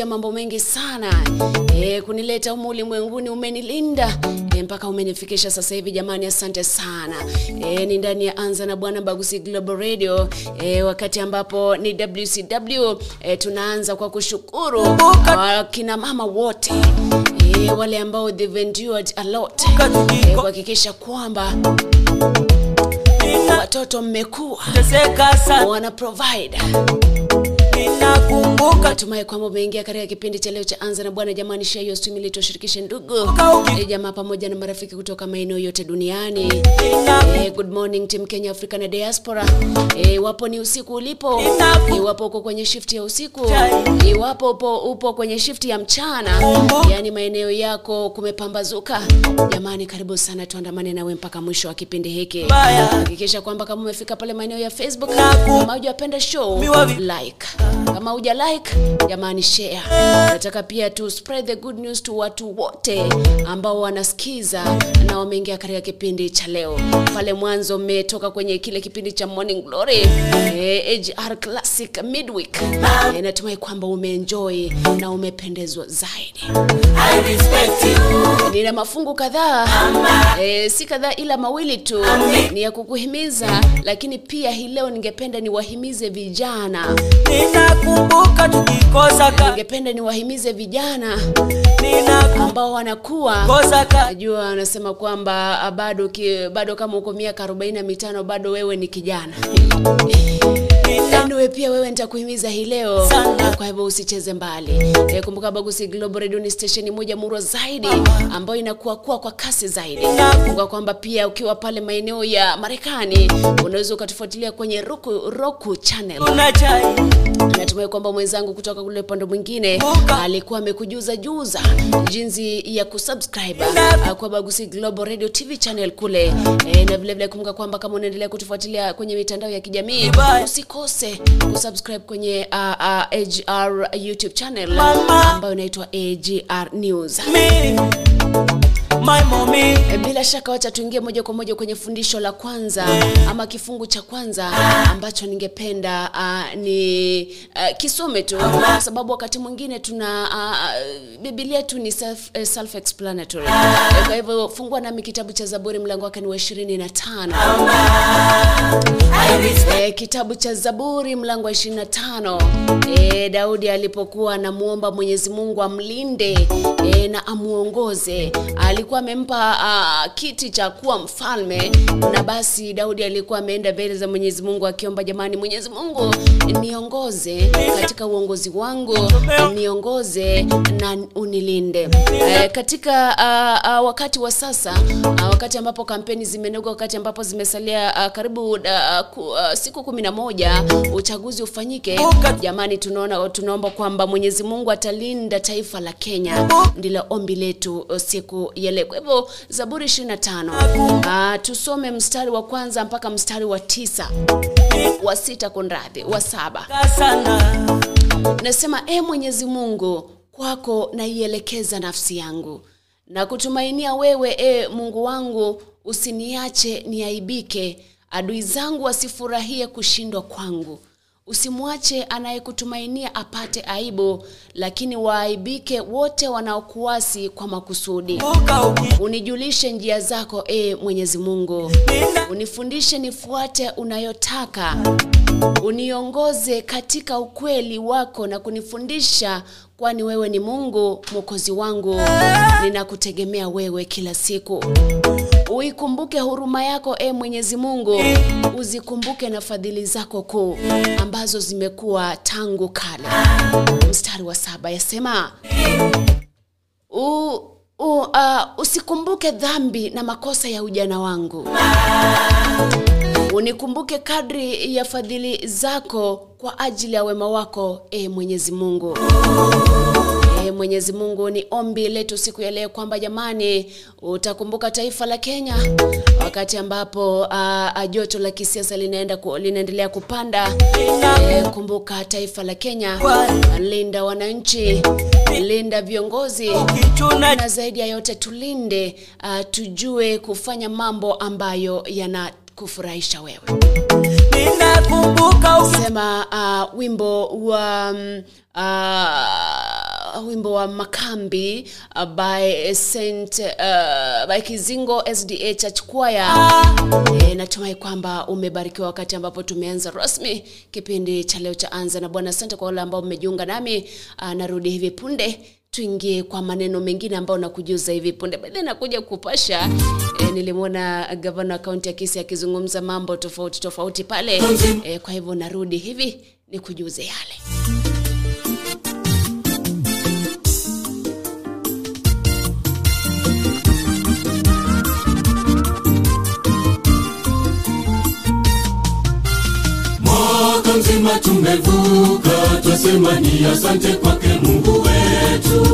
kuniletea mambo mengi sana. E, kunileta humu ulimwenguni umenilinda. E, mpaka umenifikisha sasa hivi jamani asante sana. E, ni ndani ya anza na bwana bagusi global radio. E, wakati ambapo ni wcw e, tunaanza kwa kushukuru kina mama wote. E, wale ambao they've e, kuhakikisha kwamba watoto mmekuwa wana provider ninakumbuka. Natumai kwamba umeingia katika kipindi cha leo cha anza na bwana. Jamani share hiyo stream ili tushirikishe ndugu eh, jamaa pamoja na marafiki kutoka maeneo yote duniani. Eh, good morning team Kenya Africa na diaspora. Iwapo ni usiku ulipo, iwapo e, uko kwenye shift ya usiku, iwapo iwapo upo, upo kwenye shift ya mchana, yaani yani maeneo yako kumepambazuka, jamani, karibu sana, tuandamane nawe mpaka mwisho wa kipindi hiki. Hakikisha kwamba kama umefika pale maeneo ya Facebook, kama hujapenda show, like. Kama huja like, jamani share. Nataka pia tu spread the good news to watu wote ambao wanasikiza na wameingia katika kipindi cha leo. Pale mwanzo mmetoka kwenye kile kipindi cha Morning Glory eh, HR Classic Midweek. Eh, natumai kwamba umeenjoy na umependezwa zaidi. I Nina mafungu kadhaa e, si kadhaa ila mawili tu ni ya kukuhimiza, lakini pia hii leo ningependa niwahimize vijana, ninakumbuka tukikosa ka ningependa niwahimize vijana ambao wanakuwa. Najua wanasema kwamba ah, bado ki, bado kama uko miaka arobaini na mitano bado wewe ni kijana anyway, pia wewe nitakuhimiza hii leo. Sana. kwa hivyo usicheze mbali. E, kumbuka bagusi global radio ni station moja murwa zaidi ambayo inakuwa kuwa kwa kasi zaidi. Kumbuka kwamba pia ukiwa pale maeneo ya marekani unaweza ukatufuatilia kwenye roku, roku channel. Natumai kwamba mwenzangu kutoka kule upande mwingine alikuwa amekujuza juza jinsi ya kusubscribe uh, kwa Bagusi Global Radio TV channel kule. E, na vile vile kumbuka kwamba kama unaendelea kutufuatilia kwenye mitandao ya kijamii Vibaya. Usikose kusubscribe kwenye uh, uh, AGR YouTube channel ambayo inaitwa AGR News. me my mommy E, Bila shaka wacha tuingie moja kwa moja kwenye fundisho la kwanza ama kifungu cha kwanza ambacho ningependa uh, ni uh, kisome tu kwa sababu wakati mwingine tuna uh, Biblia tu ni self, uh, self explanatory. Kwa hivyo fungua nami kitabu cha Zaburi mlango wake ni wa ishirini na tano. E, kitabu cha Zaburi mlango wa 25. E, Daudi alipokuwa anamwomba Mwenyezi Mungu amlinde e, na amuongoze, alikuwa amempa uh, kiti cha kuwa mfalme, na basi Daudi alikuwa ameenda mbele za Mwenyezi Mungu akiomba, jamani, Mwenyezi Mungu niongoze katika uongozi wangu, niongoze na unilinde. E, katika uh, uh, wakati wa sasa uh, wakati ambapo kampeni zimenoga, wakati ambapo zimesalia uh, karibu uh, ku, uh, siku kumi na moja uchaguzi ufanyike, jamani, tunaona tunaomba kwamba Mwenyezi Mungu atalinda taifa la Kenya, ndilo ombi letu uh, siku ya leo. Kwa hivyo Zaburi 25 uh, tusome mstari wa kwanza mpaka mstari wa tisa wa sita, kunradhi, wa saba. Nasema, e Mwenyezi Mungu, kwako naielekeza nafsi yangu na kutumainia wewe, e Mungu wangu, usiniache niaibike, adui zangu wasifurahie kushindwa kwangu. Usimwache anayekutumainia apate aibu, lakini waaibike wote wanaokuasi kwa makusudi. Unijulishe njia zako, e Mwenyezi Mungu, unifundishe nifuate unayotaka uniongoze katika ukweli wako na kunifundisha kwani wewe ni mungu mwokozi wangu? Ninakutegemea wewe kila siku. Uikumbuke huruma yako e mwenyezi mungu. Uzikumbuke na fadhili zako kuu ambazo zimekuwa tangu kale. Mstari wa saba yasema u, u, uh, usikumbuke dhambi na makosa ya ujana wangu unikumbuke kadri ya fadhili zako kwa ajili ya wema wako e mwenyezi mungu. E mwenyezi mungu ni ombi letu siku ya leo kwamba jamani utakumbuka taifa la kenya wakati ambapo joto la kisiasa linaenda ku, linaendelea kupanda. E, kumbuka taifa la kenya linda wananchi linda viongozi na zaidi ya yote tulinde a, tujue kufanya mambo ambayo yanakufurahisha wewe ninakumbuka sema uh, wimbo wa um, uh, wimbo wa makambi uh, by Saint uh, by Kizingo SDA Church Choir. E, natumai kwamba umebarikiwa wakati ambapo tumeanza rasmi kipindi cha leo cha anza na Bwana. Asante kwa wale ambao mmejiunga nami. Uh, narudi hivi punde tuingie kwa maneno mengine ambayo nakujuza hivi punde. Baadaye nakuja kupasha e, nilimwona gavana wa kaunti ya kisi akizungumza mambo tofauti tofauti pale. E, kwa hivyo narudi hivi ni kujuze yale mzima tumevuka twasema ni asante kwake mungu wetu.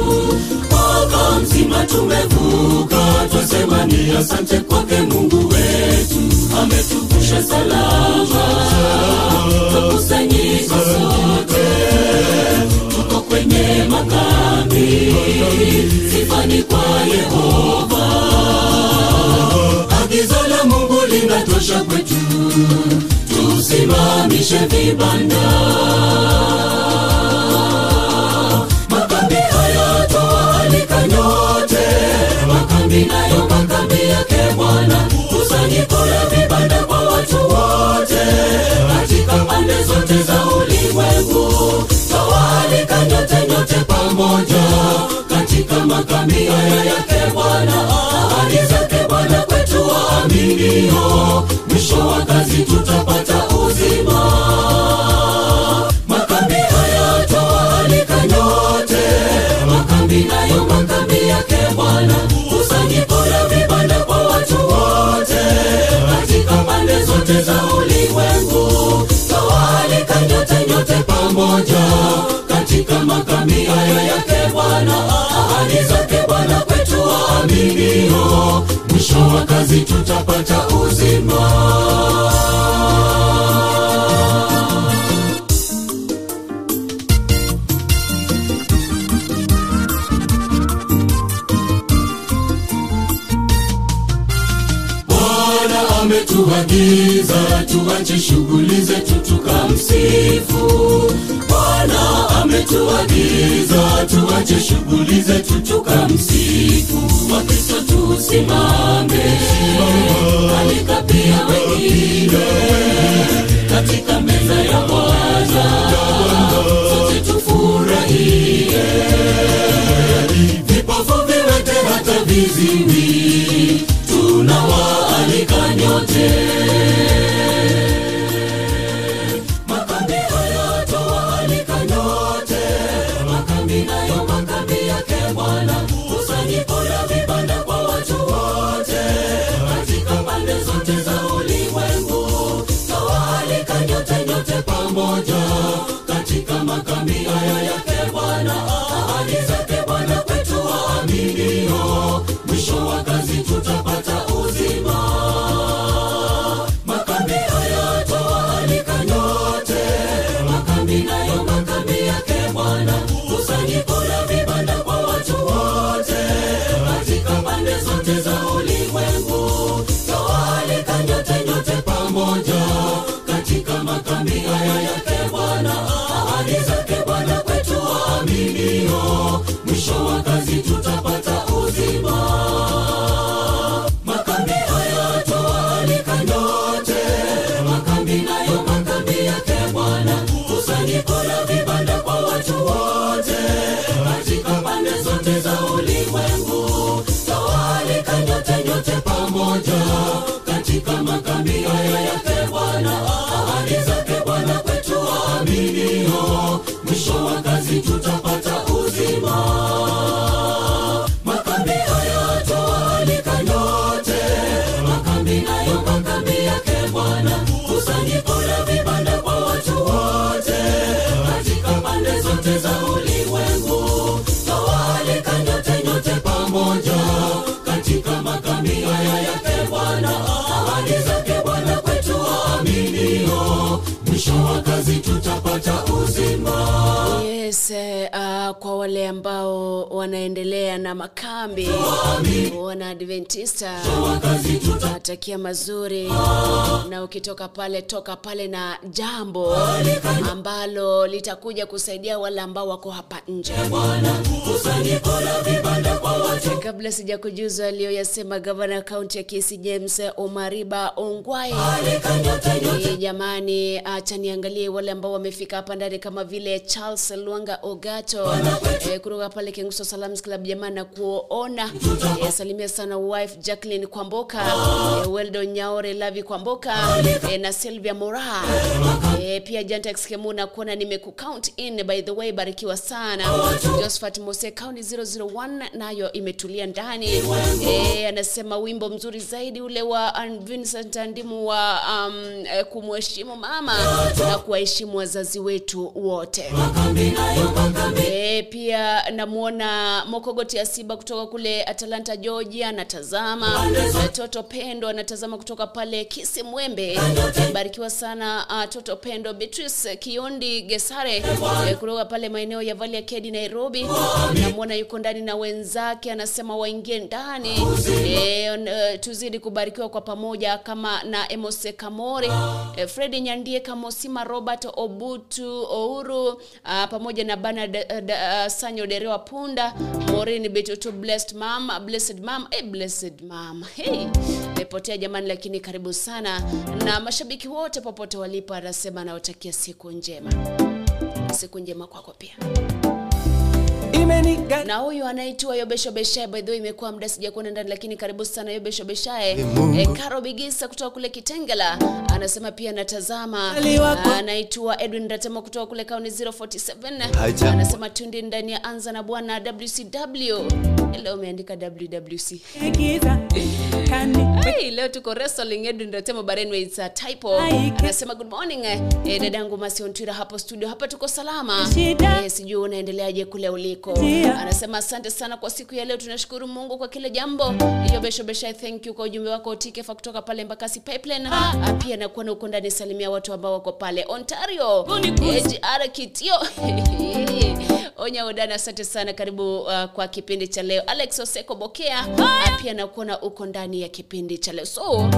Mwaka mzima tumevuka twasema ni asante kwake mungu wetu. Ametuvusha salama tukusanyika sote. Tuko kwenye makambi sifani kwa yehova. Agizo la mungu linatosha kwetu tusimamishe vibanda. Makambi haya toalika nyote. Makambi nayo makambi yake bwana. Kusanyiko la vibanda kwa watu wote. Katika pande zote za ulimwengu toalika nyote nyote pamoja. Katika makambi haya yake bwana ahadi waaminio mwisho wa kazi tutapata uzima. Makambi haya toalika nyote. Makambi nayo makambi yake bwana. Kusanyiko la vibanda kwa watu wote. Katika pande zote za ulimwengu toalika nyote nyote pamoja. Katika makambi hayo yake bwana ahadi kwetu waaminio mwisho wa kazi tutapata uzima. Bwana ametuagiza tuache shughuli zetu tukamsifu bwana ametuagiza tuache shughuli zetu tukamsifu. Wakristo tusimame. Alika pia wengine katika meza ya bwana. Sote tufurahie. Vipofu viwete hata viziwi. Tunawaalika nyote pamoja katika makambi haya yake bwana ahadi zake bwana kwetu waaminio. Mwisho wa kazi tutapata uzima. Makambi haya nyote. Makambi nayo makambi yake bwana kusanyiko la vibanda kwa watu wote. Katika pande zote za ulimwengu tutapata uzima yes eh, wale ambao wanaendelea na makambi. Wana adventista. Natakia mazuri. Na ukitoka pale toka pale na jambo ambalo litakuja kusaidia wale ambao wako hapa nje. Watu. Kabla sija kujuza aliyoyasema gavana kaunti ya kisi james omariba ongwai nyote jamani, acha niangalie wale ambao wamefika hapa ndani kama vile Charles Luanga Ogato eh, kutoka pale Kenguso Salams Club jamani, na kuona. Eh, salimia sana wife jacklin Kwamboka. Eh, Weldo Nyaore Lavi Kwamboka. Eh, na Sylvia Mora. Eh, pia Jantex Kemuna kuona nimekucount in by the way, barikiwa sana. Josphat Mose County 001 nayo imetulia ndani. Eh, anasema wimbo mzuri zaidi ule wa Vincent Andimu wa um, eh, kumheshimu mama na kuwaheshimu wazazi wetu wote. E, pia namwona Mokogoti Asiba kutoka kule Atalanta Georgia anatazama. Toto Pendo anatazama kutoka pale Kisi Mwembe. E, barikiwa sana uh, Toto Pendo. Beatrice Kiondi Gesare e, kutoka pale maeneo ya vali ya kedi Nairobi. Namwona yuko ndani na wenzake anasema waingie ndani. E, uh, tuzidi kubarikiwa kwa pamoja kama na Emose Kamore, e, Fredi Nyandie Kamosima, Robert Obutu Ouru uh, pamoja na bana uh, uh, Sanyo Derewa Punda, Maureen Betoto Blessed Mama, Blessed Mama, eh, Blessed Mama. Hey, mepotea jamani, lakini karibu sana na mashabiki wote popote walipo, anasema anawatakia siku njema, siku njema kwako pia imeniga na huyu anaitwa Yobesho Beshae. By the way, imekuwa muda sijakuona ndani, lakini karibu sana Yobesho Beshae. E, Karo Bigisa kutoka kule Kitengela anasema pia anatazama. Anaitwa Edwin Ratema kutoka kule Kaunti 047 anasema tundi ndani ya anza na bwana WCW. Leo umeandika WWC. Hey, leo tuko wrestling Edwin Ratemo Barenwe it's a typo. Anasema good morning eh, eh, dadangu Masion Twira hapo studio. Hapa tuko salama. Eh, sijui unaendeleaje kule uliko. Ndio. Anasema asante sana kwa siku ya leo, tunashukuru Mungu kwa kile jambo. iyobeshobesha besho thank you kwa ujumbe wako. Tikefa kutoka pale Mbakasi Pipeline. Ah, pia nakuwa na uko ndani, salimia watu ambao wako pale. Ontario. HR Kitio. Onya udani asante sana, karibu uh, kwa kipindi cha leo. Alex Oseko Bokea. Ah, pia nakuona uko ndani ya kipindi cha leo. So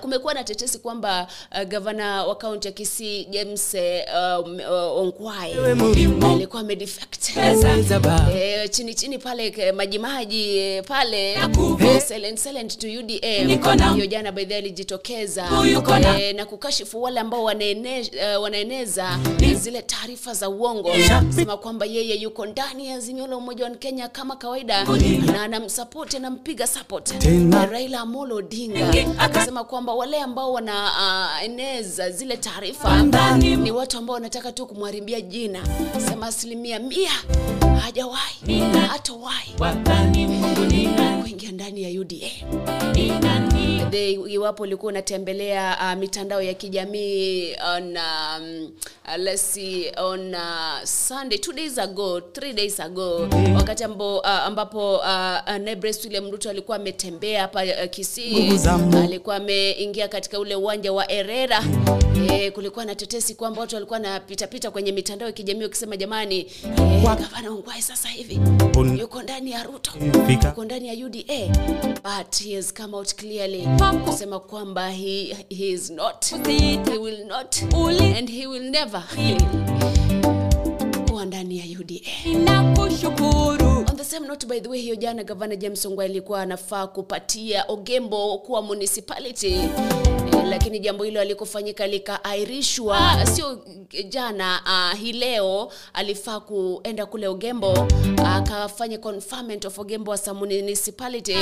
kumekuwa na tetesi kwamba uh, gavana wa kaunti ya Kisii James uh, um, uh, Ongwae alikuwa amedefect Eh, chini chini pale majimaji maji maji eh, pale. Eh, silent silent to UDA hiyo jana baidhi alijitokeza. E, na. Kukashifu wale ambao wanaene, uh, wanaeneza zile taarifa za uongo. Sema kwamba yeye yuko ndani ya Azimio la Umoja wa Kenya kama kawaida na anamsapoti anampiga support. Tena. Raila Amolo Odinga. Akasema kwamba wale ambao wanaeneza zile taarifa ni watu ambao wanataka tu kumharibia jina. Sema asilimia mia hajawahi hatawahi kuingia ndani ya UDA The, iwapo ulikuwa unatembelea uh, mitandao ya kijamii on um, uh, let's see on uh, Sunday two days ago three days ago wakati ambo, uh, ambapo uh, uh, Nebres William Ruto alikuwa ametembea hapa uh, Kisii. Alikuwa ameingia katika ule uwanja wa erera e, kulikuwa na tetesi kwamba watu walikuwa napitapita kwenye mitandao ya kijamii wakisema jamani e, gavana ungwai sasa hivi yuko ndani ya Ruto yuko ndani ya UDA but he has come out clearly kusema kwamba he, he is not. He will not. And he will never kuwa ndani ya UDA On the same note, by the way, hiyo jana gavana James ongwa alikuwa anafaa kupatia Ogembo kuwa municipality lakini jambo hilo alikofanyika likaairishwa sio jana uh, hii leo alifaa kuenda kule ugembo akafanya conferment of ugembo wa municipality,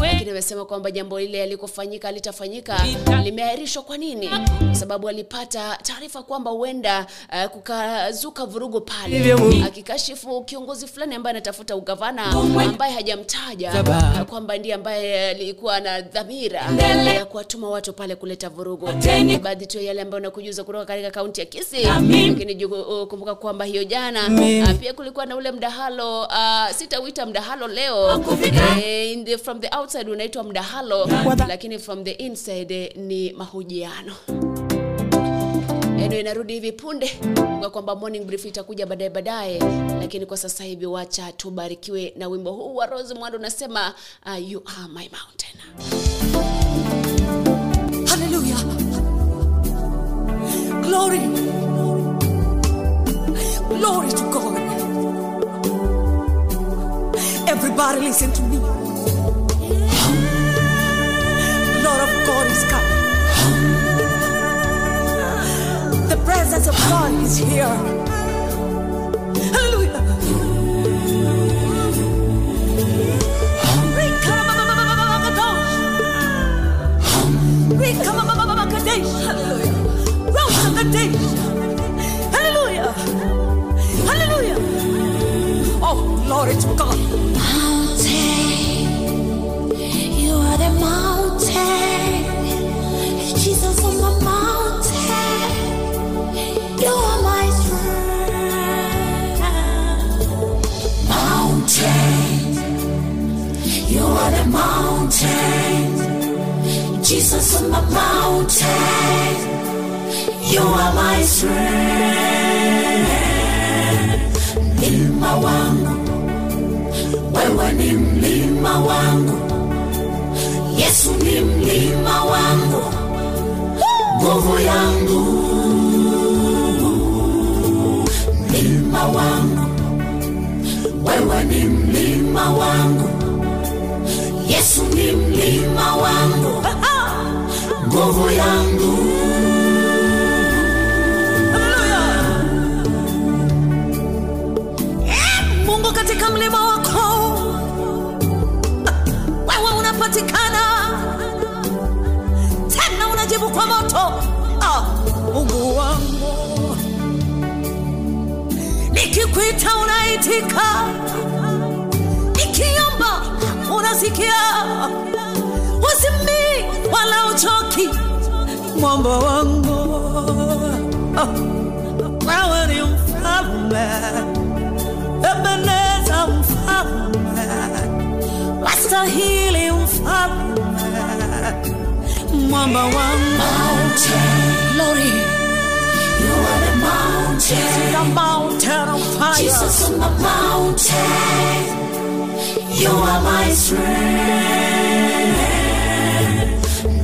lakini amesema kwamba jambo lile alikofanyika litafanyika limeahirishwa. Kwa nini? Kwa sababu alipata taarifa kwamba huenda uh, kukazuka vurugu pale. Akikashifu kiongozi fulani ambaye anatafuta ugavana ambaye hajamtaja kwamba ndiye ambaye alikuwa na dhamira ya kuwatuma watu pale kuleta vurugu. Baadhi tu yale ambayo nakujuza kutoka katika kaunti ya Kisii, lakini uh, kumbuka kwamba hiyo jana uh, pia kulikuwa na ule mdahalo uh, sitauita mdahalo leo. Uh, in the, from the outside unaitwa mdahalo, lakini from the inside ni mahojiano. Eno inarudi hivi punde. Kwa kwamba morning brief itakuja baadaye baadaye, lakini kwa sasa hivi wacha tubarikiwe na wimbo huu wa Rose Mwando unasema uh, you are my mountain. Glory. Glory to God. Everybody listen to me. The Lord of God is coming. The presence of God is here. Hallelujah. Hallelujah. Rose of the day. Hallelujah. Hallelujah. Oh, glory to God. mountain. You are the mountain. Jesus on the mountain. You are my strength. Mountain. You are the mountain. Jesus on the mountain. You are my strength. Mlima wangu. Wewe ni mlima wangu. Yesu ni mlima wangu. Nguvu yangu. Mlima wangu. Wewe ni mlima wangu. Yesu ni mlima wangu. Nguvu yangu Katika mlima wako wewe unapatikana tena unajibu kwa moto ah, Mungu wangu. Nikikwita unaitika. Nikiomba unasikia. Usimii wala uchoki. Mwamba wangu. Ah, wewe ni mfalme Ebeneza mfalme, wastahili mfalme, mwamba wangu.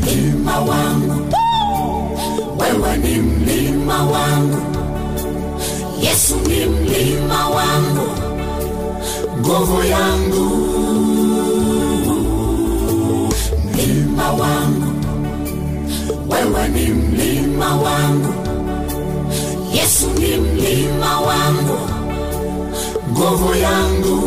Mlima wangu, wewe ni mlima wangu, Yesu ni mlima wangu, nguvu yangu. Mlima wangu, wewe ni mlima wangu, Yesu ni mlima wangu, nguvu yangu.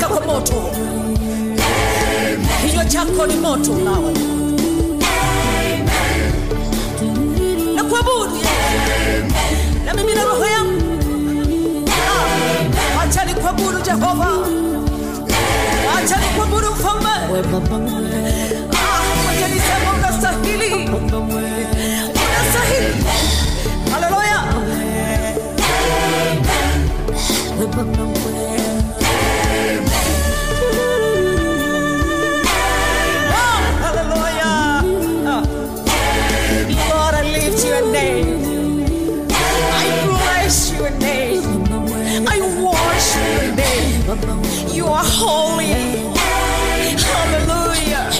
Na kwa moto. Kinywa chako ni moto nawe na kuabudu na mimi na roho yangu Ah, acha ni kuabudu Jehova, acha ni kuabudu mfalme. Ah, wacha niseme unastahili, unastahili. Haleluya. Holy. Hallelujah. Hallelujah.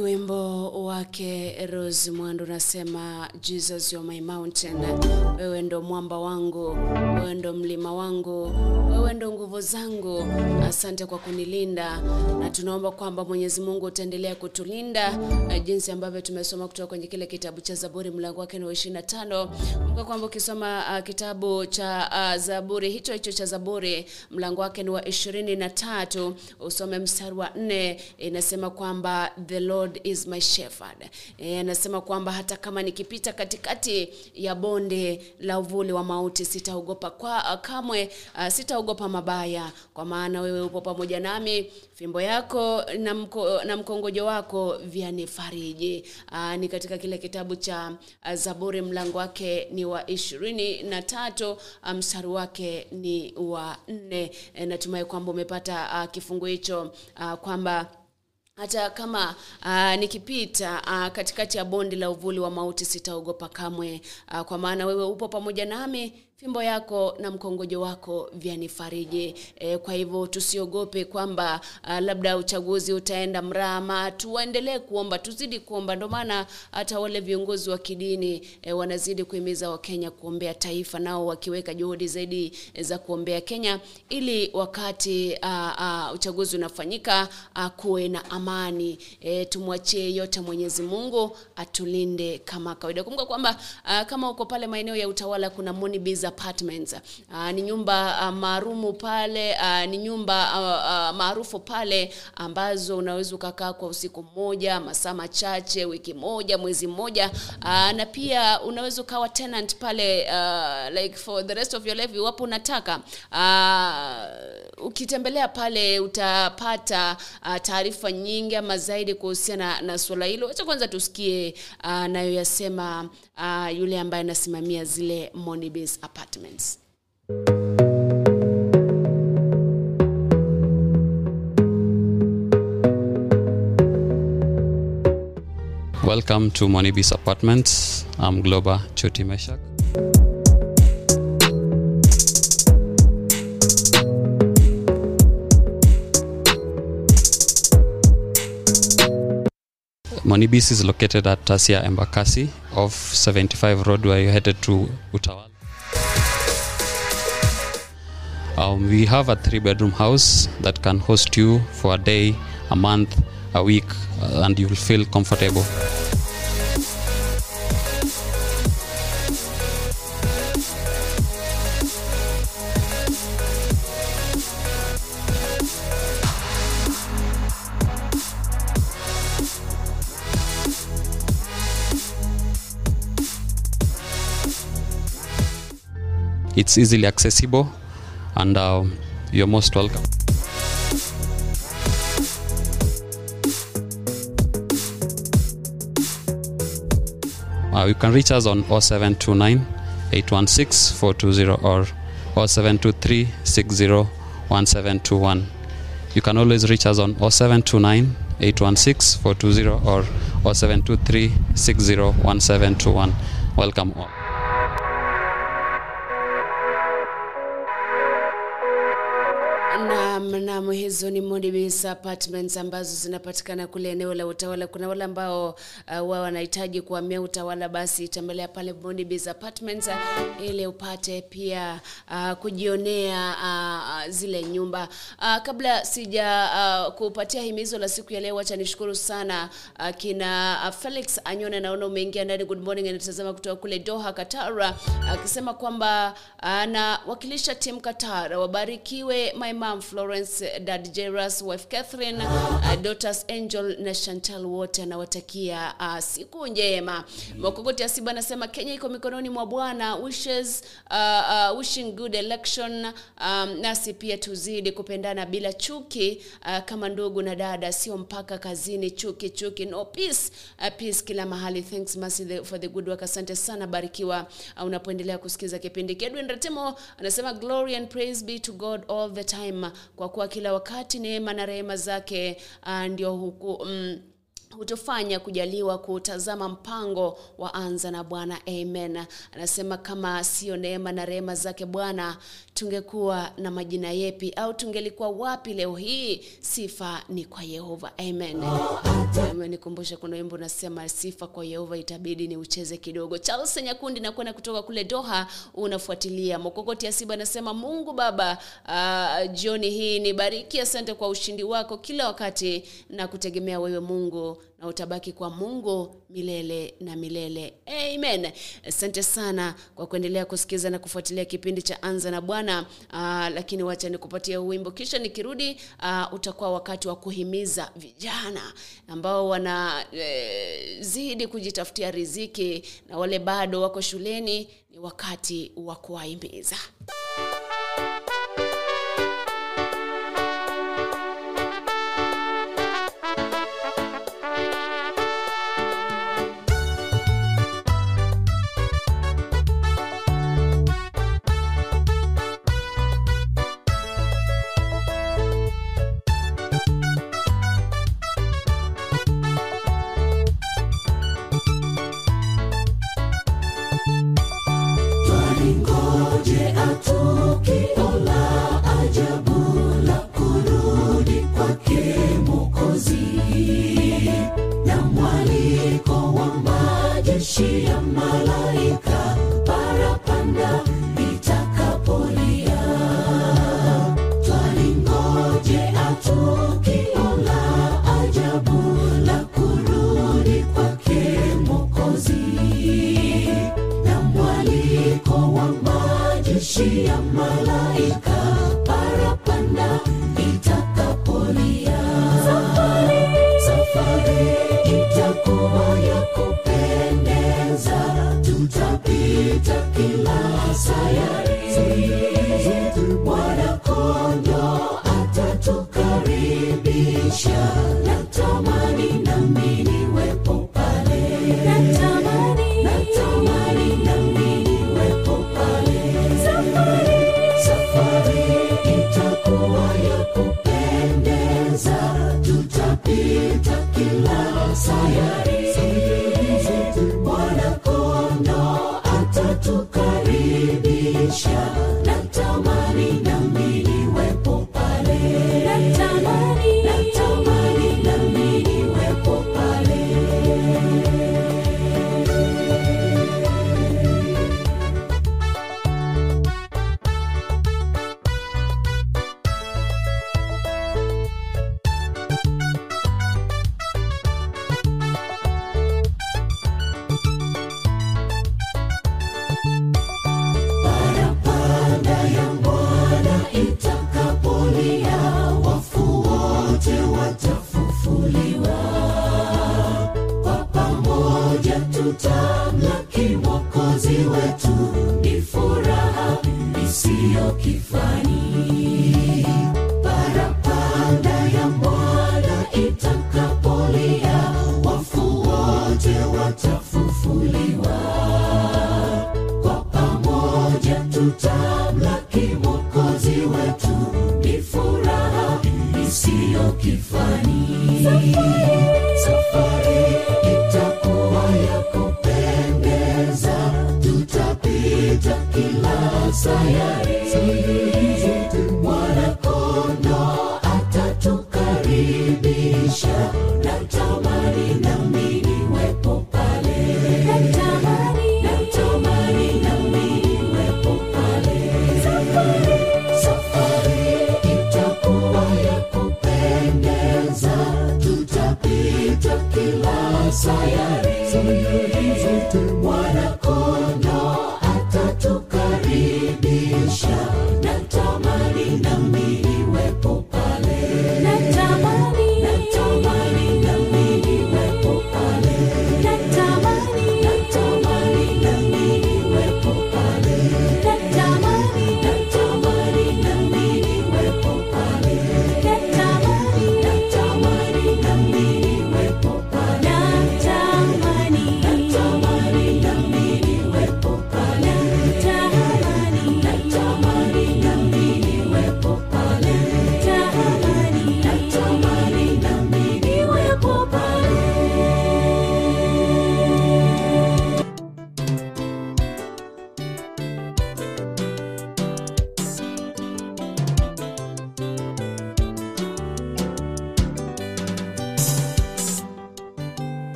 wimbo wake Rose Mwandu unasema Jesus you're my mountain, wewe ndo mwamba wangu, wewe ndo mlima wangu, wewe ndo nguvu zangu. Asante kwa kunilinda, na tunaomba kwamba Mwenyezi Mungu utaendelea kutulinda eh, jinsi ambavyo tumesoma kutoka kwenye kile kitabu cha Zaburi mlango wake ni wa 25. Kumbuka kwamba ukisoma uh, kitabu cha uh, Zaburi hicho hicho cha Zaburi mlango wake ni wa 23 usome mstari wa 4 inasema kwamba the Lord is my shepherd. E, anasema kwamba hata kama nikipita katikati ya bonde la uvuli wa mauti sitaogopa kwa kamwe, uh, sitaogopa mabaya, kwa maana wewe upo pamoja nami, fimbo yako na, mko, na mkongojo wako vyanifariji. Uh, ni katika kile kitabu cha uh, Zaburi mlango wake ni wa ishirini na tatu mstari um, wake ni wa nne. E, natumai kwamba umepata uh, kifungu hicho uh, kwamba hata kama uh, nikipita uh, katikati ya bonde la uvuli wa mauti sitaogopa kamwe, uh, kwa maana wewe upo pamoja nami fimbo yako na mkongojo wako vyanifariji. E, kwa hivyo tusiogope kwamba uh, labda uchaguzi utaenda mrama, tuendelee kuomba, tuzidi kuomba. Ndio maana hata wale viongozi wa kidini e, wanazidi kuhimiza Wakenya kuombea taifa, nao wakiweka juhudi zaidi za kuombea Kenya ili wakati uh, uh, uchaguzi unafanyika uh, kuwe na amani. E, tumwachie yote Mwenyezi Mungu atulinde kama kawaida. Kumbuka kwamba uh, kama uko pale maeneo ya utawala kuna Apartments. Uh, ni nyumba uh, maarumu pale uh, ni nyumba uh, uh, maarufu pale ambazo unaweza ukakaa kwa usiku mmoja, masaa machache, wiki moja, mwezi mmoja uh, na pia unaweza ukawa tenant pale uh, like for the rest of your life iwapo unataka. Uh, ukitembelea pale utapata uh, taarifa nyingi ama zaidi kuhusiana na, na suala hilo. wacha kwanza tusikie uh, nayoyasema uh, yule ambaye anasimamia zile Moneybiz Apartments. Welcome to Monibis Apartments. I'm Globa Choti Meshak. Monibis is located at Tasia Embakasi off 75 Road where you headed to Utawala. Um, we have a three bedroom house that can host you for a day, a month, a week, uh, and you will feel comfortable. It's easily accessible, and uh, you're most welcome. Uh, you can reach us on 0729 816 420 or 0723 60 1721. You can always reach us on 0729 816 420 or 0723 60 1721. Welcome all. Naam, naam, hizo ni Mondibis Apartments ambazo zinapatikana kule eneo la utawala. Kuna wale ambao uh, wao wanahitaji kuhamia utawala, basi tembelea pale Mondibis Apartments uh, ili upate pia uh, kujionea uh, zile nyumba. Uh, kabla sija uh, kupatia himizo la siku ya leo, acha nishukuru sana uh, kina uh, Felix Anyone, naona umeingia ndani. Good morning, anatazama kutoka kule Doha, Qatar, akisema uh, kwamba anawakilisha uh, timu Qatar. Wabarikiwe my mom Florence, dad Jairus, wife Catherine, uh, daughters Angel na Chantal, wote anawatakia uh, siku njema. Mokogoti Asiba anasema Kenya iko mikononi mwa Bwana. Wishes uh, uh, wishing good election. Um, nasi pia tuzidi kupendana bila chuki uh, kama ndugu na dada, sio mpaka kazini. Chuki chuki, no peace. Uh, peace kila mahali. Thanks Mercy the, for the good work. Asante sana, barikiwa uh, unapoendelea kusikiza kipindi. Edwin Ratemo anasema glory and praise be to God all the time, kwa kuwa kila wakati neema na rehema zake uh, ndio huku mm, hutufanya kujaliwa kutazama mpango wa anza na Bwana. Amen. Anasema kama sio neema na rehema zake Bwana, tungekuwa na majina yepi au tungelikuwa wapi leo hii? Sifa ni kwa Yehova. Amen. Amenikumbusha kuna wimbo unasema sifa kwa Yehova itabidi ni ucheze kidogo. Charles Nyakundi nakwenda kutoka kule Doha, unafuatilia. Mokokoti Asiba anasema Mungu Baba, uh, jioni hii nibariki. Asante kwa ushindi wako kila wakati na kutegemea wewe Mungu na utabaki kwa mungu milele na milele. Amen. Asante sana kwa kuendelea kusikiza na kufuatilia kipindi cha anza na bwana. Ah, lakini wacha nikupatia uwimbo kisha nikirudi uh, utakuwa wakati wa kuhimiza vijana ambao wanazidi eh, kujitafutia riziki na wale bado wako shuleni ni wakati wa kuwahimiza. Messiah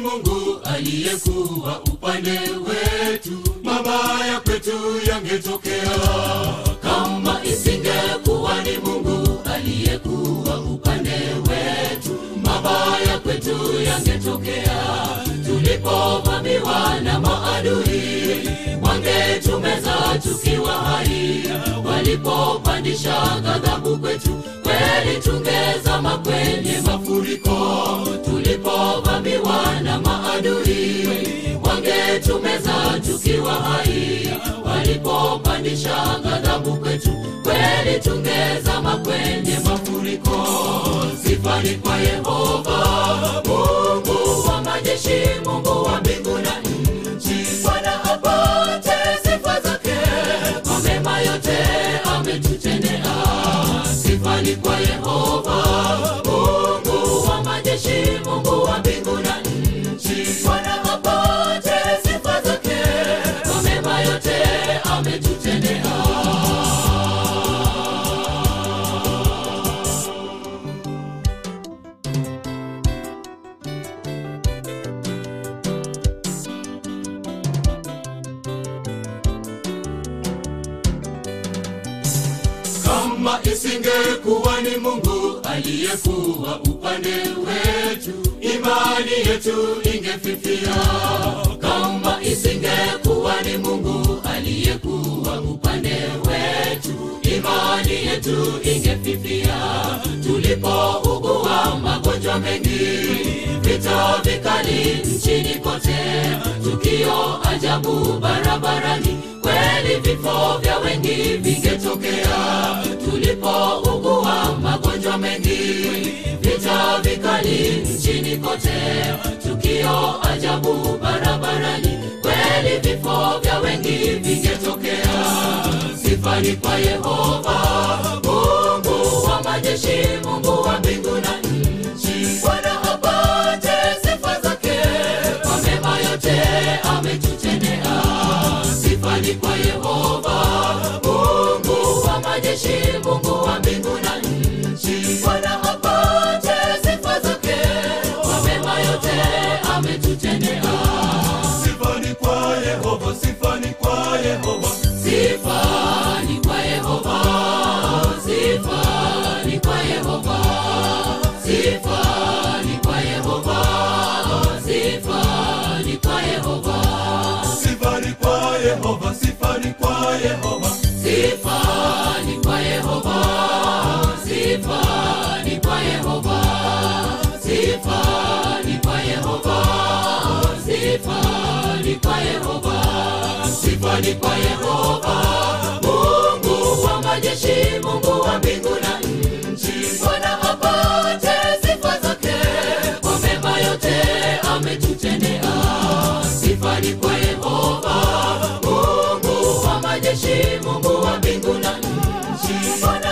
mungu aliyekuwa upande wetu. Mabaya kwetu yangetokea. Kama isingekuwa ni mungu aliyekuwa upande wetu mabaya kwetu yangetokea. Tulipovamiwa na maadui wangetumeza tukiwa hai. Walipopandisha ghadhabu kwetu kweli tungezama kwenye mafuriko tulipovamiwa na maadui wangetumeza tukiwa hai. Walipopandisha ghadhabu kwetu kweli tungezama kwenye mafuriko. Sifani kwa yehova mungu wa majeshi mungu wa mbingu na nchi. Bwana apate sifa zake kwa mema yote ametutendea sifani kwa yehova imani yetu ingefifia. Kama isingekuwa ni mungu aliyekuwa upande wetu imani yetu ingefifia. Tulipougua magonjwa mengi vita vikali nchini kote. Tukio ajabu barabarani kweli vifo vya wengi vingetokea. Tulipougua magonjwa mengi vita vikali nchini kote. Tukio ajabu barabarani. Kweli vifo vya wengi vingetokea. Sifani kwa yehova mungu wa majeshi mungu wa mbingu na nchi. Bwana apate sifa zake. Kwa mema yote ametutendea sifani kwa yehova mungu wa majeshi mungu wa mbingu Yehova, sifani kwa Yehova, sifani kwa yehova. Sifani kwa yehova. Sifani kwa yehova. Sifani kwa yehova. Sifani kwa Yehova, sifani kwa Yehova, kwa sifani kwa yehova kwa yehova. Mungu wa majeshi mungu wa mbingu na nchi. Bwana apate sifa zake. Kwa mema yote ametutendea sifani kwa yehova. Mungu wa majeshi mungu wa mbingu na nchi. Bwana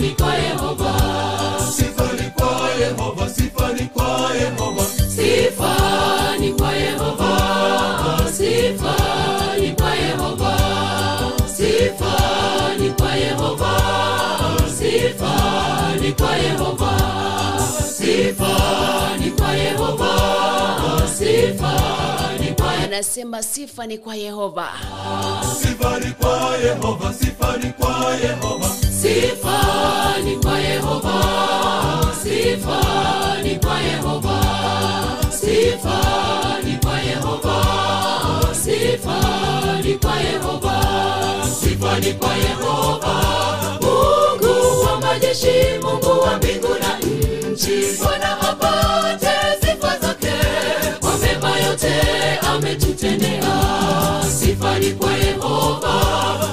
ni kwa yehova. Kwa Yehova, sifani kwa Yehova, sifani kwa yehova sifani kwa yehova. Sifani kwa yehova sifani kwa yehova kwa yehova sifani kwa anasema sifa ni kwa yehova sifani kwa Yehova, sifani kwa Yehova, sifani kwa yehova sifani kwa yehova sifani kwa yehova sifani kwa yehova sifa ni kwa yehova mungu wa majeshi mungu wa mbingu na nchi bwana apate sifa zake. Kwa mema yote ametutendea. Sifa ni kwa yehova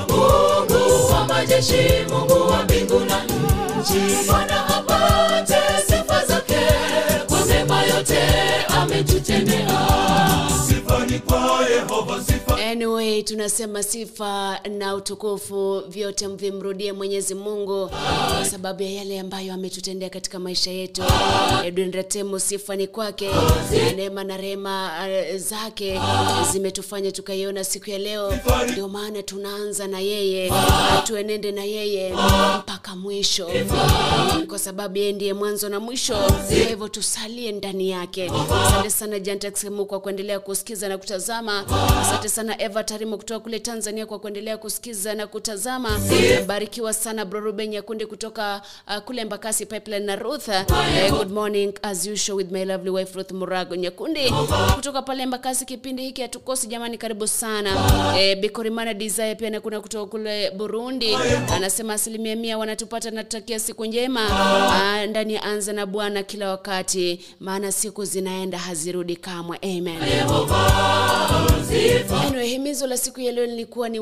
mungu wa majeshi mungu wa mbingu na nchi bwana apate sifa zake. Kwa mema yote ametutendea. Sifa ni kwa yehova sifa anyway tunasema sifa na utukufu vyote vimrudie mwenyezi mungu kwa sababu ya yale ambayo ametutendea katika maisha yetu. Edwin ratemo sifa ni kwake neema na rehema eh, zake zimetufanya tukaiona siku ya leo. Ndio maana tunaanza na yeye tuenende na yeye mpaka mwisho. Kwa sababu yeye ndiye mwanzo na mwisho kwa hivyo tusalie ndani yake. Asante sana jantaxemu kwa kuendelea kusikiza na kutazama. Asante sana eva tarimo kutoka kule tanzania kwa kuendelea kusikiza na kutazama. Barikiwa sana broruben nyakundi kutoka uh, kule mbakasi pipeline na ruth. Uh, good morning as usual with my lovely wife ruth murago nyakundi. Kutoka pale mbakasi kipindi hiki hatukosi jamani karibu sana. Eh, bikorimana desire pia nakuna kutoka kule burundi. Anasema asilimia mia wanatupata natutakia siku njema. Uh, ndani anza na bwana kila wakati maana siku zinaenda hazirudi kamwe. Amen himizo la siku ya leo lilikuwa ni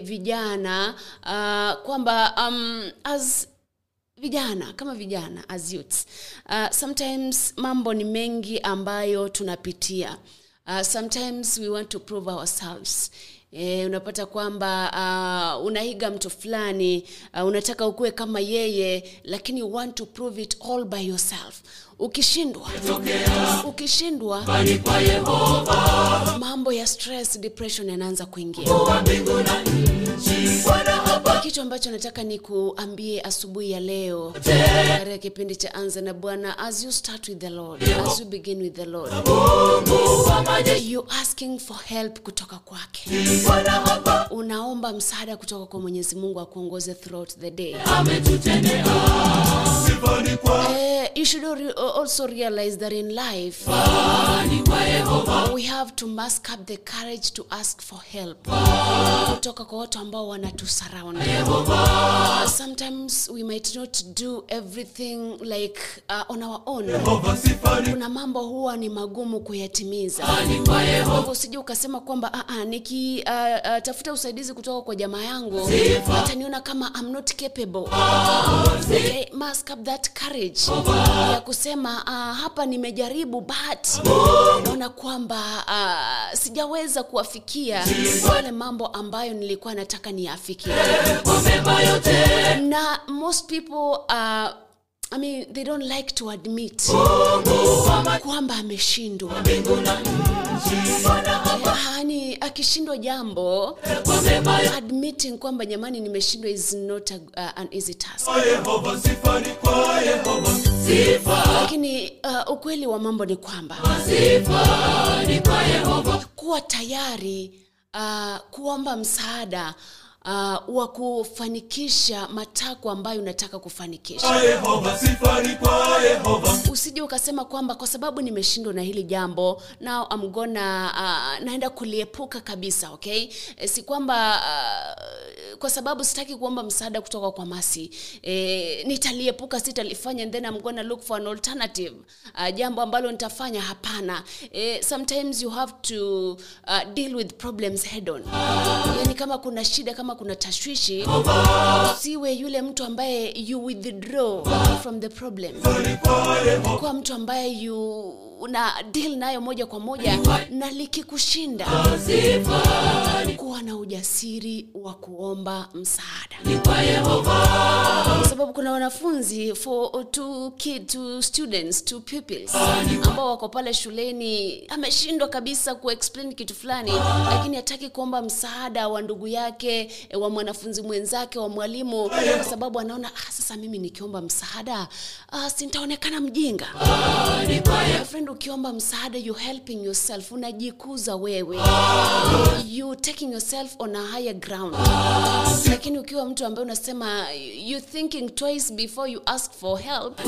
vijana uh, kwamba um, as vijana kama vijana as youths uh, sometimes mambo ni mengi ambayo tunapitia. Uh, sometimes we want to prove ourselves. E, unapata kwamba uh, unaiga mtu fulani uh, unataka ukuwe kama yeye lakini you want to prove it all by yourself ukishindwa. Ukishindwa. Mambo ya stress depression yanaanza kuingia kitu ambacho nataka ni kuambie asubuhi ya leo katika kipindi cha anza na bwana as you start with the lord as you begin with the lord you asking for help kutoka kwake. Unaomba msaada kutoka kwa mwenyezi mungu akuongoze throughout the day. Eh, you should also realize that in life we have to mask up the courage to ask for help. Kutoka kwa watu ambao wanatusurround Uh, uh, mambo huwa ni magumu kuyatimiza. Hivyo ukasema kwamba "Ah, uh, nikitafuta usaidizi kutoka kwa jamaa yangu ataniona kama I'm not ya kusema uh, hapa nimejaribu but naona kwamba uh, sijaweza kuwafikia. Yale mambo ambayo nilikuwa nataka niyafikie na most people uh, I mean, they don't like to admit kwamba ameshindwa. yani akishindwa jambo admitting kwamba jamani nimeshindwa is not a, uh, an easy task. Lakini uh, ukweli wa mambo ni kwamba kuwa tayari uh, kuomba msaada uh, wa kufanikisha matakwa ambayo unataka kufanikisha. Yehova sifa kwa yehova. Usije ukasema kwamba kwa sababu nimeshindwa na hili jambo now I'm gonna uh, naenda kuliepuka kabisa okay? E, si kwamba uh, kwa sababu sitaki kuomba msaada kutoka kwa masi e, nitaliepuka sitalifanya and then I'm gonna look for an alternative uh, jambo ambalo nitafanya. Hapana. E, sometimes you have to uh, deal with problems head on. Yani kama kuna shida kama kuna tashwishi usiwe yule mtu ambaye you withdraw from the problem. Kuwa mtu ambaye you una deal nayo moja kwa moja na likikushinda kuwa na ujasiri wa kuomba msaada. Kwa sababu kuna wanafunzi for ambao wako pale shuleni ameshindwa kabisa kuexplain kitu fulani lakini hataki kuomba msaada wa ndugu yake wa mwanafunzi mwenzake wa mwalimu kwa sababu anaona ah, sasa mimi nikiomba msaada ah, sintaonekana mjinga. Ah, ukiomba msaada you helping yourself unajikuza wewe. You taking yourself on a higher ground. Lakini ukiwa mtu ambaye unasema you thinking twice before you ask for help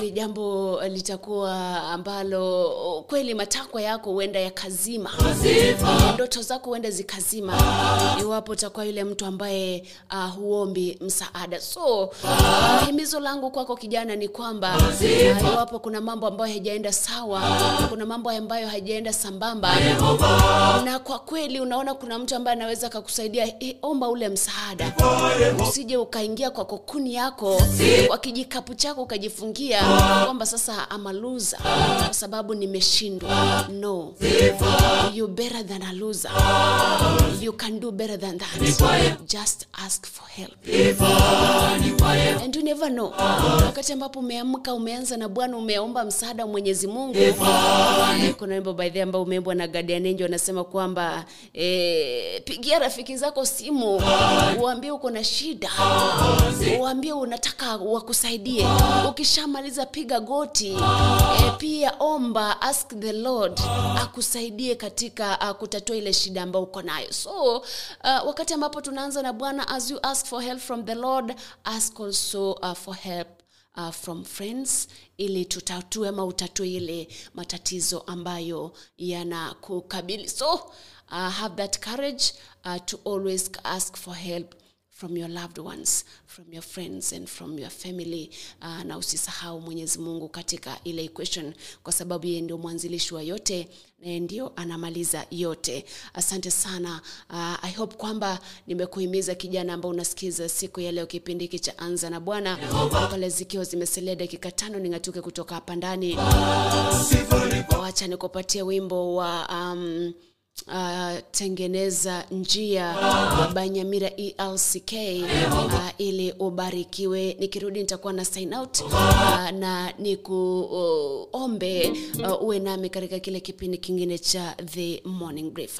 ni jambo litakuwa ambalo kweli matakwa yako huenda yakazima. Ndoto zako huenda zikazima. Iwapo utakuwa yule mtu ambaye uh, huombi msaada. So uh, himizo langu kwako kijana ni kwamba iwapo kuna mambo ambayo haijaenda sawa kuna mambo ambayo haijaenda sambamba na kwa kweli unaona kuna mtu ambaye anaweza akakusaidia eh, omba ule msaada. Usije ukaingia kwa kokuni yako kwa kijikapu chako ukajifungia kwamba sasa amaluza kwa sababu nimeshindwa. No. You better than a loser. You can do better than that. Just ask for help. And you never know. Wakati ambapo umeamka umeanza na bwana umeomba msaada wa mwenyezi mungu. Kuna wimbo baadhi ambao umeimbwa na guardian angel anasema kwamba e, pigia rafiki zako simu uambie uko na shida uambie unataka wakusaidie. Ukishamaliza piga goti. E, pia omba ask the lord akusaidie katika uh, kutatua ile shida ambayo uko nayo. So uh, wakati ambapo tunaanza na bwana as you ask for help from the lord ask also uh, for help uh, from friends ili tutatue ama utatue ile matatizo ambayo yanakukabili. So uh, have that courage uh, to always ask for help from your loved ones from your friends and from your family. Uh, na usisahau mwenyezi mungu katika ile equation kwa sababu yeye ndio mwanzilishi wa yote naye ndio anamaliza yote. Asante sana. Uh, i hope kwamba nimekuhimiza kijana ambao unasikiza siku ya leo kipindi hiki cha anza na bwana. Pale zikiwa zimesalia dakika tano ning'atuke kutoka hapa ndani. Wacha nikupatie wimbo wa um, Uh, tengeneza njia uh, banyamira elck uh, ili ubarikiwe. Nikirudi nitakuwa na sign out uh, na nikuombe uh, uh, uwe nami katika kile kipindi kingine cha the morning brief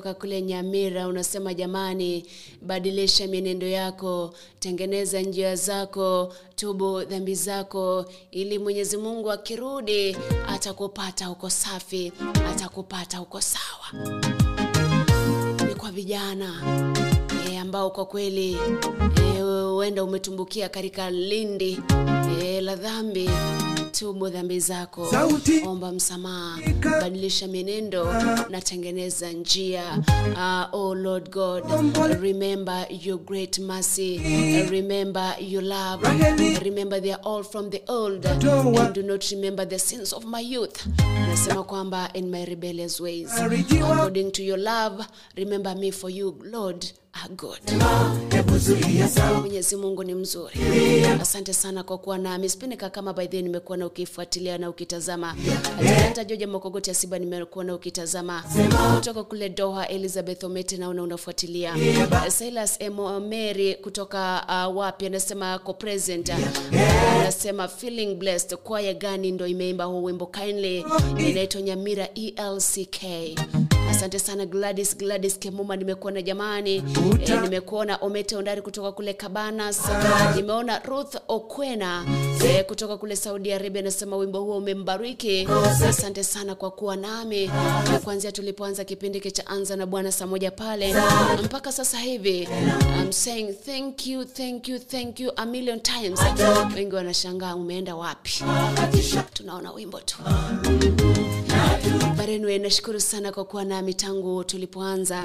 kutoka kule nyamira unasema jamani badilisha mienendo yako tengeneza njia zako tubu dhambi zako ili mwenyezi mungu akirudi atakupata uko safi atakupata uko sawa. Ni kwa vijana e, ambao kwa kweli e, huenda umetumbukia katika lindi e, la dhambi tubu dhambi zako. Sauti. omba msamaha. Badilisha mienendo. Na tengeneza njia. Uh, oh lord god. Remember your great mercy. Remember your love. Remember they are all from the old. And do not remember the sins of my youth. Anasema kwamba in my rebellious ways. According to your love remember me for you lord mwenyezi mungu ni mzuri. Asante sana kwa kuwa nami. Sipenika kama by nimekuwa na ukifuatilia na ukitazama. Atalanta joja mokogoti asiba nimekuwa na ukitazama. Kutoka kule doha elizabeth omete naona unafuatilia. Silas emomeri kutoka uh, wapi? Anasema ko present. Anasema feeling blessed. Kwaya gani ndo imeimba huu wimbo? Kindly. Inaitwa nyamira elck asante sana gladys gladys kemuma nimekuona na jamani e, nimekuona omete ondari kutoka kule kabanas nimeona ruth okwena e, kutoka kule saudi arabia anasema wimbo huo umembariki. Asante sana kwa kuwa nami. Na kuanzia tulipoanza kipindi cha anza na bwana saa moja pale mpaka sasa hivi I'm saying thank you thank you thank you a million times. Wengi wanashangaa umeenda wapi? Tunaona wimbo tu barenwe nashukuru sana kwa kuwa nami tangu tulipoanza.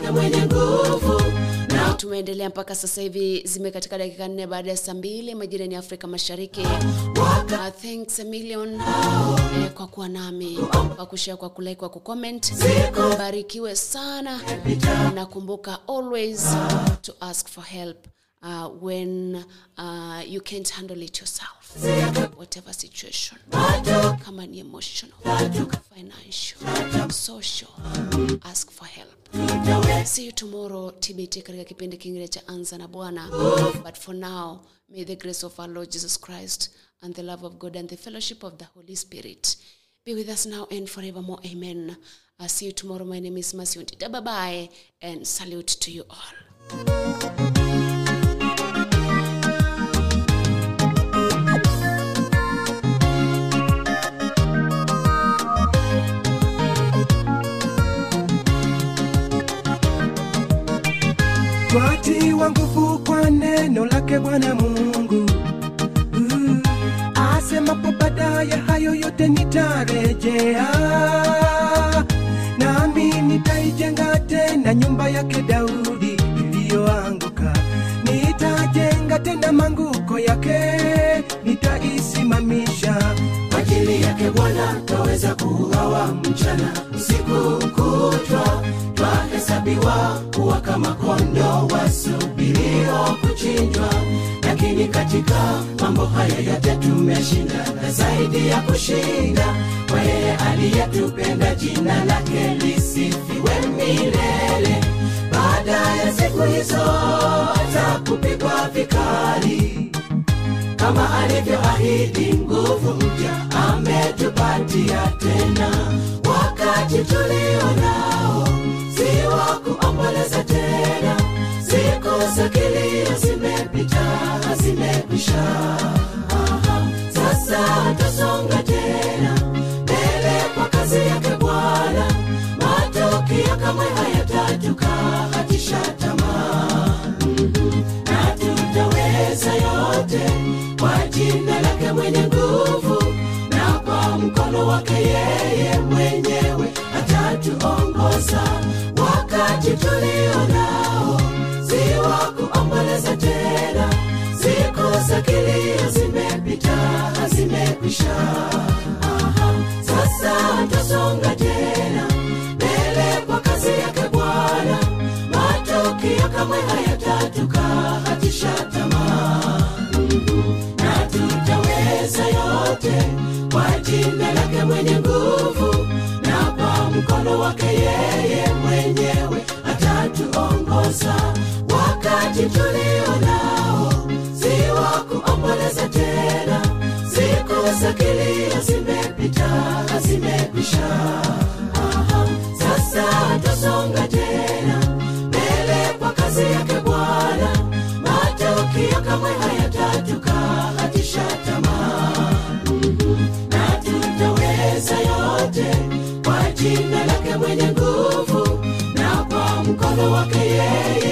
Na tumeendelea mpaka sasa hivi zimekatika dakika nne baada ya saa mbili majirani afrika mashariki. Uh, thanks a million eh, kwa kuwa nami. Kwa kushare kwa kulike kwa kucomment. Barikiwe sana. Nakumbuka always to ask for help uh, when uh, you can't handle it yourself whatever situation. Kama ni emotional. Financial. Social. Ask for help. See you tomorrow tbt katika kipindi kingine cha anza na bwana. But for now may the grace of our lord jesus christ and the love of god and the fellowship of the holy spirit be with us now and forevermore. Amen. I see you tomorrow. My name is masiuntita bye bye and salute to you all twatiwa nguvu kwa neno lake bwana mungu. Mm. asemapo baadaye hayo yote nitarejea. Nami nitaijenga tena nyumba yake daudi iliyoanguka. Nitajenga tena manguko yake. Nitaisimamisha twaweza kuuawa mchana usiku kutwa. Twahesabiwa kuwa kama kondo wasubirio kuchinjwa. Lakini katika mambo haya yote tumeshinda na zaidi ya kushinda kwa yeye aliyetupenda jina lake lisifiwe milele. Baada ya siku hizo za kupigwa vikali kama alivyoahidi nguvu tulio nao. Si wa kuomboleza tena. Siku za kilio zimepita zimekwisha sasa tusonga tena. Mbele kwa kazi yake bwana. Matokeo kamwe hayatatukatisha tamaa. Na tutaweza yote. Kwa jina lake mwenye nguvu. Na kwa mkono wake yeye atatuongoza wakati tulio nao si wa kuomboleza tena siku za kilio zimepita zimekwisha sasa tusonga tena mbele kwa kazi yake bwana matukio kamwe hayatatukatisha tamaa. Na tutaweza yote kwa jina lake mwenye nguvu wake yeye mwenyewe atatuongoza wakati tulio nao. Si wa kuomboleza tena siku za kilio zimepita zimekwisha. Aha, sasa tasonga tena mbele kwa kazi yake bwana. Matokeo kamwe hayatatukatisha tamaa kwa mkono wake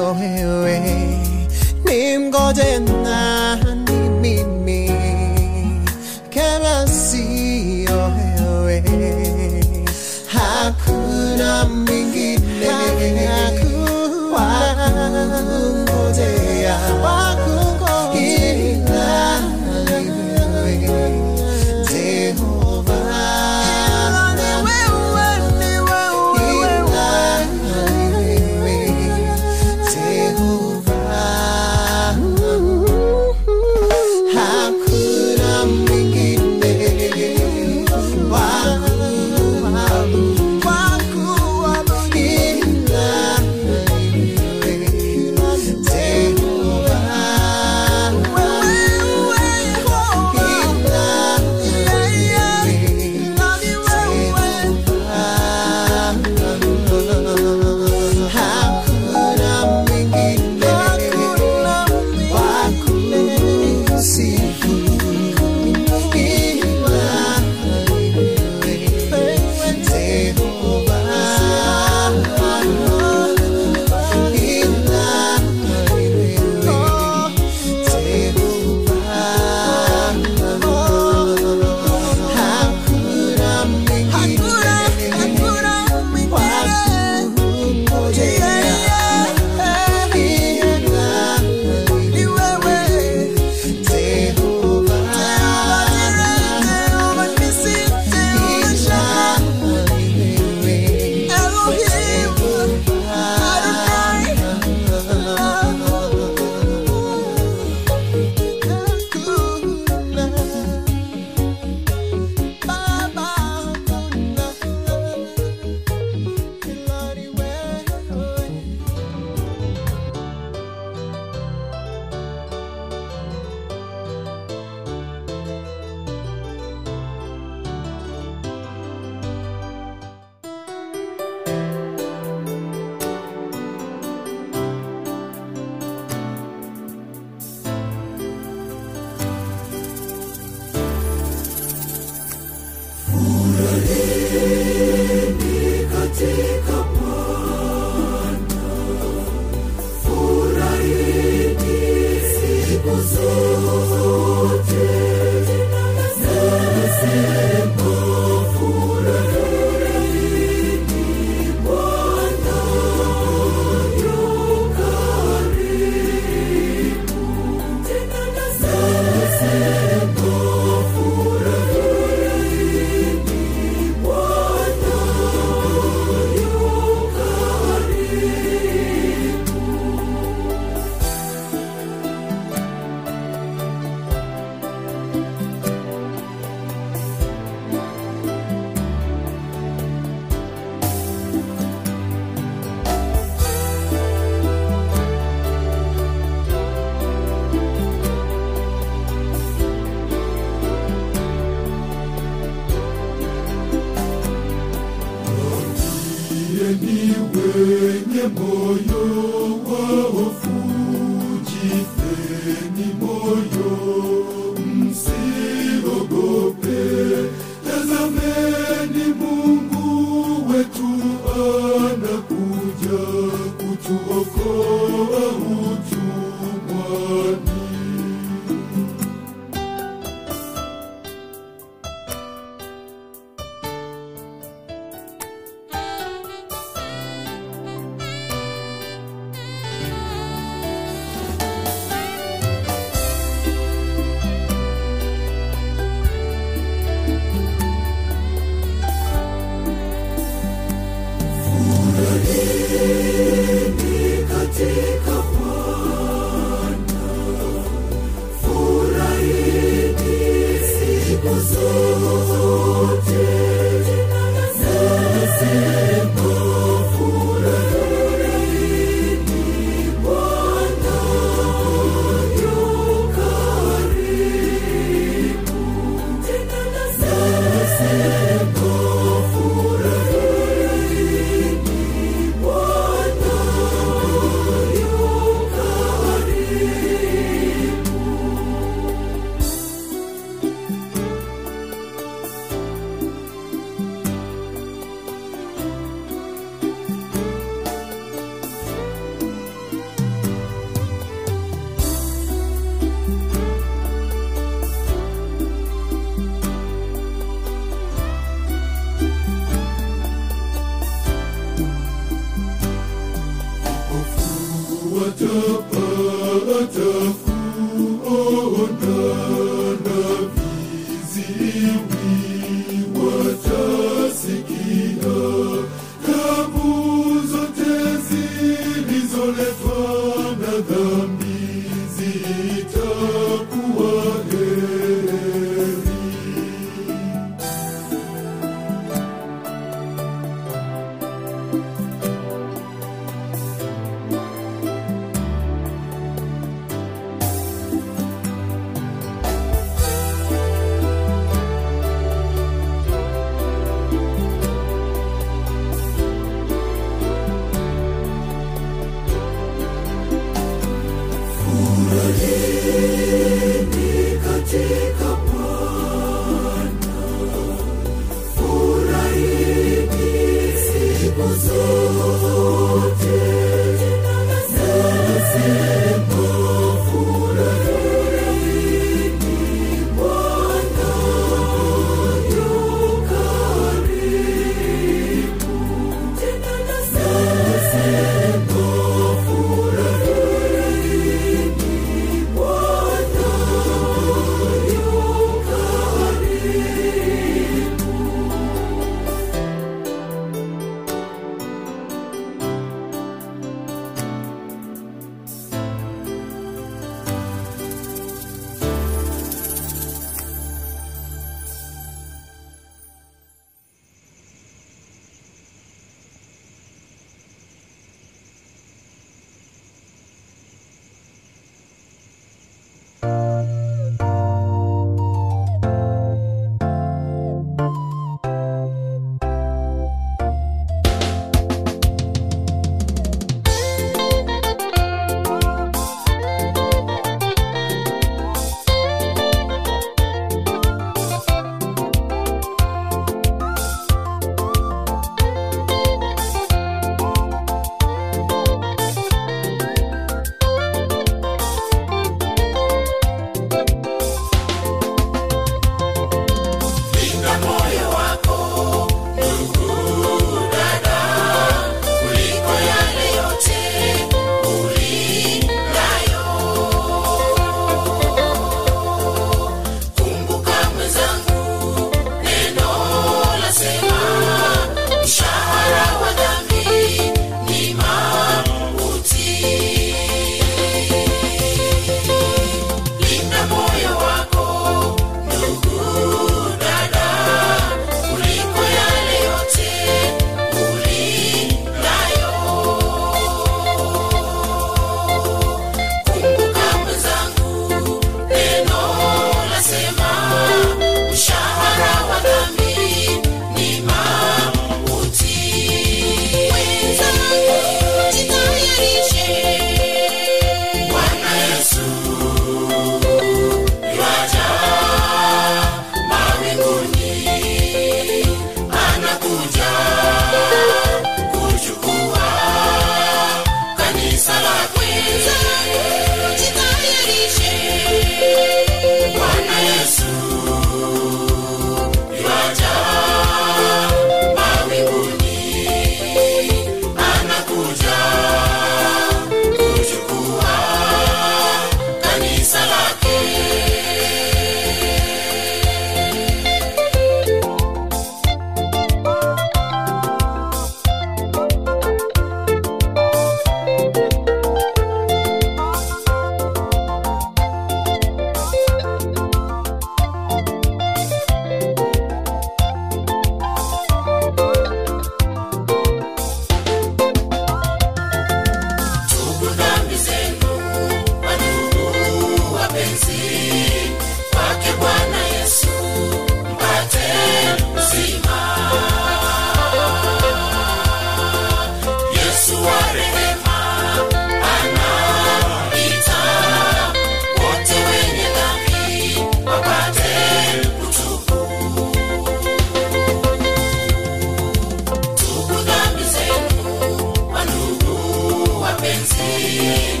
Yeah. you.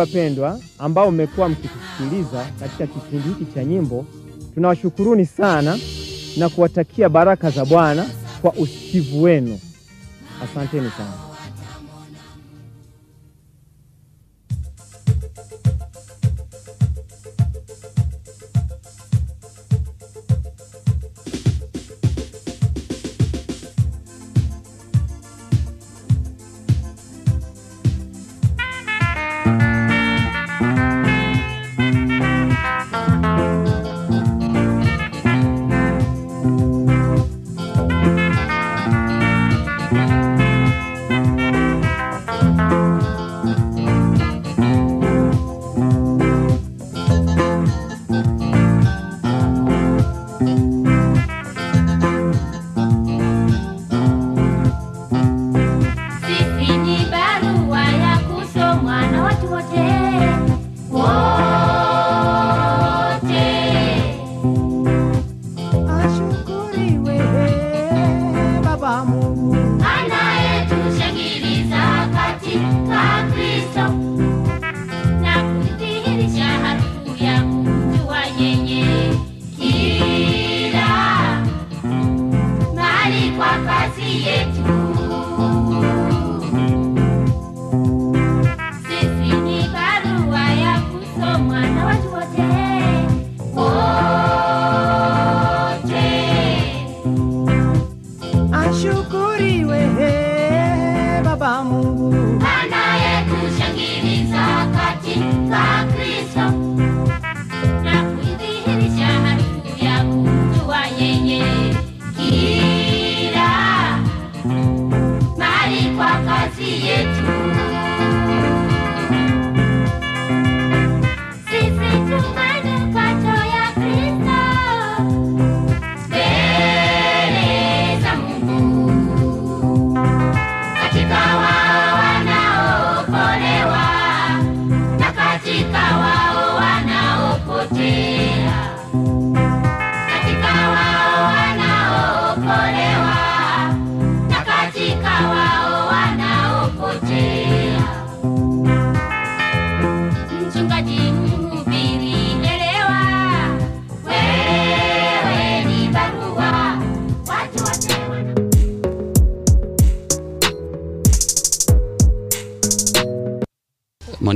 Wapendwa, ambao mmekuwa mkitusikiliza katika kipindi hiki cha nyimbo, tunawashukuruni sana na kuwatakia baraka za Bwana kwa usikivu wenu. Asanteni sana.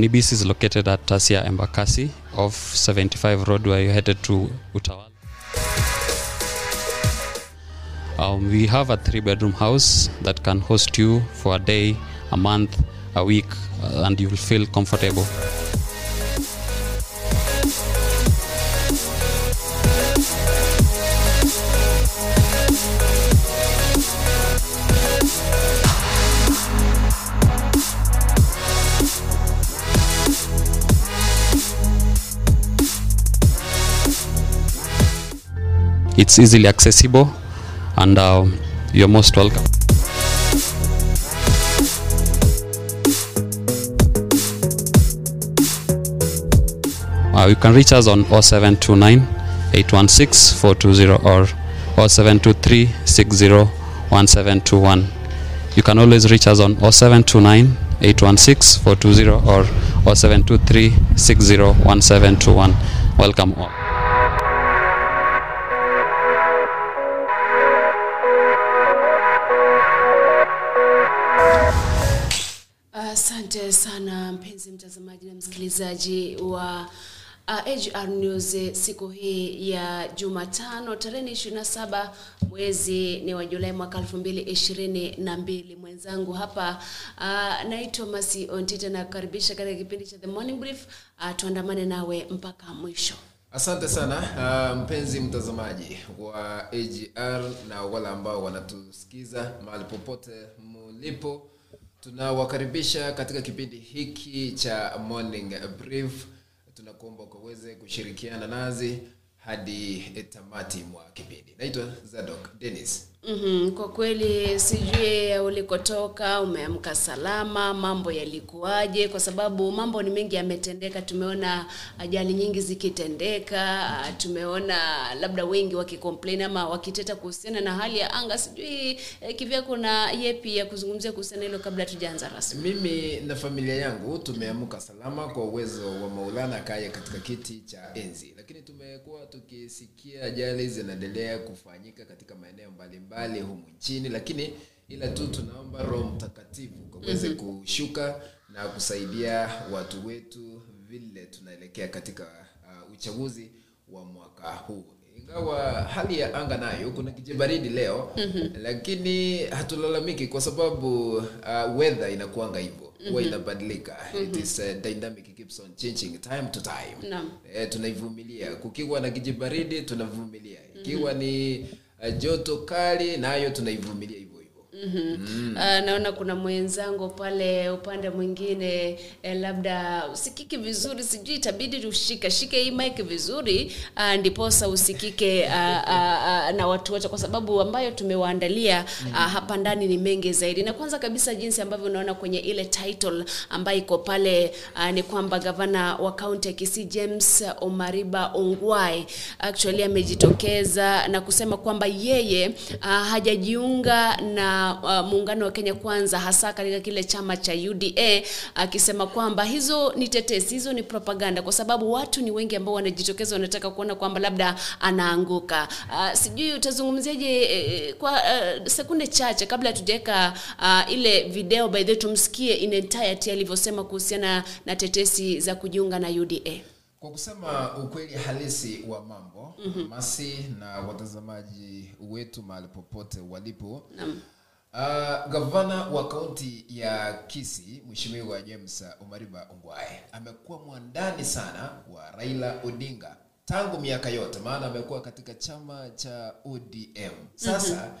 Monibis is located at Tasia Embakasi off 75 Road where you're headed to Utawala. Um, we have a three bedroom house that can host you for a day, a month, a week, uh, and you will feel comfortable. It's easily accessible, and uh, you're most welcome. Uh, you can reach us on 0729 816 420 or 0723 60 1721. You can always reach us on 0729 816 420 or 0723 60 1721. Welcome all. Msikilizaji wa uh, AGR News siku hii ya Jumatano tarehe 27 mwezi ni wa Julai mwaka 2022. Mwenzangu hapa uh, naitwa Masi Ontite na kukaribisha katika kipindi cha The Morning Brief. Uh, tuandamane nawe mpaka mwisho. Asante sana uh, mpenzi mtazamaji wa AGR na wale ambao wanatusikiza mahali popote mulipo, tunawakaribisha katika kipindi hiki cha Morning Brief. Tunakuomba ukaweze kushirikiana nazi hadi tamati mwa kipindi. Naitwa Zadok Dennis. Mm-hmm. Kwa kweli sijui ulikotoka, umeamka salama, mambo yalikuwaje? Kwa sababu mambo ni mengi yametendeka. Tumeona ajali nyingi zikitendeka, tumeona labda wengi wakicomplain ama wakiteta kuhusiana na hali ya anga. Sijui eh, kivyako na yepi ya kuzungumzia kuhusiana hilo kabla tujaanza rasmi? Mimi na familia yangu tumeamka salama kwa uwezo wa Maulana kaya katika kiti cha enzi, lakini tumekuwa tukisikia ajali zinaendelea kufanyika katika maeneo mbalimbali humu nchini, lakini ila tu tunaomba Roho Mtakatifu kaweze Mhm. kushuka na kusaidia watu wetu vile tunaelekea katika uh, uchaguzi wa mwaka huu ingawa hali ya anga nayo kuna kijibaridi leo Mhm. lakini hatulalamiki kwa sababu uh, weather inakuanga hivyo huwa Mhm. inabadilika it Mhm. is uh, dynamic keeps on changing time to time no. eh, tunaivumilia kukiwa na kijibaridi tunavumilia ikiwa ni uh, joto kali nayo tunaivumilia hivyo Mm-hmm. Uh, naona kuna mwenzangu pale upande mwingine eh, labda usikiki vizuri, sijui itabidi tushike shike hii mike vizuri uh, ndiposa usikike uh, uh, uh, na watu wote, kwa sababu ambayo tumewaandalia uh, hapa ndani ni mengi zaidi. Na kwanza kabisa, jinsi ambavyo unaona kwenye ile title ambayo iko pale uh, ni kwamba gavana wa kaunti ya Kisii James Omariba ongwai actually amejitokeza na kusema kwamba yeye uh, hajajiunga na uh, muungano wa Kenya Kwanza hasa katika kile chama cha UDA akisema kwamba hizo ni tetesi, hizo ni propaganda, kwa sababu watu ni wengi ambao wanajitokeza wanataka kuona kwamba labda anaanguka. Uh, sijui utazungumziaje eh, kwa uh, sekunde chache kabla hatujaweka uh, ile video by the way, tumsikie in entirety alivyosema kuhusiana na tetesi za kujiunga na UDA. kwa kusema ukweli halisi wa mambo mm-hmm. masi na watazamaji wetu mahali popote walipo Naam. Uh, gavana wa kaunti ya Kisii Mheshimiwa James Omariba Ongwae amekuwa mwandani sana wa Raila Odinga tangu miaka yote, maana amekuwa katika chama cha ODM. Sasa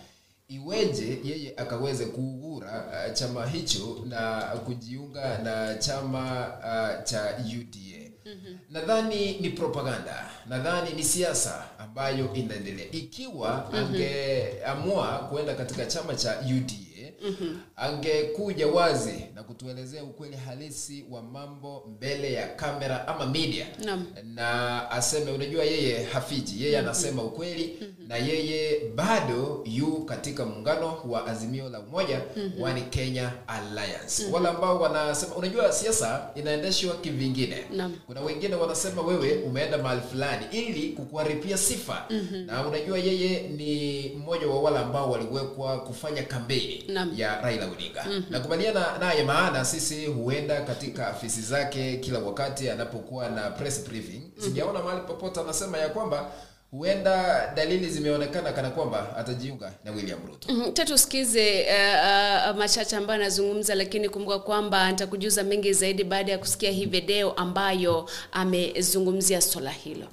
iweje yeye akaweze kuugura uh, chama hicho na kujiunga na chama uh, cha UDA? Mm-hmm. Nadhani ni propaganda, nadhani ni siasa ambayo inaendelea. Ikiwa angeamua kuenda katika chama cha UDA mm-hmm. angekuja wazi na kutuelezea ukweli halisi wa mambo mbele ya kamera ama media Naam. na aseme, unajua yeye hafiji, yeye anasema ukweli na yeye bado yu katika muungano wa Azimio la Umoja wani Kenya Alliance. Wale ambao wanasema, unajua siasa inaendeshwa kivingine. Naam. Kuna wengine wanasema wewe umeenda mahali fulani ili kukuharipia sifa na unajua yeye ni mmoja wa wale ambao waliwekwa kufanya kampeni Naam. Ya Raila Odinga. Nakubaliana naye, maana sisi huenda katika afisi zake kila wakati anapokuwa na press briefing. Sijaona mahali popote anasema ya kwamba huenda dalili zimeonekana kana kwamba atajiunga na William Ruto. Mm-hmm. Tatusikize uh, uh, machache ambayo anazungumza, lakini kumbuka kwamba nitakujuza mengi zaidi baada ya kusikia hii video ambayo amezungumzia swala hilo.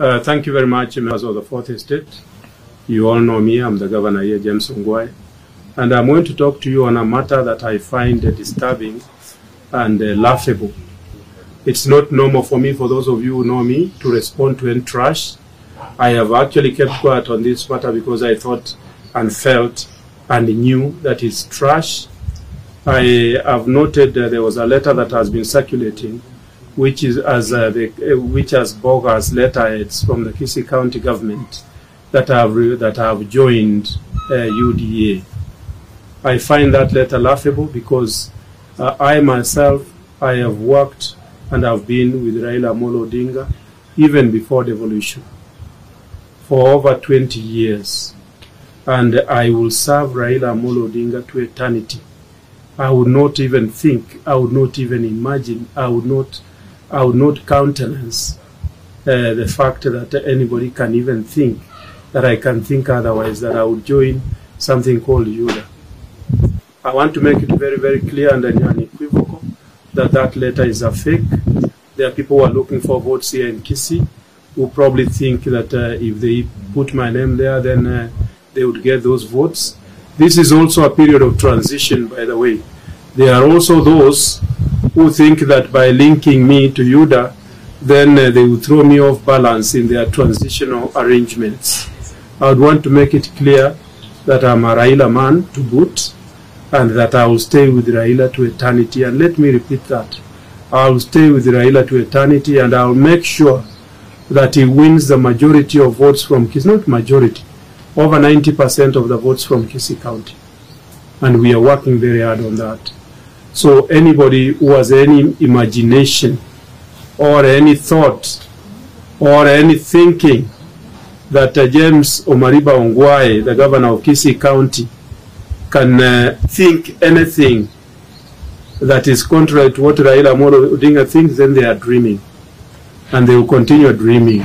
Uh, thank you very much, members of the Fourth Estate. You all know me, I'm the governor here, James Ongwae. And I'm going to talk to you on a matter that I find uh, disturbing and uh, laughable. It's not normal for me, for those of you who know me, to respond to any trash. I have actually kept quiet on this matter because I thought and felt and knew that it's trash. I have noted that there was a letter that has been circulating which is as uh, the, uh, which has bogus letterheads from the Kisii County government that have that have joined uh, UDA. I find that letter laughable because uh, I myself I have worked and have been with Raila Amolo Odinga even before devolution for over 20 years, and I will serve Raila Amolo Odinga to eternity. I would not even think, I would not even imagine, I would not, I would not countenance uh, the fact that anybody can even think that I can think otherwise, that I would join something called UDA. I want to make it very, very clear and unequivocal that that letter is a fake. There are people who are looking for votes here in Kisi who probably think that uh, if they put my name there, then uh, they would get those votes. This is also a period of transition, by the way. There are also those who think that by linking me to Yuda, then uh, they will throw me off balance in their transitional arrangements. I would want to make it clear that I'm a Raila man to boot and that I will stay with Raila to eternity. And let me repeat that. I will stay with Raila to eternity and I will make sure that he wins the majority of votes from Kisii, not majority, over 90% of the votes from Kisii County. And we are working very hard on that. So anybody who has any imagination or any thought or any thinking that uh, James Omariba Ongwae, the governor of Kisii County, can uh, think anything that is contrary to what Raila Amolo Odinga thinks, then they are dreaming. And they will continue dreaming.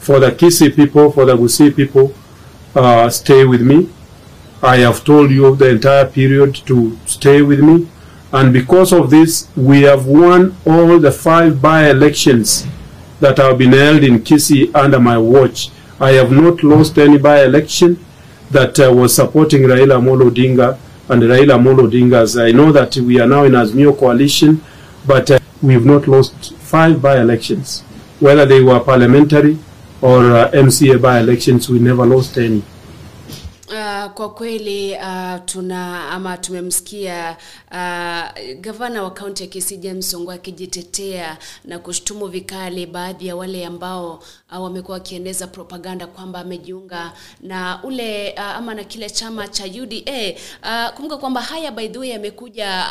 For the Kisii people, for the Gusii people, uh, stay with me. I have told you the entire period to stay with me. And because of this, we have won all the five by-elections that have been held in Kisii under my watch. I have not lost any by-election. That uh, was supporting Raila Amolo Odinga and Raila Amolo Odinga's. I know that we are now in Azimio coalition, but uh, we've not lost five by-elections. Whether they were parliamentary or uh, MCA by-elections, we never lost any. Uh, kwa kweli uh, tuna ama tumemsikia uh, gavana wa kaunti ya Kisii James Ong'o akijitetea na kushtumu vikali baadhi ya wale ambao uh, wamekuwa wakieneza propaganda kwamba amejiunga na ule uh, ama na kile chama cha UDA. Uh, kumbuka kwamba haya by the way yamekuja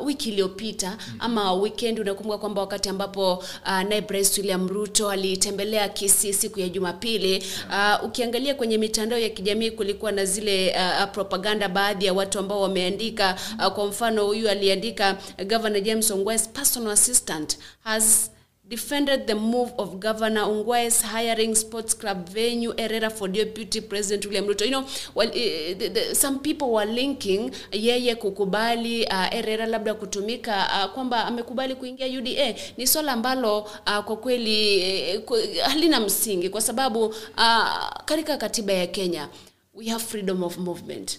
uh, wiki iliyopita ama weekend. Unakumbuka kwamba wakati ambapo uh, naibu rais William Ruto alitembelea Kisii siku ya Jumapili, uh, ukiangalia kwenye mitandao ya kijamii kulikuwa na zile uh, propaganda baadhi ya watu ambao wameandika uh, kwa mfano huyu aliandika Governor James Ongwe's personal assistant has defended the move of Governor Ongwe's hiring sports club venue Herrera for deputy president William Ruto. You know, well, uh, the, the, some people were linking yeye kukubali uh, Herrera labda kutumika uh, kwamba amekubali kuingia UDA. Ni swala ambalo uh, kwa kweli eh, halina msingi kwa sababu uh, katika katiba ya Kenya we have freedom of movement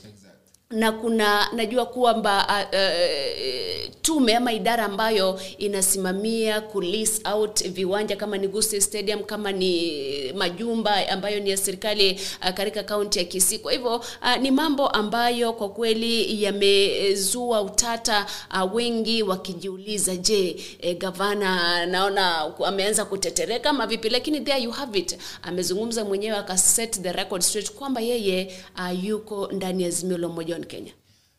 na kuna najua kwamba uh, uh, tume ama idara ambayo inasimamia kulease out viwanja kama ni Gusii Stadium kama ni majumba ambayo ni ya serikali uh, katika kaunti ya Kisii. Kwa hivyo uh, ni mambo ambayo kwa kweli yamezua utata uh, wengi wakijiuliza, je, eh, gavana naona ameanza kutetereka ama vipi? Lakini there you have it, amezungumza mwenyewe akaset the record straight kwamba yeye uh, yuko ndani ya Azimio la Umoja wa Kenya.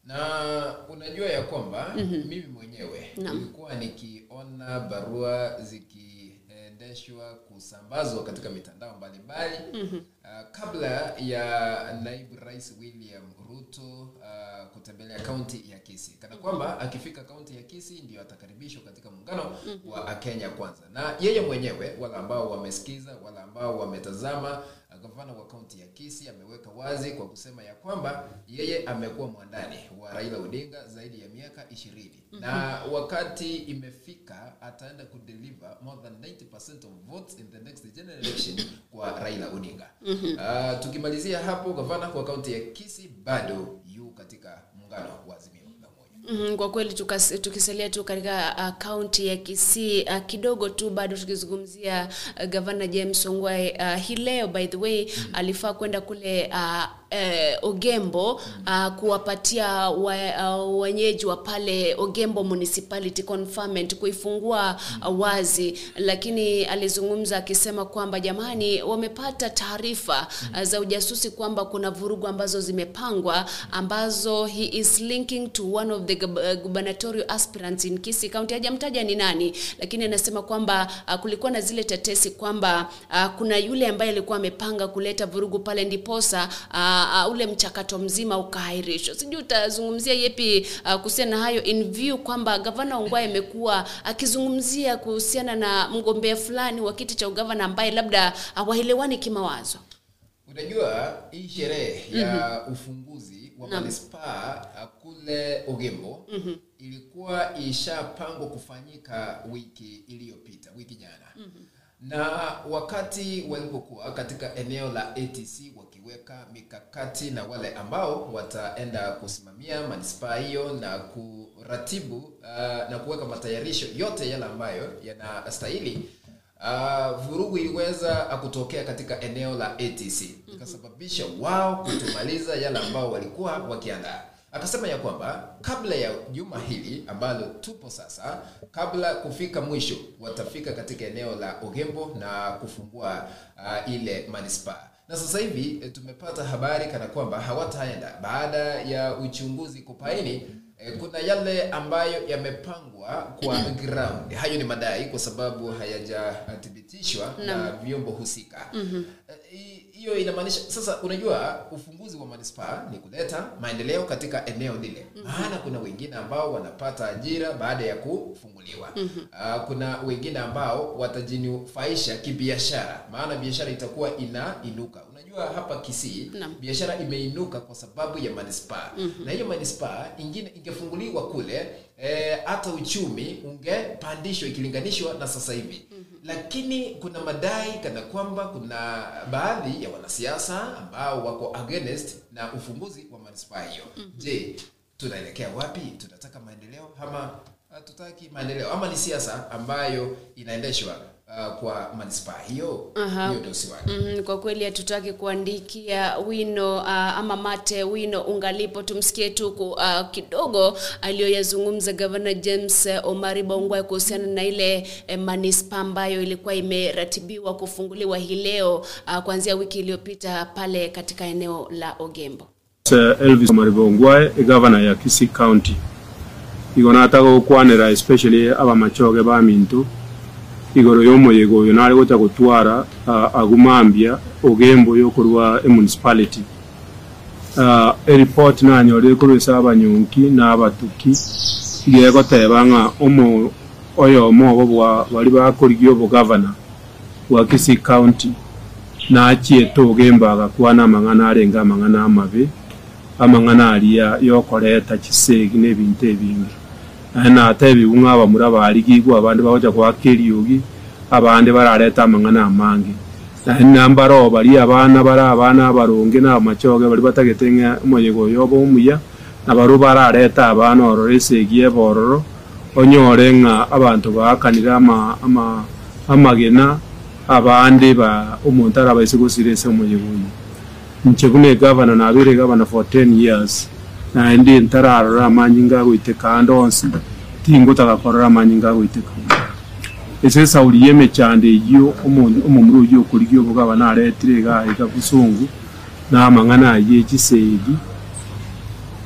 na unajua ya kwamba Mhm. mimi mwenyewe nilikuwa nikiona barua zikiendeshwa kusambazwa katika mitandao mbalimbali Mhm. uh, kabla ya naibu rais william ruto uh, kutembelea kaunti ya kisi kana kwamba akifika kaunti ya kisi ndio atakaribishwa katika muungano Mhm. wa kenya kwanza na yeye mwenyewe wala ambao wamesikiza wala ambao wametazama gavana wa kaunti ya kisi ameweka wazi kwa kusema ya kwamba yeye amekuwa mwandani wa raila odinga zaidi ya miaka ishirini Mhm. na wakati imefika ataenda kudeliver more than 90% of votes in the next general election kwa raila odinga Mhm. uh, tukimalizia hapo gavana wa kaunti ya kisi bado yu katika muungano wa azimio Mm, kwa kweli tukisalia tu katika uh, kaunti ya Kisii uh, kidogo tu bado tukizungumzia uh, gavana James Ongwae uh, hii leo by the way alifaa kwenda kule uh, eh, Ogembo uh, kuwapatia wa, uh, wenyeji wa pale Ogembo municipality conferment kuifungua uh, wazi, lakini alizungumza akisema kwamba jamani, wamepata taarifa uh, za ujasusi kwamba kuna vurugu ambazo zimepangwa ambazo he is linking to one of the gubernatorial aspirants in Kisii. County. Hajamtaja ni nani, lakini anasema kwamba uh, kulikuwa na zile tetesi kwamba uh, kuna yule ambaye alikuwa amepanga kuleta vurugu pale, ndiposa uh, uh, ule mchakato mzima ukaahirishwa. Sijui utazungumzia yepi uh, kuhusiana na hayo in view kwamba gavana Ongwae amekuwa akizungumzia kuhusiana na mgombea fulani wa kiti cha ugavana ambaye labda hawaelewani kimawazo. unajua hii sherehe ya Mhm. ufunguzi wa manispaa uh, kule ogembo Mhm. ilikuwa ishapangwa kufanyika wiki iliyopita wiki jana Mhm. na wakati walipokuwa katika eneo la atc wakiweka mikakati na wale ambao wataenda kusimamia manispaa hiyo na kuratibu uh, na kuweka matayarisho yote yale ambayo yanastahili uh, vurugu iliweza kutokea katika eneo la atc ikasababisha wao kutumaliza yale ambao walikuwa wakiandaa. Akasema ya kwamba kabla ya juma hili ambalo tupo sasa kabla kufika mwisho watafika katika eneo la ogembo na kufungua uh, ile manispaa na sasa hivi eh, tumepata habari kana kwamba hawataenda. Baada ya uchunguzi kupaini eh, kuna yale ambayo yamepangwa kwa ground. Hayo ni madai kwa sababu hayajathibitishwa na vyombo husika. Mhm. Hi- hiyo inamaanisha sasa unajua ufunguzi wa manispaa ni kuleta maendeleo katika eneo lile maana kuna wengine ambao wanapata ajira baada ya kufunguliwa Mhm. uh, kuna wengine ambao watajinufaisha kibiashara maana biashara itakuwa inainuka unajua hapa kisii no. biashara imeinuka kwa sababu ya manispaa Mhm. na hiyo manispaa ingine ingefunguliwa kule eh, hata uchumi ungepandishwa ikilinganishwa na sasa hivi. Lakini kuna madai kana kwamba kuna baadhi ya wanasiasa ambao wako against na ufunguzi wa manispaa hiyo. Je tunaelekea wapi? Tunataka maendeleo ama hatutaki maendeleo? Ama ni siasa ambayo inaendeshwa uh, kwa manispaa. Hiyo Aha. hiyo ndio siwani Mm, kwa kweli hatutaki kuandikia wino uh, ama mate wino ungalipo. Tumsikie tu uh, kidogo aliyoyazungumza gavana james eh, omari baungwa kuhusiana na ile eh, manispa ambayo ilikuwa imeratibiwa kufunguliwa hii leo uh, kuanzia wiki iliyopita pale katika eneo la ogembo. Uh, Elvis Maribongwae gavana ya Kisii County. Igo nataka gukwanira especially abamachoge ba mintu igoro y'omuyigo oyo nare gocha gutwara uh, agumambia ogembo yokurwa emunicipality uh, eripoti nanyorire kurwisa abanyonki n'abatuki igegoteba ng'a omo oyomo obo bwa bari bakorigia obogavana bwa Kisii County nachiete ogembo agakwana amang'ana arenga amang'ana amabe amang'ana aria yokoreta chisegi n'ebinto ebingi naye nate ebibu ng'abamura barigigwa abande bagocha gwaka eriogi abande barareta amang'ana amange naye nambara oo bari abana bara abana abaronge na amachoge bari batagete ng'a omoyego oyo oba omuya nabaru barareta abana ororo esegi ebororo onyore ng'a abanto baakanire ama, ama, amagena abande ba omonto arabaise gosira ase omoyego oyo inche buna egavana nabere egavana for 10 years naende ntararora amanyi ngagoiteka ande onsi. Tingotaka korora amanyi ngagoiteka ese esauri yeme chande omo- omomura oyo okorigia obogaba aretire iga iga busungu na amang'ana aye echisegi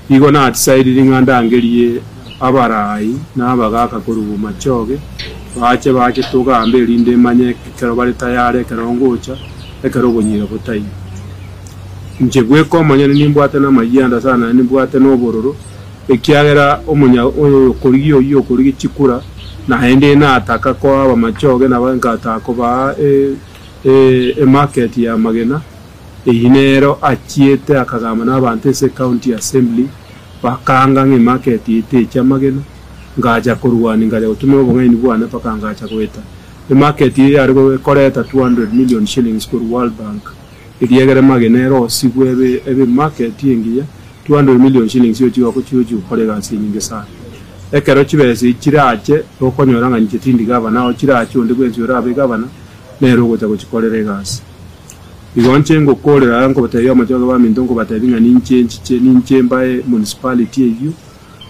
igo natisairiri ng'a ndangerie abarai nabagaka korwa machoge bache bache togamba erinde emanye ekero bare tayare ekero ngocha ekero obonyira botaine inche gweka omonyene nimbwate namayanda sana nimbwate na obororo. Ekiagera omonya oyo okorigia oyio okorigia chikura naende nataka koa abamachoge nabo nkataka kobaa e- e- emarket ya magena. Eyi nero achiete akagamba n'abantu ase county assembly bakanga ng'a emarket ete amagena ngacha korwani ngacha gotumira obong'aini bwane mpaka ngacha goeta emarket eye yari koreta 200 million shillings korwa world bank eriegere magena ero osibwe ebe ebe market engiya 200 million shillings yo chigo chigo chikore gasi nyingi sana. Ekero chibese chirache okonyora ng'a nche tindi gavana o chirache onde bwensi ora gavana nero gocha gochikorera egasi igo nche ngokorera nkobatebi amachoge baminto nkobatebi ng'a ninche nchiche ninche mbae municipality eyio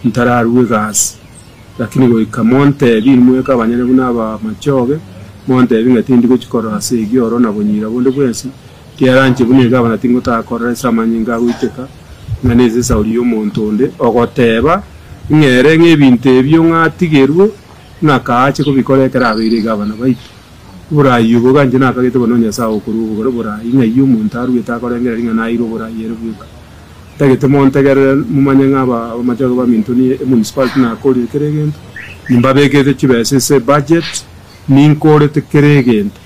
ntararwa egasi lakini goika montebi nimweka abanyene buna aba machoge montebi ng'a tindi gochikorera ase egioro na bonyira bonde bwensi kiaranche buna egavana tingotakorera ase amanyi ngagoiteka ng'a nase esauri ya omonto onde ogoteba ng'ere ng'ebinto ebio ng'atigerwe ng'a kaache kobikora ekero abeire egavana baitu burayi obo ganje nakagete bono nyasaye okorwa obogore burayi ng'ai omonto arwete akorengera ring'a naire oburayi ere bweka tagete montegerere mumanye ng'aba abamachoge baminto ni emunicipality nakorire kera egento nimbabekete chibesa ase budget ninkorete kere egento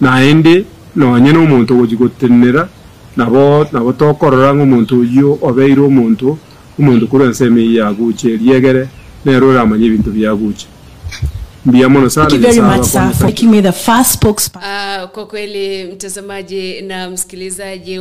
naende nonye na omonto ogochi gotenera nabo nabo tokorora ng'a omonto oyio obeire omonto omonto korwa ensemo eyio yaguche eriegere nero oramanya ebinto biaguche Uh, kwa kweli mtazamaji na msikilizaji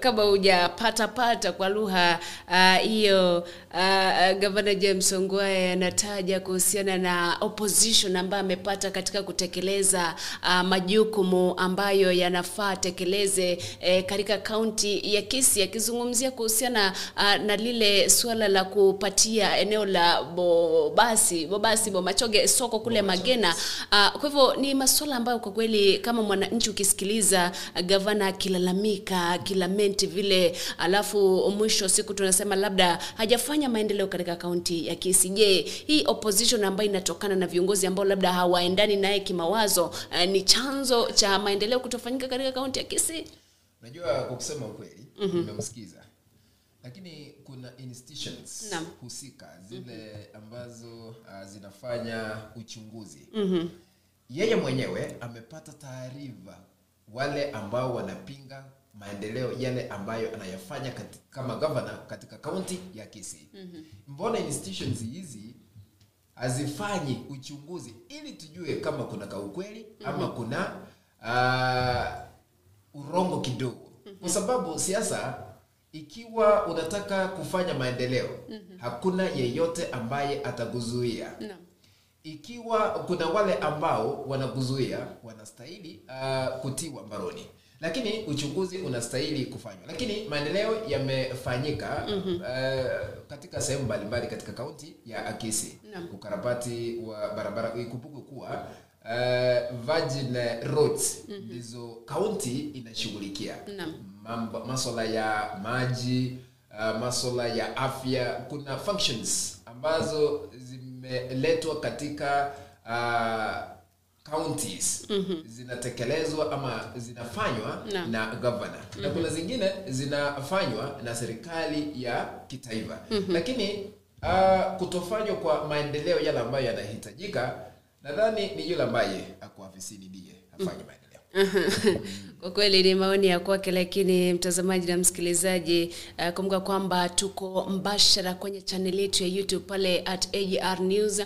kama hujapatapata kwa lugha ah, hiyo uh, uh, gavana James Ongwae anataja kuhusiana na opposition ambayo amepata katika kutekeleza uh, majukumu ambayo yanafaa tekeleze eh, katika kaunti ya kisi akizungumzia kuhusiana uh, na lile suala la kupatia eneo la Bobasi Bobasi Bomachoge soko kule Magena. Uh, kwa hivyo ni masuala ambayo kwa kweli kama mwananchi ukisikiliza uh, gavana akilalamika akilamenti vile, alafu mwisho siku tunasema labda hajafanya maendeleo katika kaunti ya Kisii. Je, hii opposition ambayo inatokana na viongozi ambao labda hawaendani naye kimawazo uh, ni chanzo cha maendeleo kutofanyika katika kaunti ya Kisii? Najua kwa kusema ukweli Mhm. nimemsikiza lakini kuna institutions Naam. husika zile ambazo uh, zinafanya uchunguzi Mhm. yeye mwenyewe amepata taarifa wale ambao wanapinga maendeleo yale ambayo anayafanya katika, kama gavana katika kaunti ya Kisii. Mhm. Mbona institutions hizi hazifanyi uchunguzi ili tujue kama kuna kaukweli ama Mhm. kuna uh, urongo kidogo kwa sababu siasa ikiwa unataka kufanya maendeleo Mhm. hakuna yeyote ambaye atakuzuia no. ikiwa kuna wale ambao wanakuzuia wanastahili uh, kutiwa mbaroni lakini uchunguzi unastahili kufanywa lakini maendeleo yamefanyika Mhm. uh, katika sehemu mbalimbali katika kaunti ya akisi no. ukarabati wa barabara ikumbuke kuwa uh, virgin roads Mhm. ndizo kaunti inashughulikia Naam. Mambo maswala ya maji uh, maswala ya afya kuna functions ambazo zimeletwa katika uh, counties Mhm. zinatekelezwa ama zinafanywa no. na governor na Mhm. kuna zingine zinafanywa na serikali ya kitaifa Mhm. lakini uh, kutofanywa kwa maendeleo yale ambayo yanahitajika nadhani ni yule ambaye ako afisini ndiye afanye maendeleo kwa kweli ni maoni ya kwake lakini mtazamaji na msikilizaji uh, kumbuka kwamba tuko mbashara kwenye chaneli yetu ya youtube pale at agr news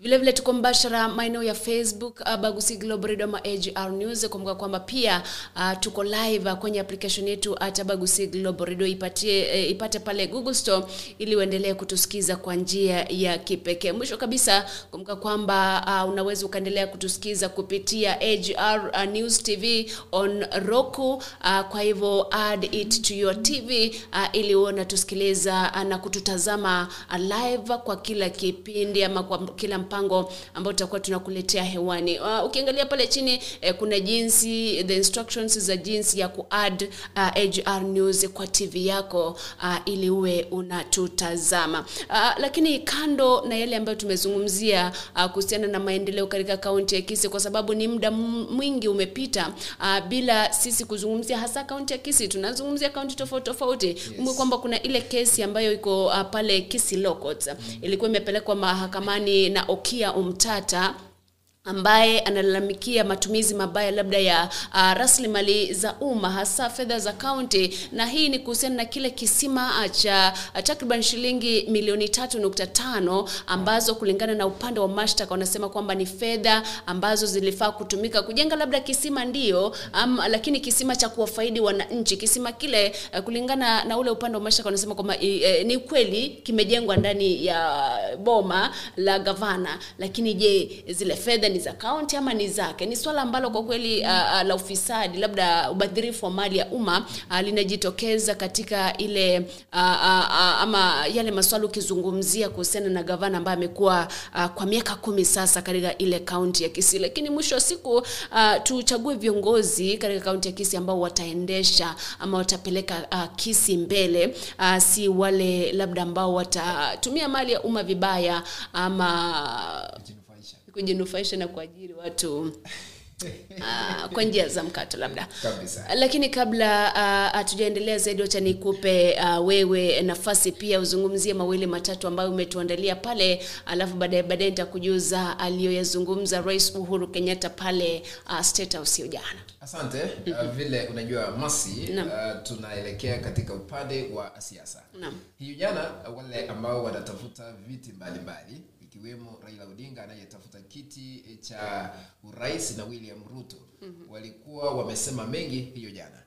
vilevile vile tuko mbashara maeneo ya facebook uh, bagusi global radio ama agr news kumbuka kwamba pia uh, tuko live uh, kwenye application yetu hata bagusi global radio. Ipatie, uh, ipate pale google store ili uendelee kutusikiza kwa njia ya kipekee. Mwisho kabisa kumbuka kwamba uh, unaweza ukaendelea kutusikiza kupitia agr uh, news tv on roku uh, kwa hivyo add it to your tv uh, ili uwe unatusikiliza uh, na kututazama uh, live kwa kila kipindi ama kwa kila mpango ambao tutakuwa tunakuletea hewani uh, ukiangalia pale chini eh, kuna jinsi the instructions za jinsi ya kuadd uh, hr news kwa tv yako uh, ili uwe unatutazama uh, lakini kando na yale ambayo tumezungumzia uh, kuhusiana na maendeleo katika kaunti ya kisi kwa sababu ni muda mwingi umepita uh, bila sisi kuzungumzia hasa kaunti ya kisi tunazungumzia kaunti tofauti tofauti yes. kwamba kuna ile kesi ambayo iko uh, pale kisi locots mm. ilikuwa imepelekwa mahakamani na Okia Umtata ambaye analalamikia matumizi mabaya labda ya uh, rasilimali za umma hasa fedha za kaunti. Na hii ni kuhusiana na kile kisima uh, cha uh, takriban shilingi milioni tatu nukta tano ambazo kulingana na upande wa mashtaka wanasema kwamba ni fedha ambazo zilifaa kutumika kujenga labda kisima ndio um, lakini kisima cha kuwafaidi wananchi. Kisima kile uh, kulingana na ule upande wa mashtaka wanasema kwamba uh, ni kweli kimejengwa ndani ya boma la gavana. Lakini je zile fedha ni za kaunti ama ni zake? Ni swala ambalo kwa kweli uh, uh, la ufisadi labda ubadhirifu wa mali ya umma uh, linajitokeza katika ile uh, uh, uh, ama yale maswala ukizungumzia kuhusiana na gavana ambaye amekuwa uh, kwa miaka kumi sasa katika ile kaunti ya Kisii. Lakini mwisho wa siku uh, tuchague viongozi katika kaunti ya kisi ambao wataendesha ama watapeleka uh, kisi mbele uh, si wale labda ambao watatumia mali ya umma vibaya ama kujinufaisha na kuajiri watu uh, kwa njia za mkato labda. Kabisa. Lakini kabla hatujaendelea uh, zaidi wacha nikupe uh, wewe nafasi pia uzungumzie mawili matatu ambayo umetuandalia pale alafu baadaye baadaye nitakujuza aliyoyazungumza rais uhuru kenyatta pale uh, state house hiyo jana. Asante. Uh, vile unajua masi uh, tunaelekea katika upande wa siasa. Hiyo jana wale ambao wanatafuta viti mbalimbali ikiwemo raila odinga anayetafuta kiti cha urais na william ruto Mhm. walikuwa wamesema mengi hiyo jana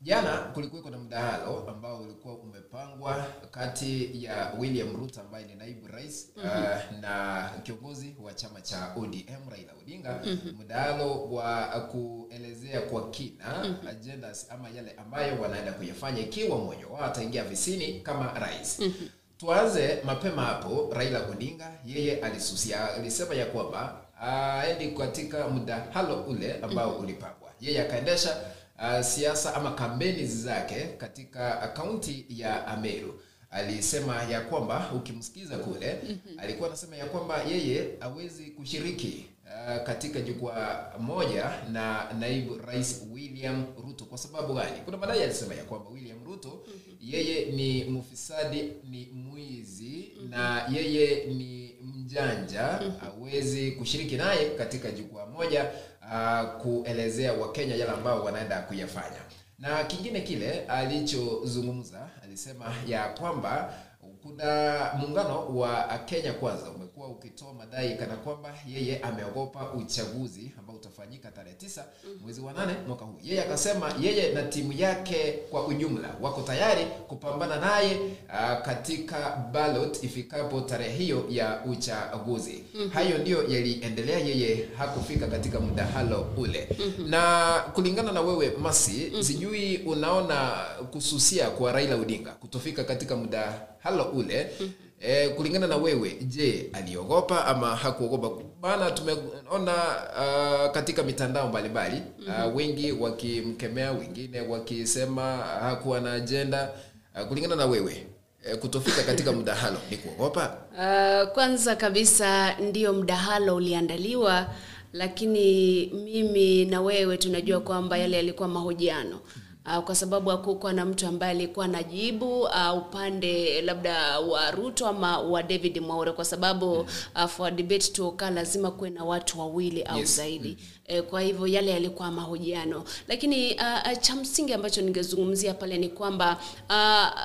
jana kulikuweko na mdahalo ambao ulikuwa umepangwa kati ya william ruto ambaye ni naibu rais Mhm. uh, na kiongozi wa chama cha odm raila odinga Mhm. mdahalo wa kuelezea kwa kina Mhm. agendas ama yale ambayo wanaenda kuyafanya ikiwa mmoja wao ataingia visini kama rais Mhm. Tuanze mapema hapo raila odinga yeye alisusia alisema ya kwamba aendi katika mdahalo ule ambao ulipangwa. Yeye akaendesha uh, siasa ama kampeni zake katika kaunti ya ameru alisema ya kwamba ukimsikiza kule Mhm. alikuwa anasema ya kwamba yeye awezi kushiriki uh, katika jukwaa moja na naibu rais william ruto. Kwa sababu gani? Kuna madai alisema ya kwamba william yeye ni mfisadi ni mwizi na yeye ni mjanja. Hawezi kushiriki naye katika jukwaa moja uh, kuelezea wakenya yale ambao wanaenda kuyafanya. Na kingine kile alichozungumza alisema ya kwamba kuna muungano wa kenya kwanza umekuwa ukitoa madai kana kwamba yeye ameogopa uchaguzi utafanyika tarehe tisa mwezi wa nane mwaka huu. Yeye akasema yeye na timu yake kwa ujumla wako tayari kupambana naye uh, katika ballot ifikapo tarehe hiyo ya uchaguzi. Mhm. hayo ndiyo yaliendelea yeye hakufika katika mdahalo ule. Na kulingana na wewe masi sijui unaona kususia kwa raila odinga kutofika katika mdahalo ule E, kulingana na wewe je aliogopa ama hakuogopa? Maana tumeona uh, katika mitandao mbalimbali uh, wengi wakimkemea wengine wakisema hakuwa na ajenda uh, kulingana na wewe e, kutofika katika mdahalo ni kuogopa? Uh, kwanza kabisa ndio mdahalo uliandaliwa lakini mimi na wewe tunajua kwamba yale yalikuwa mahojiano Uh, kwa sababu hakukuwa na mtu ambaye alikuwa anajibu uh, upande labda wa Ruto ama wa David Mwaure kwa sababu uh, for debate to occur lazima kuwe na watu wawili au Yes. zaidi. Eh, kwa hivyo yale yalikuwa mahojiano. Lakini uh, cha msingi ambacho ningezungumzia pale ni kwamba uh,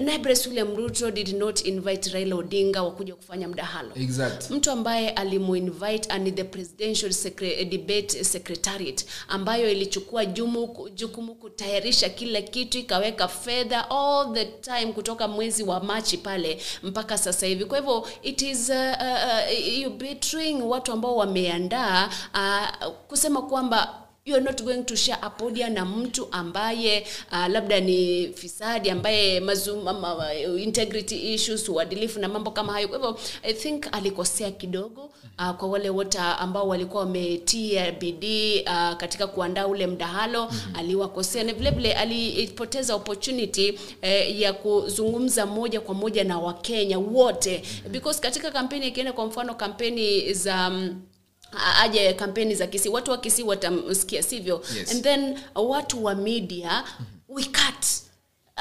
Naibu William Ruto did not invite Raila Odinga wakuja kufanya mdahalo. exact Mtu ambaye alimuinvite and the presidential secre debate secretariat ambayo ilichukua jumu, jukumu kutayarisha kila kitu ikaweka fedha all the time kutoka mwezi wa Machi pale mpaka sasa hivi. Kwa hivyo it is uh, uh, you betraying watu ambao wameandaa uh, kusema kwamba you are not going to share a podium na mtu ambaye uh, labda ni fisadi ambaye mazuma, ma, integrity issues uadilifu na mambo kama hayo kwa hivyo i think alikosea kidogo uh, kwa wale wote ambao walikuwa wametia bidii uh, katika kuandaa ule mdahalo mm-hmm. aliwakosea na vilevile vile alipoteza opportunity eh, ya kuzungumza moja kwa moja na wakenya wote mm-hmm. because katika kampeni ikienda kwa mfano kampeni za um, aje kampeni za Kisii, watu wa Kisii watamsikia, sivyo? Yes. And then watu wa media we cut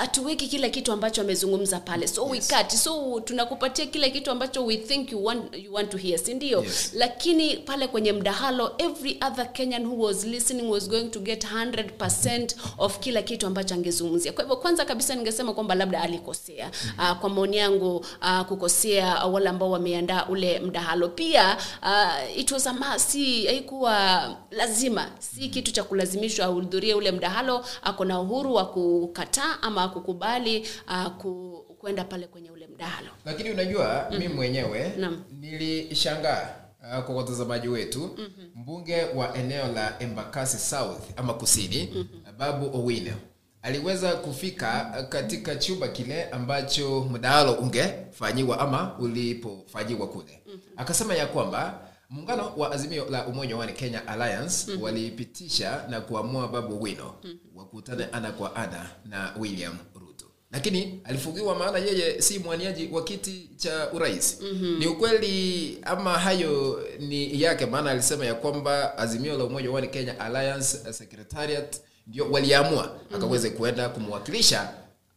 hatuweki kila kitu ambacho amezungumza pale. So yes. we so tunakupatia kila kitu ambacho we think you want, you want to hear sindio Yes. lakini pale kwenye mdahalo every other kenyan who was listening was going to get 100% of kila kitu ambacho angezungumzia. Kwa hivyo kwanza kabisa ningesema kwamba labda alikosea. Uh, kwa maoni yangu uh, kukosea wale ambao wameandaa ule mdahalo. Pia uh, it was a must, si haikuwa lazima. Si kitu cha kulazimishwa ahudhurie ule mdahalo. Ako na uhuru wa kukataa ama kukubali uh, ku, kwenda pale kwenye ule mdahalo lakini unajua Mhm. mi mwenyewe Naam. nilishangaa uh, kwa watazamaji wetu Mhm. mbunge wa eneo la embakasi south ama kusini babu owino aliweza kufika uh, katika chumba kile ambacho mdahalo ungefanyiwa ama ulipofanyiwa kule akasema ya kwamba muungano wa azimio la umoja wani kenya alliance Mhm. walipitisha na kuamua babu owino wakutane ana kwa ana na william ruto. Lakini alifungiwa maana yeye si mwaniaji wa kiti cha urais. Mhm. ni ukweli ama hayo ni yake? Maana alisema ya kwamba azimio la umoja wani kenya alliance uh, secretariat ndio waliamua akaweze kuenda kumwakilisha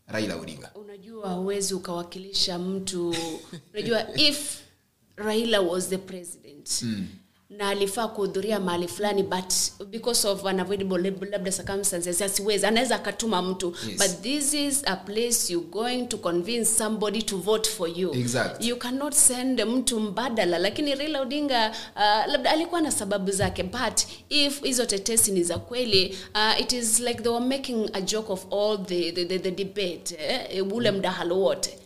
raila odinga. Unajua huwezi ukawakilisha mtu. Unajua if raila was the president. Mm. na alifaa kuhudhuria mahali fulani but because of unavoidable labda circumstances asiwezi. Anaweza akatuma mtu. Yes. but this is a place you going to convince somebody to vote for you. Exactly. you cannot send mtu mbadala. Lakini Raila Odinga uh, labda alikuwa na sababu zake but if hizo tetesi ni za kweli uh, it is like they were making a joke of all the, the, the, the debate eh, ule mdahalo wote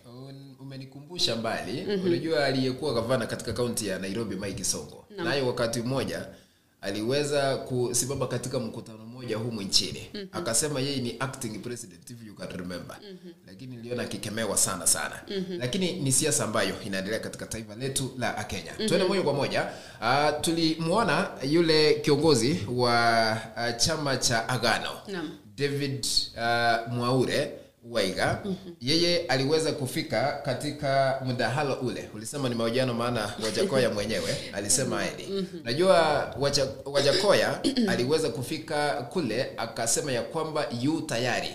umenikumbusha mbali Mhm. unajua aliyekuwa gavana katika kaunti ya nairobi mike songo no. naye wakati mmoja aliweza kusimama katika mkutano mmoja humu nchini Mhm. akasema yeye ni acting president if you can remember Mhm. lakini niliona akikemewa sana sana Mhm. lakini ni siasa ambayo inaendelea katika taifa letu la kenya Mhm. tuende moja kwa moja uh, tulimwona yule kiongozi wa uh, chama cha agano Naam. david uh, mwaure waiga Mhm. yeye aliweza kufika katika mdahalo ule. Ulisema ni mahojiano maana wajakoya mwenyewe alisema ni mm-hmm. najua wacha, wajakoya aliweza kufika kule akasema ya kwamba yu tayari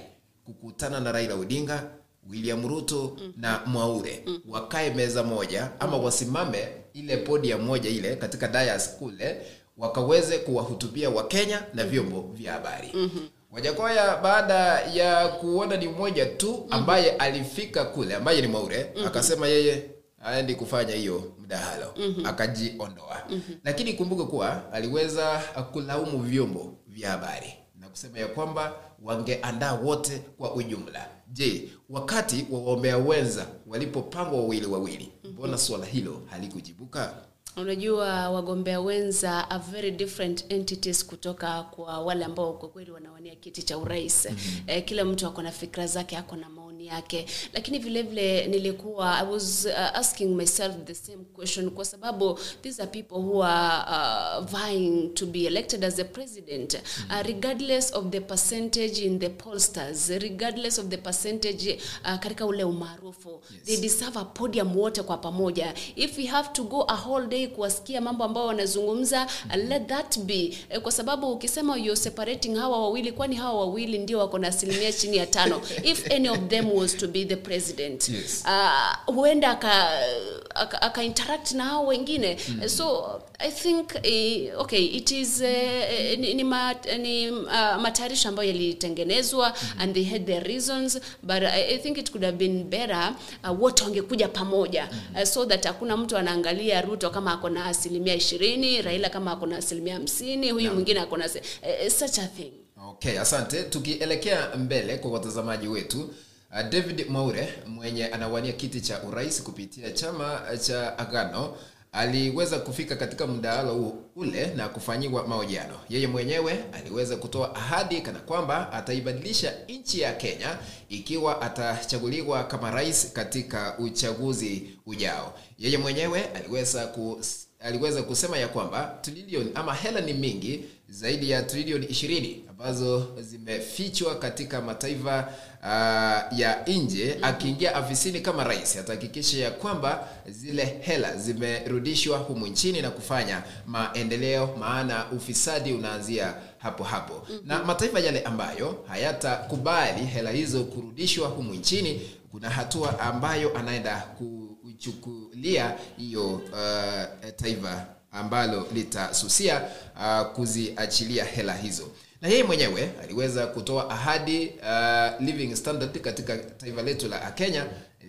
kukutana na raila odinga william ruto na mwaure. Wakae meza moja ama wasimame ile podia moja ile katika dayas kule wakaweze kuwahutubia wakenya na vyombo vya habari. Mhm. Wajakoya baada ya kuona ni mmoja tu ambaye alifika kule ambaye ni mwaure Mhm. akasema yeye aendi kufanya hiyo mdahalo. Mhm. akajiondoa. Lakini kumbuke kuwa aliweza kulaumu vyombo vya habari na kusema ya kwamba wangeandaa wote kwa ujumla. Je wakati wa waombea wenza walipopangwa wawili wawili mbona suala hilo halikujibuka unajua wagombea wenza are very different entities kutoka kwa wale ambao kwa kweli wanawania kiti cha urais mm-hmm. eh, kila mtu ako na fikra zake ako na maoni yake lakini vile vile nilikuwa i was uh, asking myself the same question kwa sababu these are people who are uh, vying to be elected as a president uh, regardless of the percentage in the pollsters regardless of the percentage uh, katika ule umaarufu yes. they deserve a podium wote kwa pamoja if we have to go a whole day kuwasikia mambo ambayo wanazungumza mm-hmm. let that be eh, kwa sababu ukisema you're separating hawa wawili kwani hawa wawili ndio wako na asilimia chini ya tano if any of them was to be the president Yes. uh, huenda aka, aka, aka interact na hao wengine mm. so i think uh, okay it is uh, ni, ni, ma, ni uh, matayarisho ambayo yalitengenezwa mm. and they had their reasons but I, i think it could have been better uh, wote wangekuja pamoja mm. uh, so that hakuna mtu anaangalia ruto kama ako na asilimia ishirini raila kama ako na asilimia hamsini huyu mwingine ako na eh, such a thing okay asante tukielekea mbele kwa watazamaji wetu uh, david maure mwenye anawania kiti cha urais kupitia chama cha agano aliweza kufika katika mdahalo ule na kufanyiwa mahojiano. Yeye mwenyewe aliweza kutoa ahadi kana kwamba ataibadilisha nchi ya kenya ikiwa atachaguliwa kama rais katika uchaguzi ujao. Yeye mwenyewe aliweza kus aliweza kusema ya kwamba trilioni ama hela ni mingi zaidi ya trilioni ishirini ambazo zimefichwa katika mataifa uh, ya nje akiingia afisini kama rais atahakikisha ya kwamba zile hela zimerudishwa humu nchini na kufanya maendeleo maana ufisadi unaanzia hapo hapo mm-hmm. na mataifa yale ambayo hayatakubali hela hizo kurudishwa humu nchini kuna hatua ambayo anaenda kuchukulia hiyo uh, taifa ambalo litasusia uh, kuziachilia hela hizo na yeye mwenyewe aliweza kutoa ahadi uh, living standard katika taifa letu la kenya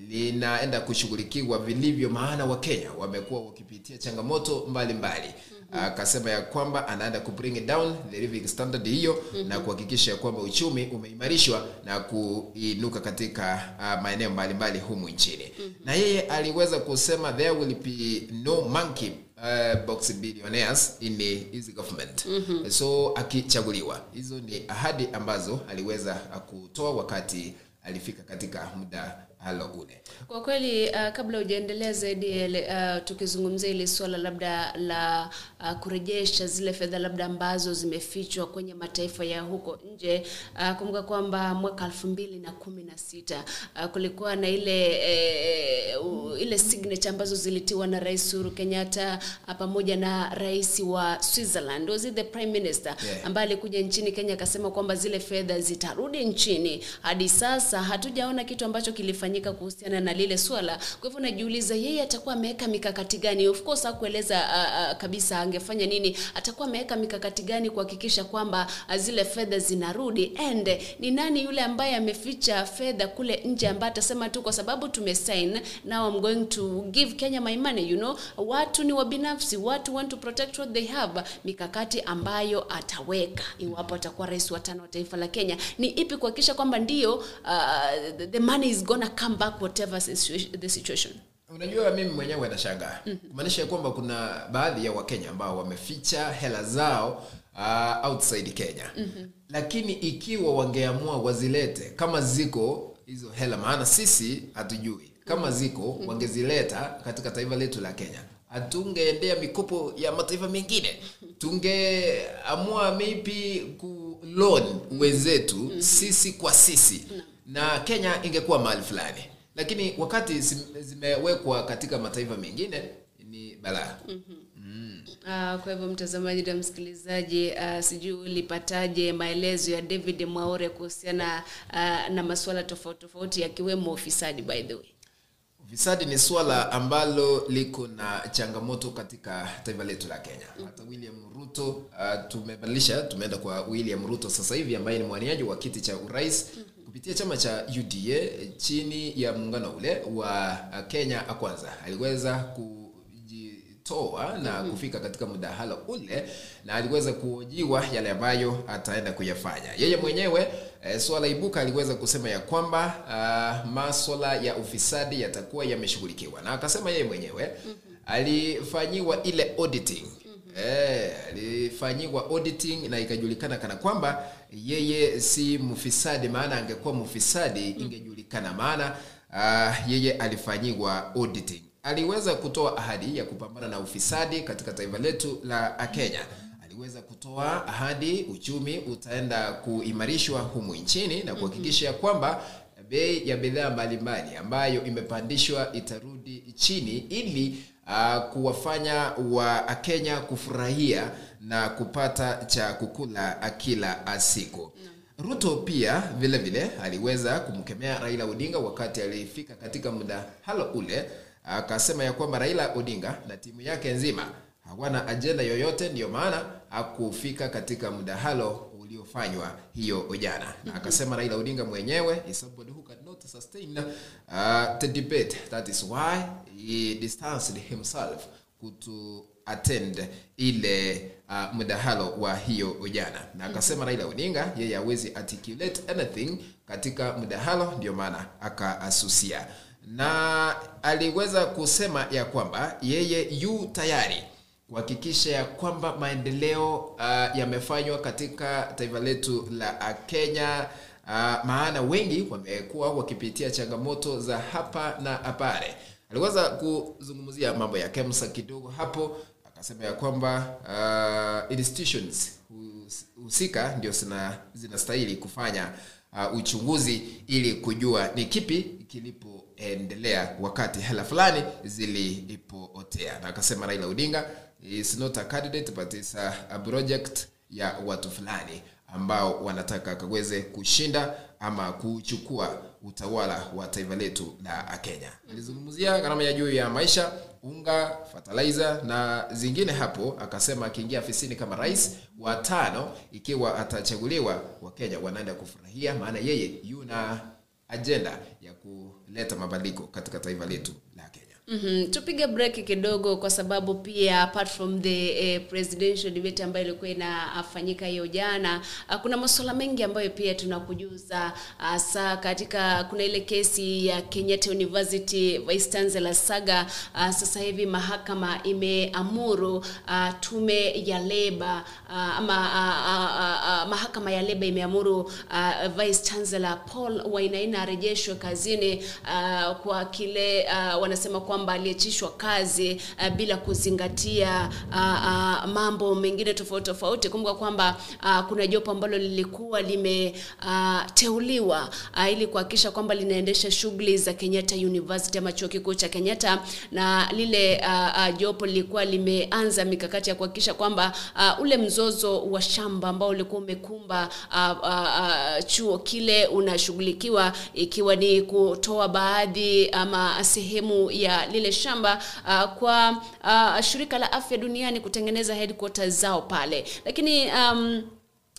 linaenda kushughulikiwa vilivyo maana wakenya wamekuwa wakipitia changamoto mbalimbali akasema mbali. ya kwamba anaenda ku bring down the living standard hiyo mm-hmm. na kuhakikisha kwamba uchumi umeimarishwa na kuinuka katika uh, maeneo mbalimbali humu nchini mm-hmm. na yeye aliweza kusema there will be no monkey uh, box billionaires in his government Mhm. so akichaguliwa hizo ni ahadi ambazo aliweza kutoa wakati alifika katika muda halo ule kwa kweli uh, kabla hujaendelea zaidi uh, tukizungumzia ile suala labda la uh, kurejesha zile fedha labda ambazo zimefichwa kwenye mataifa ya huko nje uh, kumbuka kwamba mwaka elfu mbili na kumi na sita uh, kulikuwa na ile eh, u, ile signature ambazo zilitiwa na rais Uhuru Kenyatta uh, pamoja na rais wa Switzerland was it the prime minister Yeah. ambaye alikuja nchini Kenya akasema kwamba zile fedha zitarudi nchini. Hadi sasa hatujaona kitu ambacho kilifanyika kuhusiana na lile swala. Kwa hivyo najiuliza yeye atakuwa ameweka mikakati gani? Of course hakueleza uh, uh, kabisa angefanya nini. Atakuwa ameweka mikakati gani kuhakikisha kwamba uh, zile fedha zinarudi and ni nani yule ambaye ameficha fedha kule nje ambaye atasema tu kwa sababu tumesign now I'm going to give Kenya my money you know. Watu ni wabinafsi, watu want to protect what they have. Mikakati ambayo ataweka iwapo atakuwa rais wa tano wa taifa la Kenya ni ipi kuhakikisha kwamba ndio uh, the- money is gonna come back whatever the situation. Unajua mimi mwenyewe nashangaa. Kumaanisha ya kwamba kuna baadhi ya wakenya ambao wameficha hela zao uh, outside kenya. Mhm. lakini ikiwa wangeamua wazilete kama ziko hizo hela maana sisi hatujui kama ziko wangezileta katika taifa letu la kenya. Hatungeendea mikopo ya mataifa mengine. Tungeamua maybe ku loan wenzetu sisi kwa sisi. Na kenya ingekuwa mahali fulani lakini wakati zimewekwa katika mataifa mengine ni balaa. Uh, kwa hivyo mtazamaji na msikilizaji uh, sijui ulipataje maelezo ya David mwaore kuhusiana uh, na masuala tofauti tofauti yakiwemo ufisadi by the way. ufisadi ni swala ambalo liko na changamoto katika taifa letu la kenya. Hata william ruto uh, tumebadilisha tumeenda kwa william ruto sasa hivi ambaye ni mwaniaji wa kiti cha urais kupitia chama cha uda chini ya muungano ule wa kenya kenya kwanza. Aliweza kujitoa na Mhm. kufika katika mdahalo ule na aliweza kuojiwa yale ambayo ataenda kuyafanya. Yeye mwenyewe e, swala ibuka aliweza kusema ya kwamba uh, maswala ya ufisadi yatakuwa yameshughulikiwa. Na akasema yeye mwenyewe alifanyiwa ile auditing Eh, alifanyiwa auditing na ikajulikana kana kwamba yeye si mfisadi maana angekuwa mfisadi ingejulikana maana uh, yeye alifanyiwa auditing. Aliweza kutoa ahadi ya kupambana na ufisadi katika taifa letu la kenya. Aliweza kutoa ahadi uchumi utaenda kuimarishwa humu nchini na kuhakikisha kwamba bei ya bidhaa mbalimbali ambayo imepandishwa itarudi chini ili uh, kuwafanya wa kenya kufurahia na kupata cha kukula kila siku. Ruto pia vile vile aliweza kumkemea raila odinga wakati alifika katika mdahalo ule akasema ya kwamba raila odinga na timu yake nzima hawana ajenda yoyote ndiyo maana hakufika katika mdahalo uliofanywa hiyo jana na akasema raila odinga mwenyewe is somebody who sustain uh, the debate that is why he distanced himself kuto attend ile uh, mdahalo wa hiyo jana na akasema raila odinga yeye hawezi articulate anything katika mdahalo ndio maana akaasusia. Na aliweza kusema ya kwamba yeye yu tayari kuhakikisha ya kwamba maendeleo uh, yamefanywa katika taifa letu la uh, kenya. Uh, maana wengi wamekuwa wakipitia changamoto za hapa na pale. Aliweza kuzungumzia mambo ya kemsa kidogo hapo akasema ya kwamba uh, institutions husika ndio zinastahili kufanya uh, uchunguzi ili kujua ni kipi kilipoendelea wakati hela fulani zilipootea na akasema raila odinga is not a candidate but is a, a project ya watu fulani ambao wanataka kaweze kushinda ama kuchukua utawala wa taifa letu la kenya. Alizungumzia gharama ya juu ya maisha unga fertilizer na zingine hapo akasema akiingia afisini kama rais wa tano ikiwa atachaguliwa wakenya wanaenda kufurahia maana yeye yuna ajenda ya kuleta mabadiliko katika taifa letu Mm-hmm. tupige break kidogo kwa sababu pia apart from the eh, presidential debate ambayo ilikuwa inafanyika hiyo jana uh, kuna masuala mengi ambayo pia tunakujuza hasa uh, katika kuna ile kesi ya Kenyatta University Vice Chancellor Saga uh, sasa hivi mahakama imeamuru tume ya leba uh, ama uh, uh, uh, mahakama ya leba imeamuru uh, Vice Chancellor Paul Wainaina arejeshwe kazini uh, kwa kile uh, wanasema kwamba aliachishwa kazi uh, bila kuzingatia uh, uh, mambo mengine tofauti tofauti. Kumbuka kwamba uh, kuna jopo ambalo lilikuwa limeteuliwa uh, uh, ili kuhakikisha kwamba linaendesha shughuli za Kenyatta University ama chuo kikuu cha Kenyatta, na lile uh, uh, jopo lilikuwa limeanza mikakati ya kuhakikisha kwamba uh, ule mzozo wa shamba ambao ulikuwa umekumba uh, uh, uh, chuo kile unashughulikiwa, ikiwa ni kutoa baadhi ama sehemu ya lile shamba uh, kwa uh, shirika la afya duniani kutengeneza headquarters zao pale, lakini um,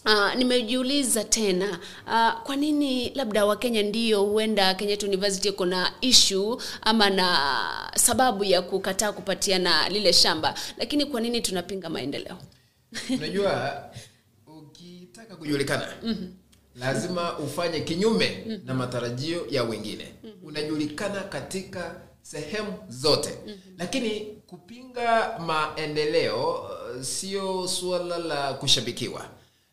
Uh, nimejiuliza tena uh, kwa nini labda wakenya ndio huenda Kenyatta University iko na issue ama na sababu ya kukataa kupatiana lile shamba, lakini kwa nini tunapinga maendeleo? unajua ukitaka kujulikana lazima ufanye kinyume na matarajio ya wengine. Unajulikana katika sehemu zote. Lakini kupinga maendeleo uh, sio suala la kushabikiwa.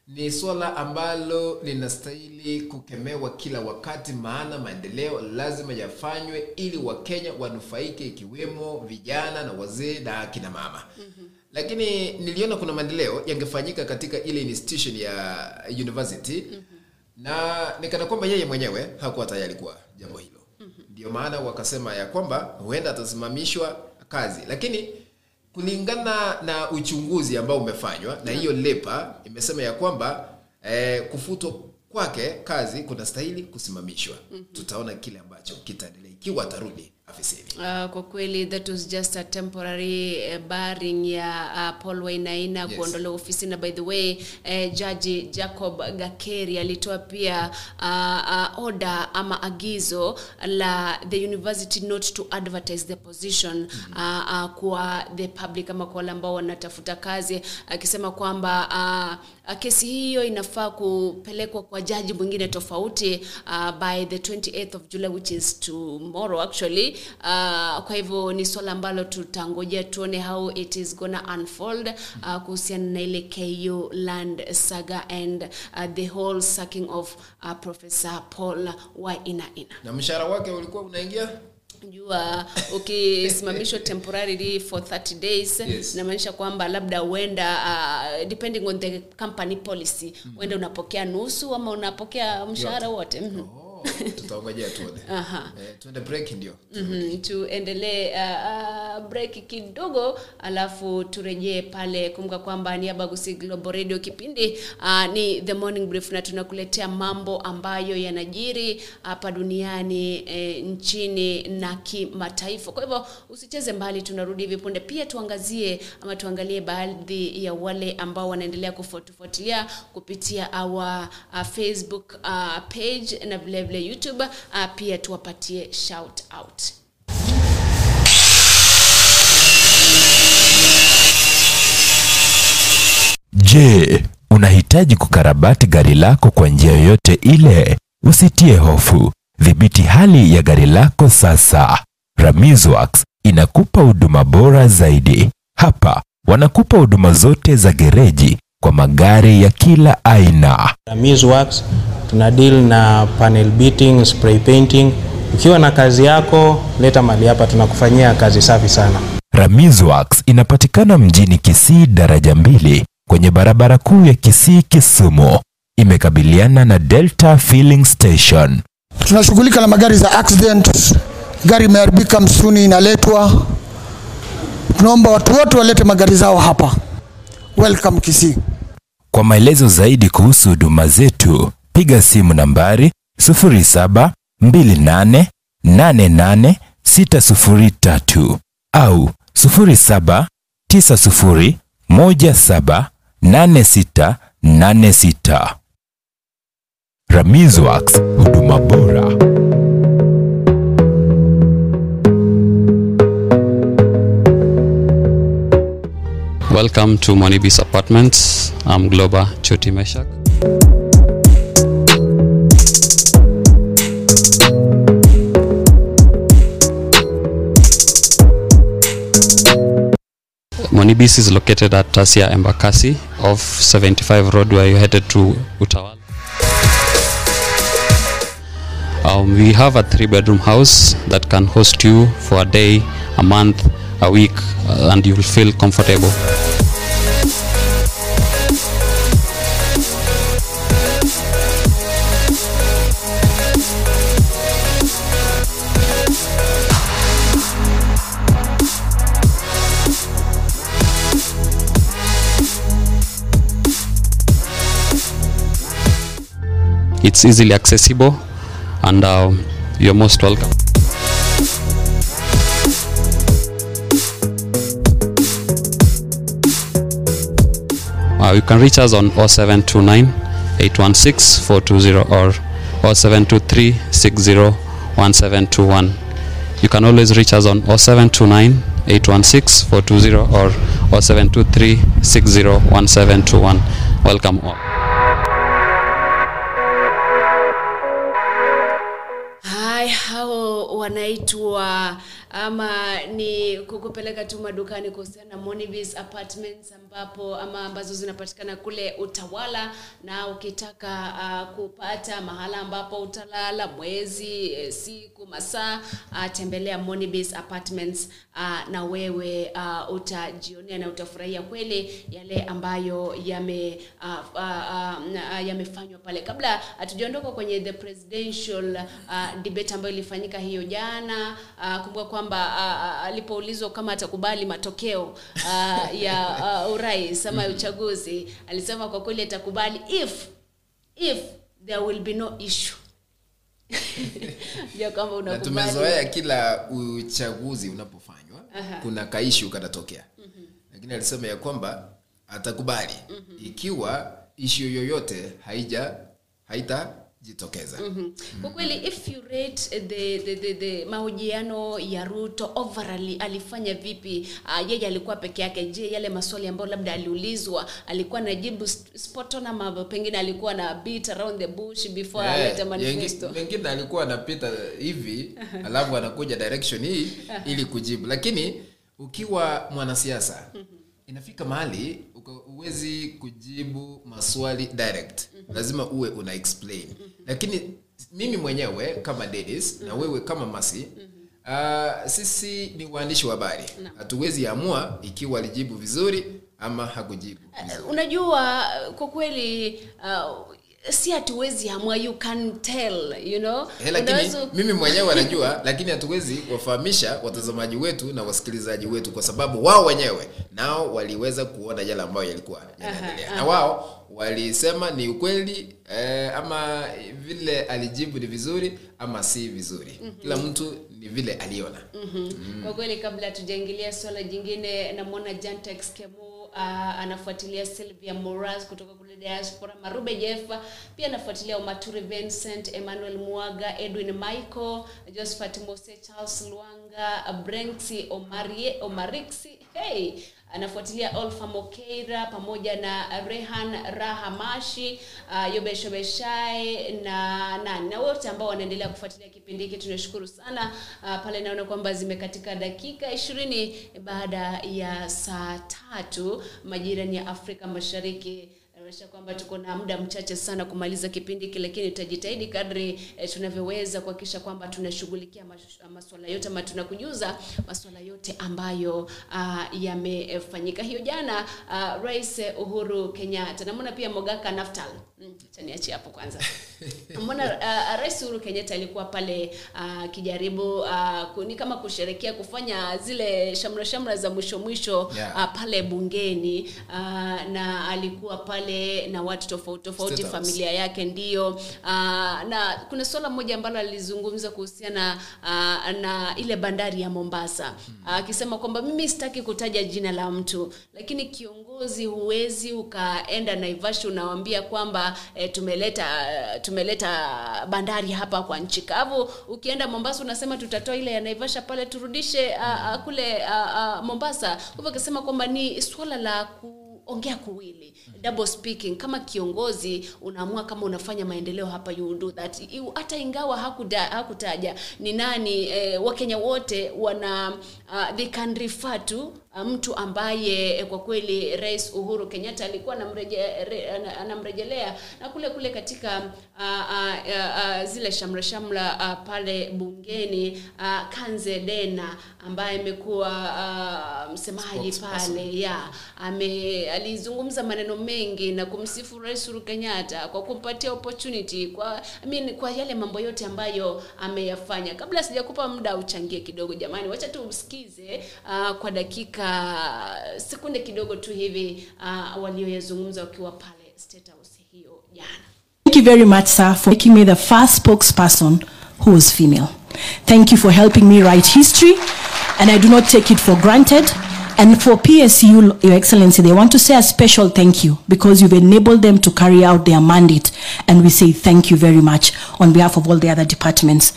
Ni swala ambalo linastahili kukemewa kila wakati maana maendeleo lazima yafanywe ili wakenya wanufaike ikiwemo vijana na wazee na akina mama. Lakini niliona kuna maendeleo yangefanyika katika ile institution ya university na nikana kwamba yeye mwenyewe hakuwa tayari kwa jambo hilo ndio maana wakasema ya kwamba huenda atasimamishwa kazi. Lakini kulingana na uchunguzi ambao umefanywa na hiyo lepa imesema ya kwamba eh, kufutwa kwake kazi kunastahili kusimamishwa. Tutaona kile ambacho kitaendelea ikiwa atarudi afisini. Uh, kwa kweli that was just a temporary uh, barring ya uh, Paul Wainaina Yes. kuondolewa ofisini. Na by the way uh, jaji Jacob Gakeri alitoa pia uh, uh, order ama agizo la the university not to advertise the position uh, uh, kwa the public ama kwa wale ambao wanatafuta kazi akisema kwamba uh, uh, kesi hiyo inafaa kupelekwa kwa jaji mwingine tofauti uh, by the 28th of July which is tomorrow actually. Uh, kwa hivyo ni swala ambalo tutangojea tuone how it is gonna unfold uh, kuhusiana na ile KU land saga and uh, the whole sacking of uh, Professor Paul Wainaina na mshahara wake ulikuwa unaingia? Jua ukisimamishwa temporarily for 30 days Yes. inamaanisha kwamba labda huenda uh, depending on the company policy huenda unapokea nusu ama unapokea mshahara wote. Mhm. tutaongojea tuone. Eh, tuende break ndio? Mm-hmm. tuendelee uh, uh, break kidogo alafu turejee pale. Kumbuka kwamba ni abagusi global radio kipindi uh, ni the morning brief na tunakuletea mambo ambayo yanajiri hapa duniani eh, nchini na kimataifa. Kwa hivyo usicheze mbali tunarudi hivi punde. Pia tuangazie ama tuangalie baadhi ya wale ambao wanaendelea kufuatilia kupitia our uh, facebook uh, page na vile vile youtube uh, pia tuwapatie shout out Je, unahitaji kukarabati gari lako kwa njia yoyote ile? Usitie hofu. Dhibiti hali ya gari lako sasa. Ramizworks inakupa huduma bora zaidi. Hapa wanakupa huduma zote za gereji kwa magari ya kila aina. Works tuna deal na panel beating, spray painting. Ukiwa na kazi yako, leta mali hapa, tunakufanyia kazi safi sana. Ramizworks inapatikana mjini Kisii daraja mbili kwenye barabara kuu ya Kisii Kisumu. Imekabiliana na Delta Filling Station. tunashughulika na magari za accident gari imeharibika msuni inaletwa tunaomba watu wote walete magari zao hapa welcome kisii Kwa maelezo zaidi kuhusu huduma zetu, piga simu nambari 0728888603 au 0790178686. Ramizworks, huduma bora. Welcome to Monibis Apartments. I'm Globa Choti Meshak. Monibis is located at Tasia Embakasi off 75 Road where you're headed to Utawala. Um, we have a three bedroom house that can host you for a day, a month, a week, uh, and you will feel comfortable. It's easily accessible, and uh, you're most welcome. Uh, you can reach us on 0729 816 420 or 0723 60 1721. You can always reach us on 0729 816 420 or 0723 60 1721. Welcome all. Wanaitwa ama ni kukupeleka tu madukani kuhusiana na Monibis Apartments ambapo ama ambazo zinapatikana kule Utawala, na ukitaka uh, kupata mahala ambapo utalala mwezi, eh, siku, masaa uh, tembelea Monibis Apartments uh, na wewe uh, utajionea na utafurahia kweli yale ambayo yame uh, uh, uh, yamefanywa pale. Kabla hatujaondoka kwenye the presidential uh, debate ambayo ilifanyika hiyo jana, uh, kumbuka kwamba uh, alipoulizwa kama atakubali matokeo uh, ya uh, urais ama ya uchaguzi, alisema kwa kweli atakubali if if there will be no issue. Kwamba tumezoea kila uchaguzi unapofanywa Aha. kuna kaishu kanatokea lakini alisema ya kwamba atakubali. Ikiwa ishu yoyote haija haitajitokeza Mhm. kwa kweli if you rate the, the, the, the mahojiano ya ruto overall alifanya vipi? Uh, yeye alikuwa peke yake. Je yale maswali ambayo labda aliulizwa alikuwa najibu jibu spoton ama pengine alikuwa na beat around the bush before yeah, alete manifesto? pengine alikuwa anapita hivi alafu anakuja direction hii ili kujibu. Lakini ukiwa mwanasiasa inafika mahali uwezi kujibu maswali direct lazima uwe una explain. Lakini mimi mwenyewe kama Dennis na wewe kama masi uh, sisi ni waandishi wa habari. Hatuwezi amua ikiwa alijibu vizuri ama hakujibu unajua kwa kweli uh, si hatuwezi amua you can tell you know? Hey, lakini Unawezu... mimi mwenyewe anajua lakini hatuwezi wafahamisha watazamaji wetu na wasikilizaji wetu kwa sababu wao wenyewe nao waliweza kuona yale ambayo yalikuwa yanaendelea. Na wao walisema ni ukweli eh, ama vile alijibu ni vizuri ama si vizuri. Mhm. kila mtu ni vile aliona. Mhm. kwa kweli kabla tujaingilia swala jingine namwona jantex kemu uh, anafuatilia sylvia moras kutoka kule diaspora marube jefa pia anafuatilia umaturi vincent emmanuel mwaga edwin michael josephat mose charles luanga brenxi omarixi hey anafuatilia olfa mokeira pamoja na rehan rahamashi uh, yobeshobeshae na nani na wote ambao wanaendelea kufuatilia kipindi hiki tunashukuru sana. Uh, pale naona kwamba zimekatika dakika ishirini baada ya saa tatu majirani ya afrika mashariki inaonyesha kwamba tuko na muda mchache sana kumaliza kipindi hiki lakini tutajitahidi kadri eh, tunavyoweza kuhakikisha kwamba tunashughulikia mas- maswala yote ama tunakujuza maswala yote ambayo uh, yamefanyika. Hiyo jana uh, rais uhuru kenyatta namwona pia mogaka naftal? Mm, acha hapo kwanza. Mbona uh, rais uhuru kenyatta alikuwa pale uh, kijaribu uh, ni kama kusherekea kufanya zile shamra shamra za mwisho mwisho Yeah. uh, pale bungeni uh, na alikuwa pale na watu tofauti tofauti familia yake ndio. Uh, na kuna suala moja ambalo alizungumza kuhusiana uh, na ile bandari ya mombasa. Akisema uh, kwamba mimi sitaki kutaja jina la mtu lakini kiongozi huwezi ukaenda naivashi unawambia kwamba eh, tumeleta tumeleta bandari hapa kwa nchi kavu. Ukienda mombasa unasema tutatoa ile ya naivasha pale turudishe uh, uh, kule uh, uh, mombasa. Hivyo akisema kwamba ni swala la ku ongea kuwili double speaking. Kama kiongozi unaamua kama unafanya maendeleo hapa you do that. Hata ingawa hakuda, hakutaja ni nani eh, wakenya wote wana uh, they can refer to mtu ambaye eh, kwa kweli rais uhuru kenyatta alikuwa anamreje- re- ana- anamrejelea na kule kule katika uh, uh, uh, uh, zile shamra shamra uh, pale bungeni uh, kanze dena ambaye amekuwa uh, msemaji pale ya ame alizungumza maneno mengi na kumsifu rais Uhuru Kenyatta kwa kumpatia opportunity kwa I mean, kwa yale mambo yote ambayo ameyafanya. Kabla sijakupa muda uchangie kidogo, jamani, wacha tu usikize uh, kwa dakika sekunde kidogo tu hivi uh, walioyazungumza wakiwa pale State House hiyo jana. Thank you very much, sir, for making me the first spokesperson who was female. Thank you for helping me write history, and I do not take it for granted. And for PSU, Your Excellency, they want to say a special thank you because you've enabled them to carry out their mandate. And we say thank you very much on behalf of all the other departments.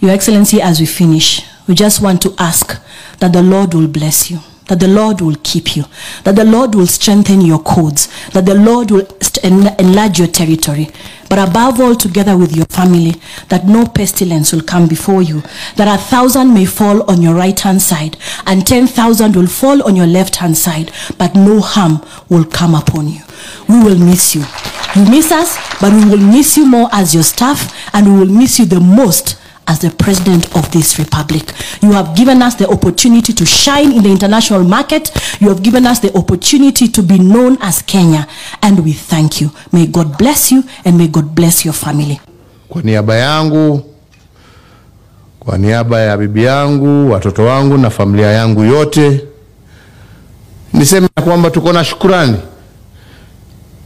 Your Excellency, as we finish, we just want to ask that the Lord will bless you, that the Lord will keep you, that the Lord will strengthen your codes, that the Lord will enlarge your territory, but above all, together with your family, that no pestilence will come before you, that a thousand may fall on your right hand side, and ten thousand will fall on your left hand side, but no harm will come upon you. We will miss you. You miss us, but we will miss you more as your staff, and we will miss you the most as the president of this republic. You have given us the opportunity to shine in the international market. You have given us the opportunity to be known as Kenya, and we thank you. May God bless you and may God bless your family. Kwa niaba yangu, kwa niaba ya bibi yangu, watoto wangu na familia yangu yote, niseme kwamba tuko na shukurani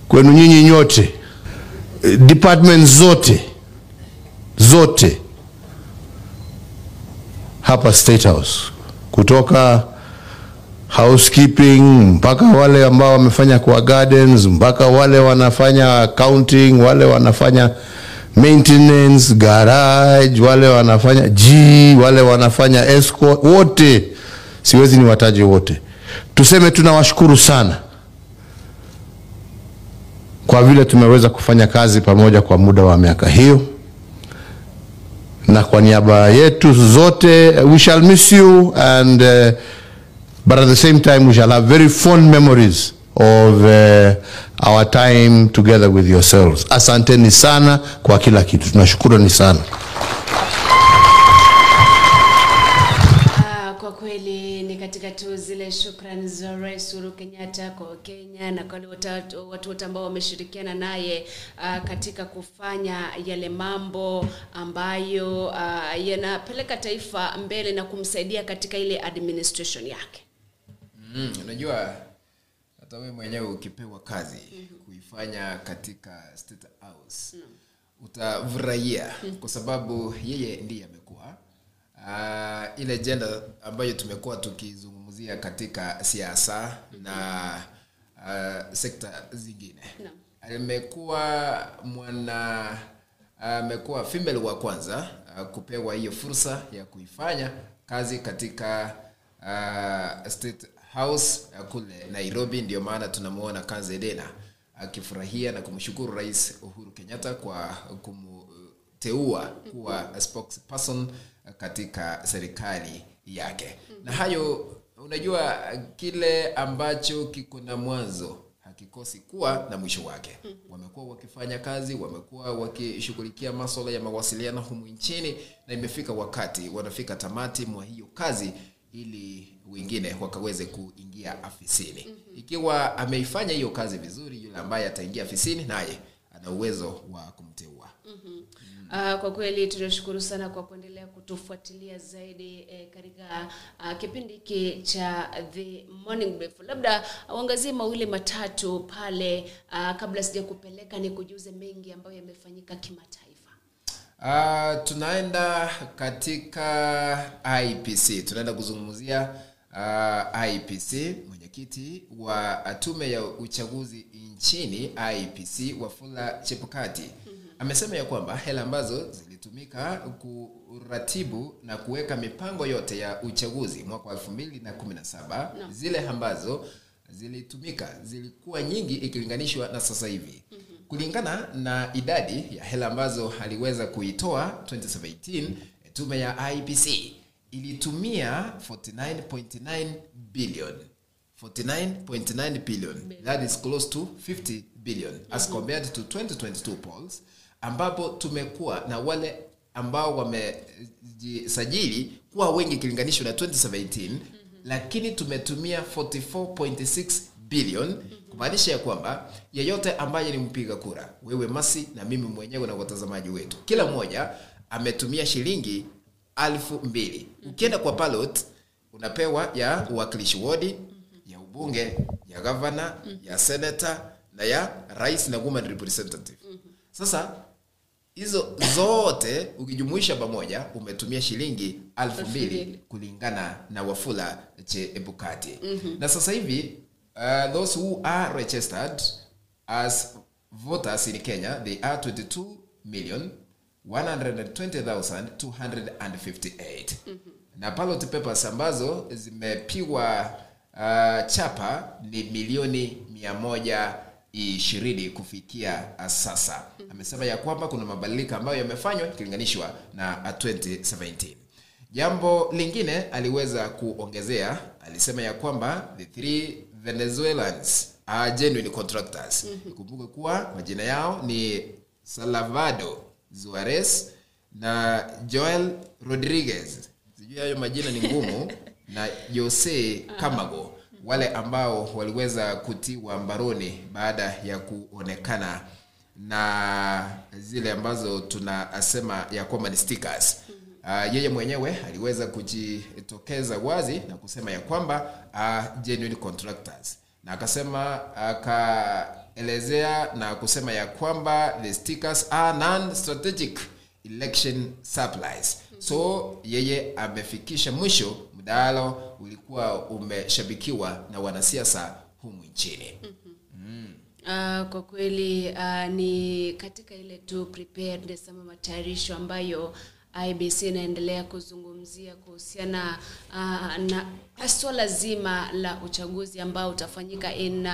kwenu nyinyi nyote, eh, department zote zote hapa State House, kutoka housekeeping mpaka wale ambao wamefanya kwa gardens, mpaka wale wanafanya accounting, wale wanafanya maintenance, garage, wale wanafanya G, wale wanafanya escort, wote. Siwezi niwataje wote. Tuseme tunawashukuru sana kwa vile tumeweza kufanya kazi pamoja kwa muda wa miaka hiyo, na kwa niaba yetu zote, we shall miss you and uh, but at the same time we shall have very fond memories of uh, our time together with yourselves. Asanteni sana kwa kila kitu, tunashukurani sana. Katika tu zile shukrani za Rais Uhuru Kenyatta kwa Kenya na kwa watu watu wote ambao wameshirikiana naye uh, katika kufanya yale mambo ambayo uh, yanapeleka taifa mbele na kumsaidia katika ile administration yake. Mm, unajua hata wewe mwenyewe ukipewa kazi kuifanya katika State House utafurahia kwa sababu yeye ndiye amekuwa uh, ile jenda ambayo tumekuwa tukizungumzia katika siasa na uh, sekta zingine. Amekuwa mwana amekuwa female wa kwanza uh, kupewa hiyo fursa ya kuifanya kazi katika uh, state house uh, kule nairobi. Ndio maana tunamuona kanzedena akifurahia na kumshukuru rais uhuru kenyatta kwa kumteua kuwa spokesperson katika serikali yake. Na hayo unajua kile ambacho kiko na mwanzo hakikosi kuwa na mwisho wake. Wamekuwa wakifanya kazi wamekuwa wakishughulikia maswala ya mawasiliano humu nchini na imefika wakati wanafika tamati mwa hiyo kazi ili wengine wakaweze kuingia afisini. Ikiwa ameifanya hiyo kazi vizuri yule ambaye ataingia afisini naye ana uwezo wa kumteua. Uh, kwa kweli tunashukuru sana kwa kuendelea kutufuatilia zaidi eh, katika uh, kipindi hiki cha The Morning Brief. Labda uangazie mawili matatu pale uh, kabla sija kupeleka ni kujuze mengi ambayo yamefanyika kimataifa. Uh, tunaenda katika IPC, tunaenda kuzungumzia uh, IPC. Mwenyekiti wa tume ya uchaguzi nchini IPC Wafula Chebukati amesema ya kwamba hela ambazo zilitumika kuratibu na kuweka mipango yote ya uchaguzi mwaka wa 2017 No. zile ambazo zilitumika zilikuwa nyingi ikilinganishwa na sasa hivi. Kulingana na idadi ya hela ambazo aliweza kuitoa 2017 tume ya IPC ilitumia 49.9 billion. 49.9 billion. That is close to 50 billion. As compared to 2022 polls ambapo tumekuwa na wale ambao wamejisajili kuwa wengi ikilinganishwa na 2017 lakini tumetumia 44.6 billion kumaanisha ya kwamba yeyote ambaye ni mpiga kura wewe masi na mimi mwenyewe na watazamaji wetu kila mmoja ametumia shilingi alfu mbili. Ukienda kwa ballot unapewa ya uwakilishi wodi ya ubunge ya gavana ya senata na ya rais na woman representative. Sasa hizo zote ukijumuisha pamoja umetumia shilingi alfu mbili kulingana na wafula chebukati Mhm. na sasa hivi uh, those who are registered as voters in kenya they are 22 million 120258 na ballot papers ambazo zimepigwa uh, chapa ni milioni mia moja ishirini kufikia sasa. Amesema ya kwamba kuna mabadiliko ambayo yamefanywa ikilinganishwa na uh, 2017 jambo lingine aliweza kuongezea alisema ya kwamba the three venezuelans are genuine contractors. Ikumbuke kuwa majina yao ni salavado zuarez na joel rodriguez. Sijui hayo majina ni ngumu na jose camago wale ambao waliweza kutiwa mbaroni baada ya kuonekana na zile ambazo tunasema ya kwamba ni stickers. Uh, yeye mwenyewe aliweza kujitokeza wazi na kusema ya kwamba uh, genuine contractors. Na akasema akaelezea na kusema ya kwamba the stickers are non strategic election supplies. So yeye amefikisha mwisho mdahalo ulikuwa umeshabikiwa na wanasiasa humu nchini. Uh, kwa kweli uh, ni katika ile tu preparedness ama matayarisho ambayo IBC inaendelea kuzungumzia kuhusiana uh, na swala zima la uchaguzi ambao utafanyika in uh,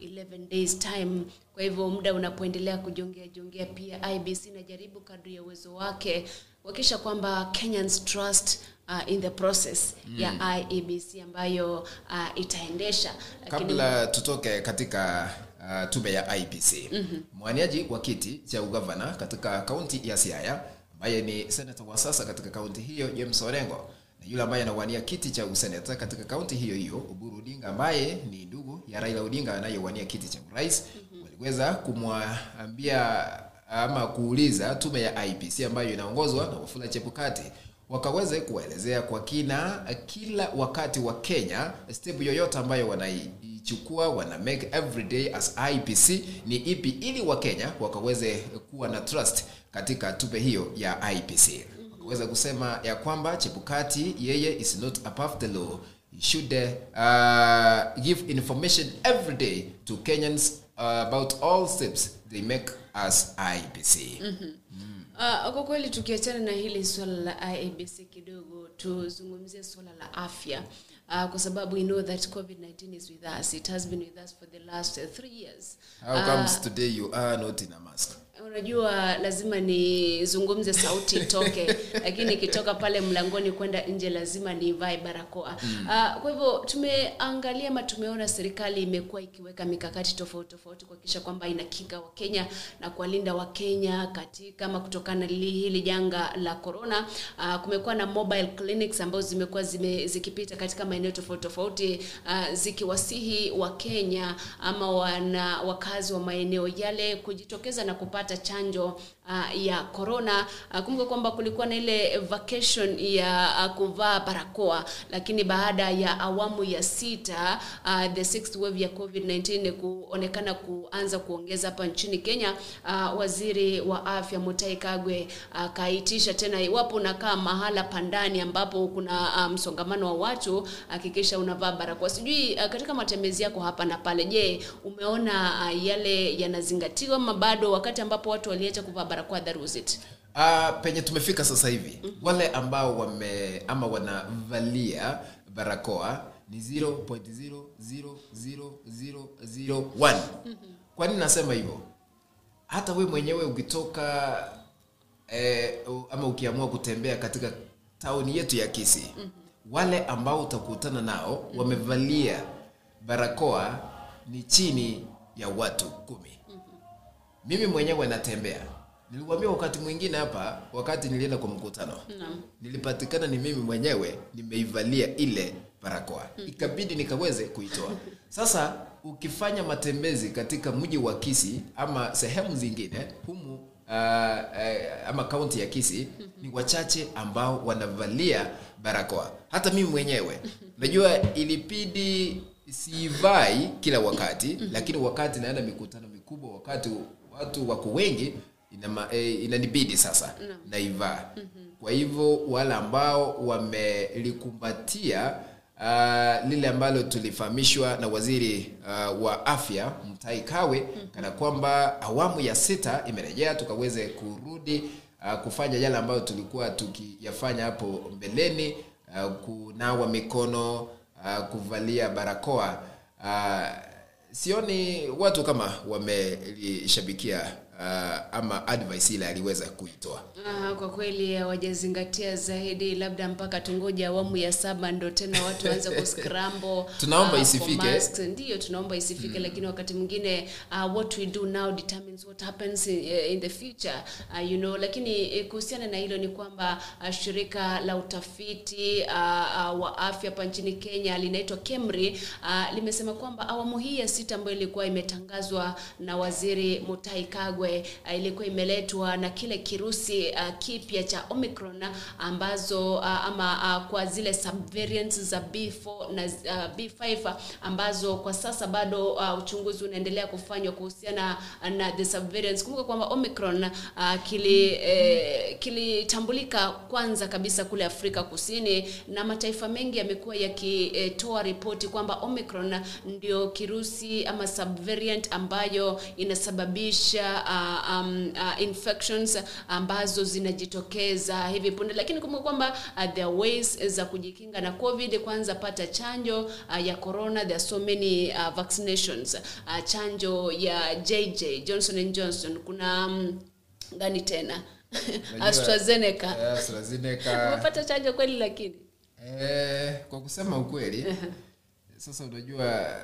11 days time. Kwa hivyo muda unapoendelea kujongea jongea, pia IBC inajaribu kadri ya uwezo wake kuhakikisha kwamba Kenyans trust uh, in the process Mm. ya IEBC ambayo uh, itaendesha kabla tutoke katika uh, tume ya IPC Mhm. mwaniaji wa kiti cha ugavana katika kaunti ya Siaya ambaye ni senata wa sasa katika kaunti hiyo James Orengo na yule ambaye anawania kiti cha useneta katika kaunti hiyo hiyo uburu Odinga ambaye ni ndugu ya Raila Odinga anayewania kiti cha urais waliweza kumwambia ama kuuliza tume ya IPC ambayo inaongozwa na Wafula Chebukati wakaweze kuwaelezea kwa kina kila wakati wa Kenya step yoyote ambayo wanaichukua wana make every day as IPC ni ipi ili Wakenya wakaweze kuwa na trust katika tume hiyo ya IPC. Wakaweza kusema ya kwamba Chebukati yeye is not above the law. Should uh, give information every day to Kenyans uh, about all steps they make as IPC. Mhm. Uh, kwa kweli tukiachana na hili swala la IABC kidogo tuzungumzie swala la afya uh, kwa sababu we know that COVID-19 is with us. It has been with us for the last uh, three years. How Uh, comes today you are not in a mask? Unajua lazima nizungumze sauti itoke lakini ikitoka pale mlangoni kwenda nje lazima nivae barakoa Mm. uh, kwa hivyo tumeangalia ama tumeona serikali imekuwa ikiweka mikakati tofauti tofauti kuhakikisha kwamba inakinga wakenya na kuwalinda wakenya katika ama kutokana na li- hili janga la corona uh, kumekuwa na mobile clinics ambazo zimekuwa zime, zikipita katika maeneo tofauti tofauti uh, zikiwasihi wakenya ama wana wakazi wa maeneo yale kujitokeza na kupata chanjo uh, ya corona. Uh, kumbuka kwamba kulikuwa na ile vacation ya uh, kuvaa barakoa lakini baada ya awamu ya sita uh, the sixth wave ya covid-19 kuonekana kuanza kuongeza hapa nchini kenya. Uh, waziri wa afya mutai kagwe akaitisha tena iwapo unakaa mahala pandani ambapo kuna msongamano msongamano wa watu hakikisha unavaa barakoa. Sijui uh, katika matembezi yako hapa na pale je umeona uh, yale yanazingatiwa ama bado wakati ambapo watu waliacha kuvaa barakoa that was it. Uh, penye tumefika sasa hivi wale ambao wame ama wanavalia barakoa ni 0.00001 kwa nini nasema hivyo? Hata we mwenyewe ukitoka eh, ama ukiamua kutembea katika tauni yetu ya Kisii wale ambao utakutana nao wamevalia barakoa ni chini ya watu kumi mimi mwenyewe natembea. Nilikwambia wakati mwingine hapa wakati nilienda kwa mkutano no. nilipatikana ni mimi mwenyewe nimeivalia ile barakoa. Mhm. ikabidi nikaweze kuitoa. Sasa ukifanya matembezi katika mji wa Kisii ama sehemu zingine humu uh, uh, ama kaunti ya Kisii ni wachache ambao wanavalia barakoa. Hata mimi mwenyewe. Najua ilibidi siivai kila wakati lakini wakati naenda mikutano mikubwa wakati watu wako wengi inama, eh, inanibidi sasa no. naivaa. Kwa hivyo wale ambao wamelikumbatia uh, lile ambalo tulifahamishwa na waziri uh, wa afya Mutahi Kagwe kana kwamba awamu ya sita imerejea tukaweze kurudi uh, kufanya yale ambayo tulikuwa tukiyafanya hapo mbeleni uh, kunawa mikono uh, kuvalia barakoa uh, sioni watu kama wamelishabikia uh, ama advice ile aliweza kuitoa. Ah, kwa kweli hawajazingatia zaidi labda mpaka tungoja awamu ya saba ndo tena watu waanze kuscramble Tunaomba uh, isifike. ndio tunaomba isifike lakini wakati mwingine uh, what we do now determines what happens in, in the future uh, you know. Lakini eh, kuhusiana na hilo ni kwamba uh, shirika la utafiti uh, uh, wa afya hapa nchini kenya linaitwa kemri uh, limesema kwamba awamu hii ya sita ambayo ilikuwa imetangazwa na waziri mutai kagwe yenyewe uh, ilikuwa imeletwa na kile kirusi uh, kipya cha Omicron ambazo uh, ama uh, kwa zile subvariants za B4 na uh, B5 ambazo kwa sasa bado uh, uchunguzi unaendelea kufanywa kuhusiana na the subvariants. Kumbuka kwamba Omicron uh, kili eh, kilitambulika kwanza kabisa kule Afrika Kusini na mataifa mengi yamekuwa yakitoa ripoti kwamba Omicron ndio kirusi ama subvariant ambayo inasababisha uh, um, uh, infections ambazo zinajitokeza hivi punde, lakini kumbuka kwamba uh, there are ways za kujikinga na COVID. Kwanza pata chanjo uh, ya corona, there are so many uh, vaccinations. Uh, chanjo ya JJ Johnson and Johnson, kuna um, gani tena? AstraZeneca. eh, AstraZeneca. Umepata chanjo kweli lakini? Eh, kwa kusema ukweli sasa unajua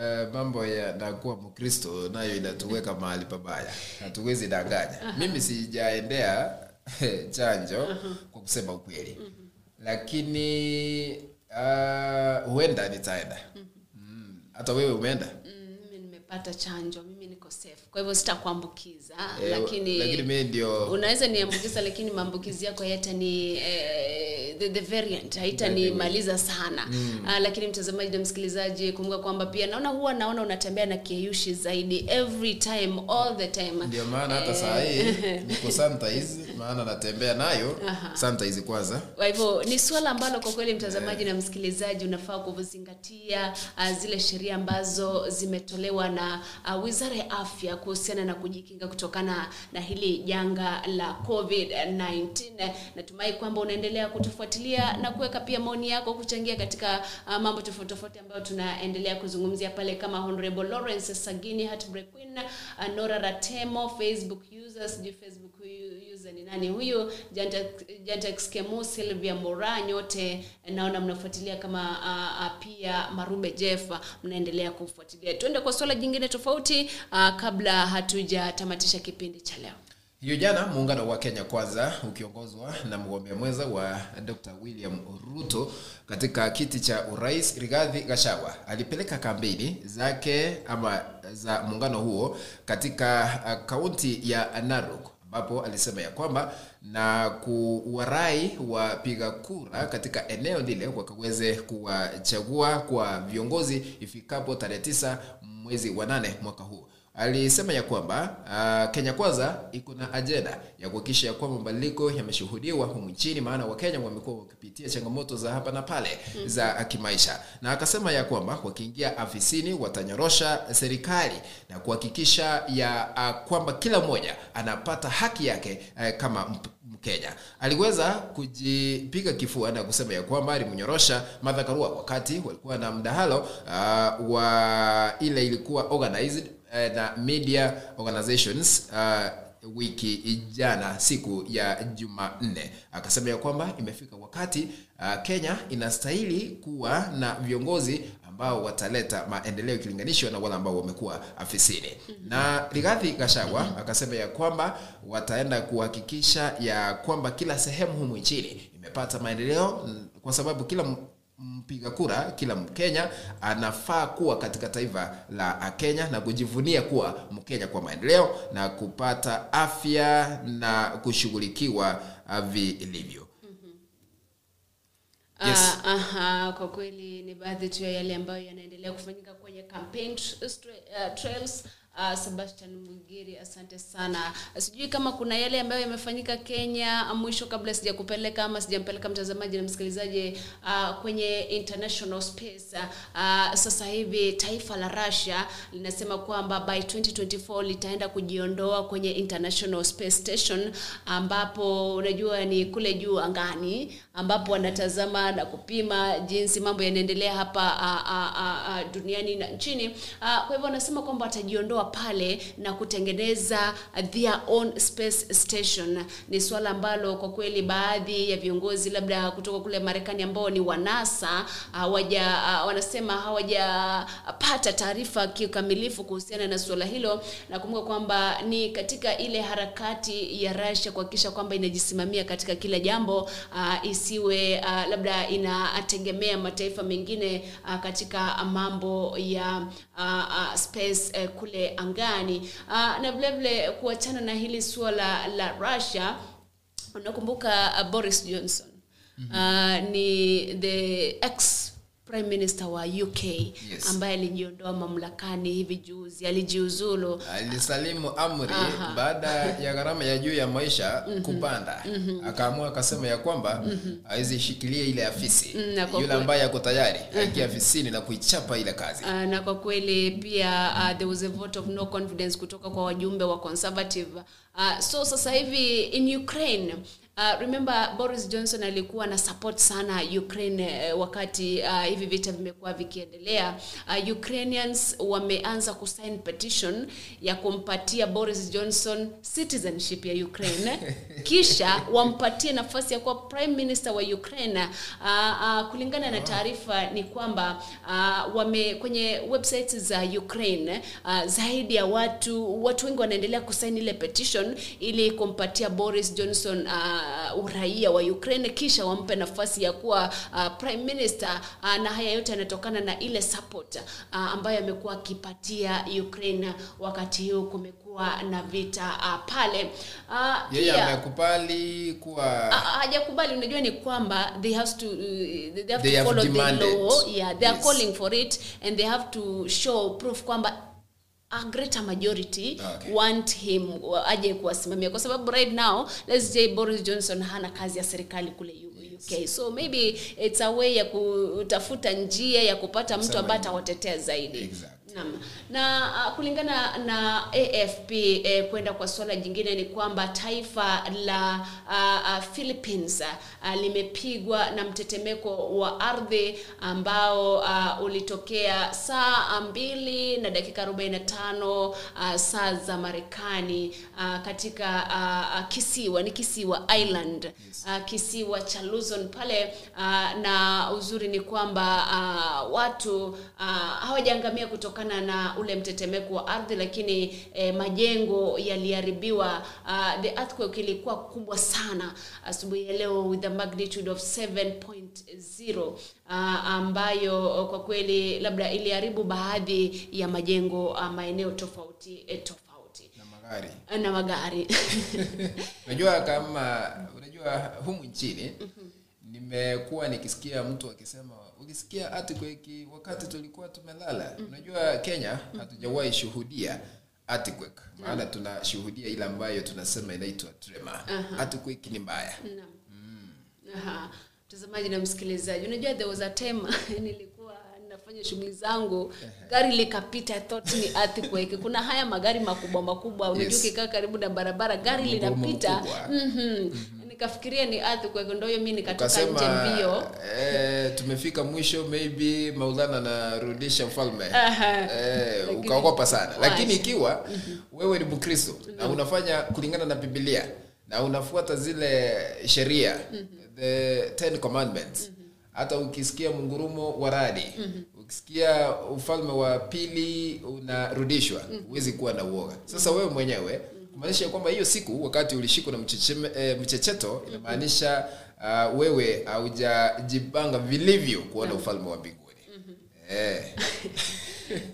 uh, mambo ya nakuwa mkristo nayo inatuweka mahali pabaya. Hatuwezi danganya. Mimi sijaendea chanjo kwa kusema ukweli. Lakini uh, huenda nitaenda. Mm, hata wewe umeenda? Mimi nimepata chanjo, mimi niko safe, kwa hivyo sitakuambukiza Eh, lakini, lakini mimi ndio unaweza niambukiza, lakini maambukizi yako hayatani eh, the, the variant haitanimaliza sana Mm. ah, lakini mtazamaji na msikilizaji, kumbuka kwamba pia naona huwa naona unatembea na kieyushi zaidi every time all the time. ndio maana hata saa hii niko hizi maana natembea nayo Aha. sanitize kwanza Kwa hivyo ni suala ambalo kwa kweli mtazamaji na msikilizaji unafaa kuzingatia uh, zile sheria ambazo zimetolewa na uh, Wizara ya Afya kuhusiana na kujikinga kutokana na hili janga la COVID-19. Natumai kwamba unaendelea kutufuatilia na kuweka pia maoni yako kuchangia katika uh, mambo tofauti tofauti ambayo tunaendelea kuzungumzia pale kama Honorable Lawrence Sagini, Heartbreak uh, Nora Ratemo, Facebook users, Facebook nani huyu, Jantex- Kemu, Sylvia Mora, nyote naona mnafuatilia kama uh, uh, pia Marube Jefa mnaendelea kufuatilia. Tuende kwa swala jingine tofauti uh, kabla hatujatamatisha kipindi cha leo. hiyo jana muungano wa kenya kwanza ukiongozwa na mgombea mwenza wa dr william ruto katika kiti cha urais rigathi gachagua alipeleka kampeni zake ama za muungano huo katika kaunti ya narok ambapo alisema ya kwamba na kuwarai wapiga kura katika eneo lile wakaweze kuwachagua kwa viongozi ifikapo tarehe tisa mwezi wa nane mwaka huu alisema ya kwamba uh, kenya kwanza iko na ajenda ya kuhakikisha ya kwamba mabadiliko yameshuhudiwa humu nchini maana wakenya wamekuwa wakipitia changamoto za hapa na pale Mhm. za kimaisha na akasema ya kwamba wakiingia afisini watanyorosha serikali na kuhakikisha ya uh, kwamba kila mmoja anapata haki yake uh, kama mp- mkenya aliweza kujipiga kifua na kusema ya kwamba alimnyorosha Martha Karua wakati walikuwa na mdahalo uh, wa ile ilikuwa organized na media organizations uh, wiki jana siku ya jumanne. Akasema ya kwamba imefika wakati uh, kenya inastahili kuwa na viongozi ambao wataleta maendeleo ikilinganishwa na wale ambao wamekuwa afisini. Na rigathi gashagwa akasema ya kwamba wataenda kuhakikisha ya kwamba kila sehemu humu nchini imepata maendeleo kwa sababu kila mpiga kura kila mkenya anafaa kuwa katika taifa la kenya na kujivunia kuwa mkenya kwa maendeleo na kupata afya na kushughulikiwa ah, vilivyo. Yes. Uh, aha, kwa kweli ni baadhi tu ya yale ambayo yanaendelea kufanyika kwenye campaign uh, trails Uh, Sebastian mwigiri asante sana. Sijui kama kuna yale ambayo yamefanyika Kenya mwisho, kabla sijakupeleka ama sijampeleka mtazamaji na msikilizaji uh, kwenye international space. Uh, sasa hivi taifa la Russia linasema kwamba by 2024 litaenda kujiondoa kwenye international space station, ambapo unajua ni kule juu angani, ambapo wanatazama na kupima jinsi mambo yanaendelea hapa a, a, a, a, duniani na nchini. a, kwa hivyo wanasema kwamba watajiondoa pale na kutengeneza their own space station. Ni suala ambalo kwa kweli baadhi ya viongozi labda kutoka kule Marekani ambao ni wanasa hawaja wanasema hawajapata taarifa kikamilifu kuhusiana na suala hilo, nakumbuka kwamba ni katika ile harakati ya Russia kuhakikisha kwamba inajisimamia katika kila jambo uh, isiwe uh, labda inategemea mataifa mengine uh, katika mambo ya uh, uh, space uh, kule angani. Uh, na vilevile kuachana na hili suala la russia unakumbuka uh, boris johnson. Uh, ni the ex prime minister wa uk Yes. ambaye alijiondoa mamlakani hivi juzi alijiuzulu. Alisalimu amri Aha. baada ya gharama ya juu ya maisha kupanda. Akaamua akasema ya kwamba shikilia ile afisi. Mm, yule ambaye ako tayari aingia afisini na kuichapa ile kazi. Uh, na kwa kweli pia uh, there was a vote of no confidence kutoka kwa wajumbe wa conservative. Uh, so sasa hivi in ukraine Uh, remember boris johnson alikuwa na support sana ukraine uh, wakati uh, hivi vita vimekuwa vikiendelea. Uh, ukrainians wameanza kusign petition ya kumpatia boris johnson citizenship ya ukraine. Kisha wampatie nafasi ya kuwa prime minister wa ukraine. Uh, uh, kulingana na taarifa ni kwamba uh, wame kwenye websites za ukraine uh, zaidi ya watu watu wengi wanaendelea kusign ile petition ili kumpatia boris johnson uh, uraia wa ukraine kisha wampe nafasi ya kuwa uh, prime minister uh, na haya yote yanatokana na ile support uh, ambayo amekuwa akipatia ukraine wakati huu kumekuwa na vita uh, pale uh, yeye amekubali kuwa hajakubali uh, unajua ni kwamba they have to uh, they have They to have follow the demanded. law yeah they are Yes. calling for it and they have to show proof kwamba a greater majority Okay. want him aje kuwasimamia. Kwa sababu right now let's say boris johnson hana kazi ya serikali kule uk uk so maybe it's a way ya kutafuta njia ya kupata mtu ambaye atawatetea zaidi Naam. na uh, kulingana na afp eh, kwenda kwa suala jingine ni kwamba taifa la uh, uh, philippines uh, limepigwa na mtetemeko wa ardhi ambao uh, ulitokea saa mbili na dakika 45 uh, saa za marekani uh, katika uh, kisiwa ni kisiwa island uh, kisiwa cha luzon pale uh, na uzuri ni kwamba uh, watu uh, hawajaangamia kutokana na ule mtetemeko wa ardhi lakini eh, majengo yaliharibiwa. Uh, the earthquake ilikuwa kubwa sana asubuhi ya leo with a magnitude of 7.0 uh, ambayo kwa kweli labda iliharibu baadhi ya majengo uh, maeneo tofauti eh, tofauti. Magari. Na magari. Unajua kama unajua humu nchini nimekuwa nikisikia mtu akisema ukisikia earthquake wakati tulikuwa tumelala unajua kenya hatujawahi shuhudia earthquake. Maana tunashuhudia ile ambayo tunasema inaitwa Aha. earthquake ni mbaya. Aha. mtazamaji na msikilizaji unajua there was a time nilikuwa nafanya shughuli zangu gari likapita thought ni earthquake. Kuna haya magari makubwa makubwa unajua Yes. ukikaa karibu na barabara gari linapita. makubwa. Mhm. Nikafikiria ni ndio hiyo mimi nikatoka nje mbio. eh, tumefika mwisho maybe maulana anarudisha mfalme. Eh, ukaogopa sana. lakini ikiwa wewe ni mkristo na unafanya kulingana na bibilia na unafuata zile sheria the ten commandments hata ukisikia mungurumo wa radi ukisikia ufalme wa pili unarudishwa huwezi kuwa na uoga. Sasa wewe mwenyewe kumaanisha kwamba hiyo siku wakati ulishikwa na mchecheme, e, mchecheto inamaanisha uh, wewe haujajipanga vilivyo kuona ufalme wa mbinguni. Eh.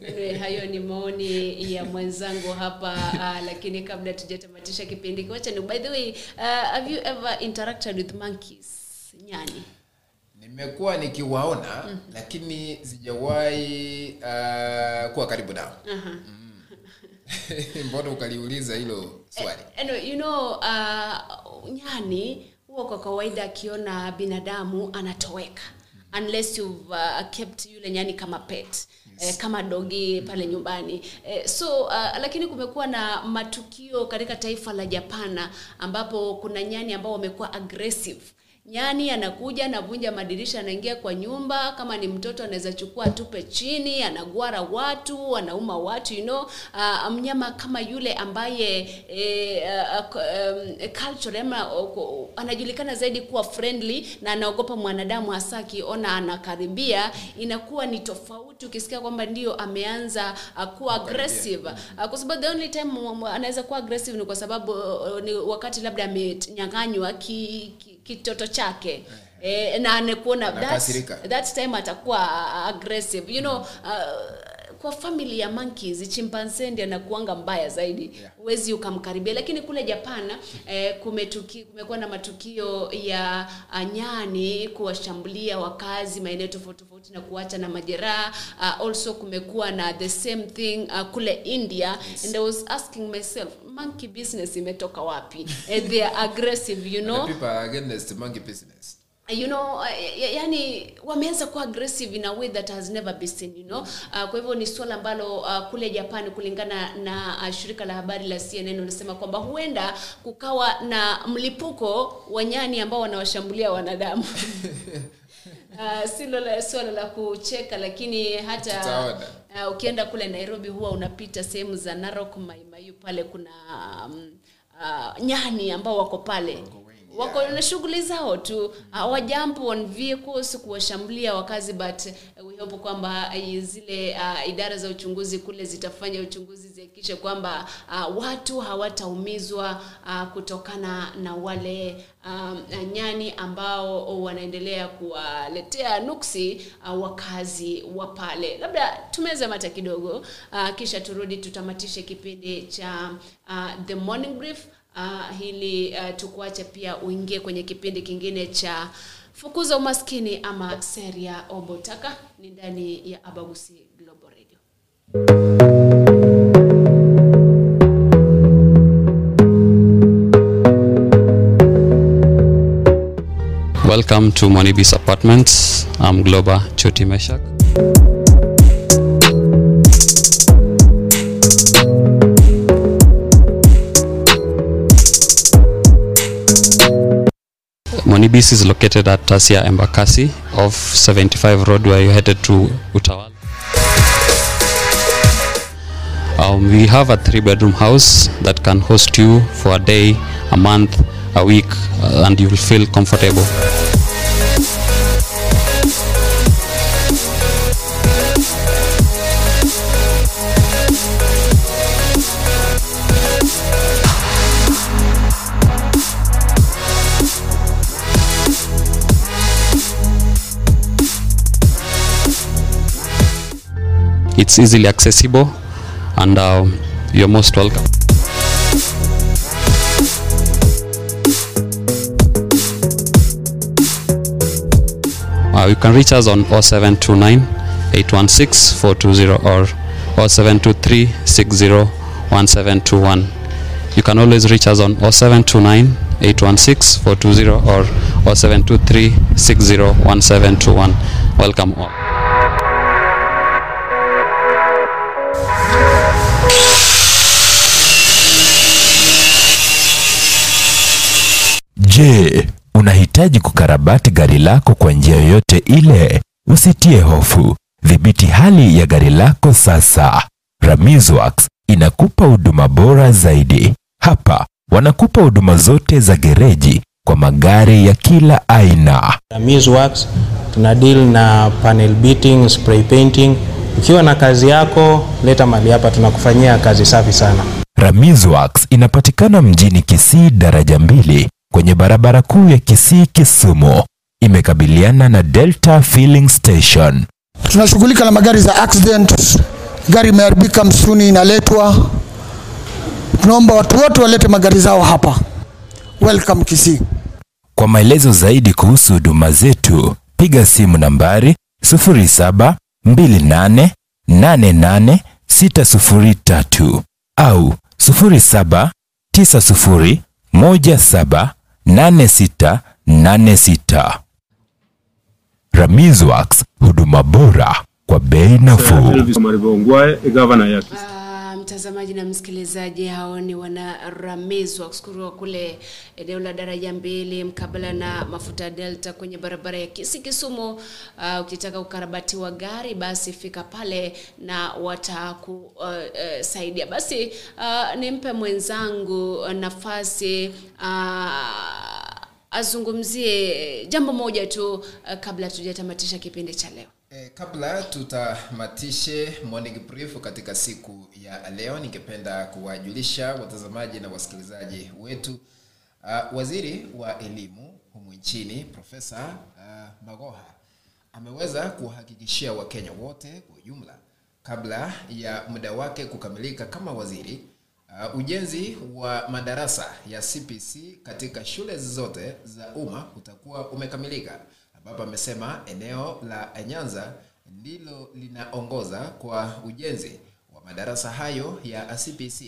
Anyway, hayo ni maoni ya mwenzangu hapa uh, lakini kabla tujatamatisha kipindi kiwachani by the way uh, have you ever interacted with monkeys nyani? Nimekuwa nikiwaona lakini sijawahi uh, kuwa karibu nao. Aha. mbona ukaliuliza hilo swali? Anyway, you know uh, nyani huwa kwa kawaida akiona binadamu anatoweka. Unless you've uh, kept yule nyani kama pet Eh, kama dogi pale nyumbani. Eh, so uh, lakini kumekuwa na matukio katika taifa la japana ambapo kuna nyani ambao wamekuwa aggressive nyani anakuja anavunja madirisha anaingia kwa nyumba. Kama ni mtoto anaweza chukua atupe chini anagwara watu anauma watu you know. Uh, mnyama kama yule ambaye eh, uh, um, culture ama uh, anajulikana zaidi kuwa friendly na anaogopa mwanadamu hasa akiona anakaribia inakuwa ni tofauti ukisikia kwamba ndio ameanza uh, kuwa aggressive. Uh, kwa sababu the only time anaweza kuwa aggressive ni kwa sababu uh, ni wakati labda amenyang'anywa ki, ki, kitoto chake. Eh, na anakuona that, that time atakuwa aggressive. You know uh, kwa famili ya monkeys chimpanzee ndio anakuanga mbaya zaidi. Huwezi ukamkaribia. Lakini kule japan eh, kumetuki, kumekuwa na matukio ya uh, nyani kuwashambulia wakazi maeneo tofauti tofauti na kuacha na majeraha. Uh, also kumekuwa na the same thing uh, kule india. Yes. and i was asking myself monkey business imetoka wapi? And they are aggressive you know? The people are against monkey business. you know uh, yani wameanza kuwa aggressive in a way that has never been seen you know? Uh, kwa hivyo ni swala ambalo uh, kule Japan kulingana na uh, shirika la habari la CNN unasema kwamba huenda kukawa na mlipuko wa nyani ambao wanawashambulia wanadamu Uh, silo la swala la kucheka lakini hata Tutaona. uh, ukienda kule Nairobi huwa unapita sehemu za Narok maimaiu pale kuna um, uh, nyani ambao wako pale wako na shughuli zao tu. Hawajamp on vehicles kuwashambulia wakazi but uh, we hope kwamba uh, zile uh, idara za uchunguzi kule zitafanya uchunguzi zihakikishe kwamba uh, watu hawataumizwa uh, kutokana na wale um, nyani ambao wanaendelea kuwaletea nuksi uh, wakazi wa pale. Labda tumeze mata kidogo uh, kisha turudi tutamatishe kipindi cha uh, the morning brief uh, hili uh, tukuache pia uingie kwenye kipindi kingine cha fukuza umaskini ama seria obotaka ni ndani ya abagusi global radio Welcome to Monibis Apartments. I'm Globa Choti Meshak. Monibis is located at Tasia Embakasi off 75 Road where you're headed to Utawala. Um, we have a three bedroom house that can host you for a day, a month, a week, uh, and you will feel comfortable. It's easily accessible, and um, you're most welcome. Uh, you can reach us on 0729 816 420 or 0723 60 1721. You can always reach us on 0729 816 420 or 0723 60 1721. Welcome all. Je, unahitaji kukarabati gari lako kwa njia yoyote ile? Usitie hofu. Dhibiti hali ya gari lako sasa. Ramizworks inakupa huduma bora zaidi. Hapa wanakupa huduma zote za gereji kwa magari ya kila aina. Ramizworks tuna deal na panel beating, spray painting. Ukiwa na kazi yako, leta mali hapa, tunakufanyia kazi safi sana. Ramizworks inapatikana mjini Kisii daraja mbili kwenye barabara kuu ya Kisii Kisumu. Imekabiliana na Delta Filling Station. tunashughulika na magari za accident gari imeharibika msuni inaletwa tunaomba watu wote walete magari zao hapa welcome kisii Kwa maelezo zaidi kuhusu huduma zetu, piga simu nambari 0728888603 au 0790178686. Ramizworks, huduma bora kwa bei nafuu. Mtazamaji na msikilizaji hao ni wana ramizwa kuskuriwa kule eneo la daraja mbili mkabala na mafuta delta kwenye barabara ya kisi kisumu. Uh, ukitaka ukarabati wa gari basi fika pale na watakusaidia uh, uh, basi uh, nimpe mwenzangu nafasi uh, azungumzie jambo moja tu uh, kabla tujatamatisha kipindi cha leo E, kabla tutamatishe morning brief katika siku ya leo, ningependa kuwajulisha watazamaji na wasikilizaji wetu uh, waziri wa elimu humu nchini Profesa uh, Magoha ameweza kuwahakikishia Wakenya wote kwa ujumla kabla ya muda wake kukamilika kama waziri uh, ujenzi wa madarasa ya cpc katika shule zote za umma utakuwa umekamilika ambapo amesema eneo la nyanza ndilo linaongoza kwa ujenzi wa madarasa hayo ya cpc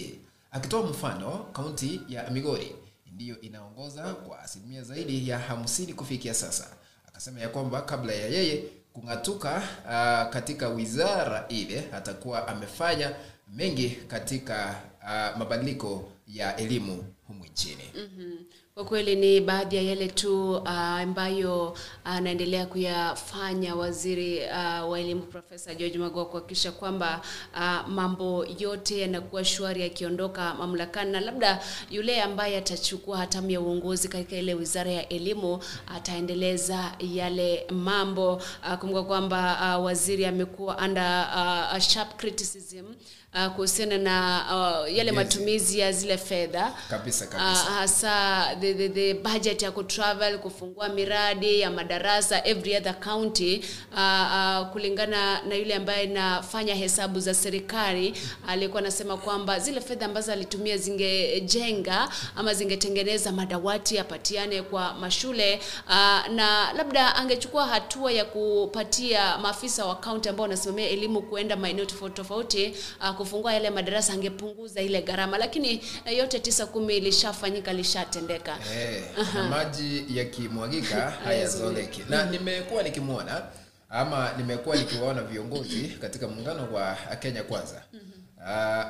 akitoa mfano kaunti ya migori ndiyo inaongoza kwa asilimia zaidi ya hamsini kufikia sasa. Akasema ya kwamba kabla ya yeye kung'atuka uh, katika wizara ile atakuwa amefanya mengi katika uh, mabadiliko ya elimu humu nchini. Mhm. Kwa kweli ni baadhi ya yale tu uh, ambayo anaendelea kuyafanya waziri uh, wa elimu Profesa George Magoha kuhakikisha kwamba uh, mambo yote yanakuwa shwari akiondoka mamlakani, na labda yule ambaye atachukua hatamu ya uongozi katika ile wizara ya elimu ataendeleza yale mambo. Uh, kumbuka kwamba uh, waziri amekuwa under uh, sharp criticism uh, kuhusiana na uh, yale Yes. matumizi ya zile fedha kabisa Uh, hasa the, the, the budget ya kutravel kufungua miradi ya madarasa every other county uh, uh, kulingana na yule ambaye nafanya hesabu za serikali alikuwa anasema kwamba zile fedha ambazo alitumia zingejenga ama zingetengeneza madawati apatiane kwa mashule uh, na labda angechukua hatua ya kupatia maafisa wa kaunti ambao wanasimamia elimu kuenda maeneo tofauti tofauti uh, kufungua yale madarasa angepunguza ile gharama. Lakini eh, yote tisa kumi ilishafanyika lishatendeka. Hey, maji yakimwagika hayazoleki na nimekuwa nikimwona ama nimekuwa nikiwaona viongozi katika muungano wa kenya kwanza. Uh,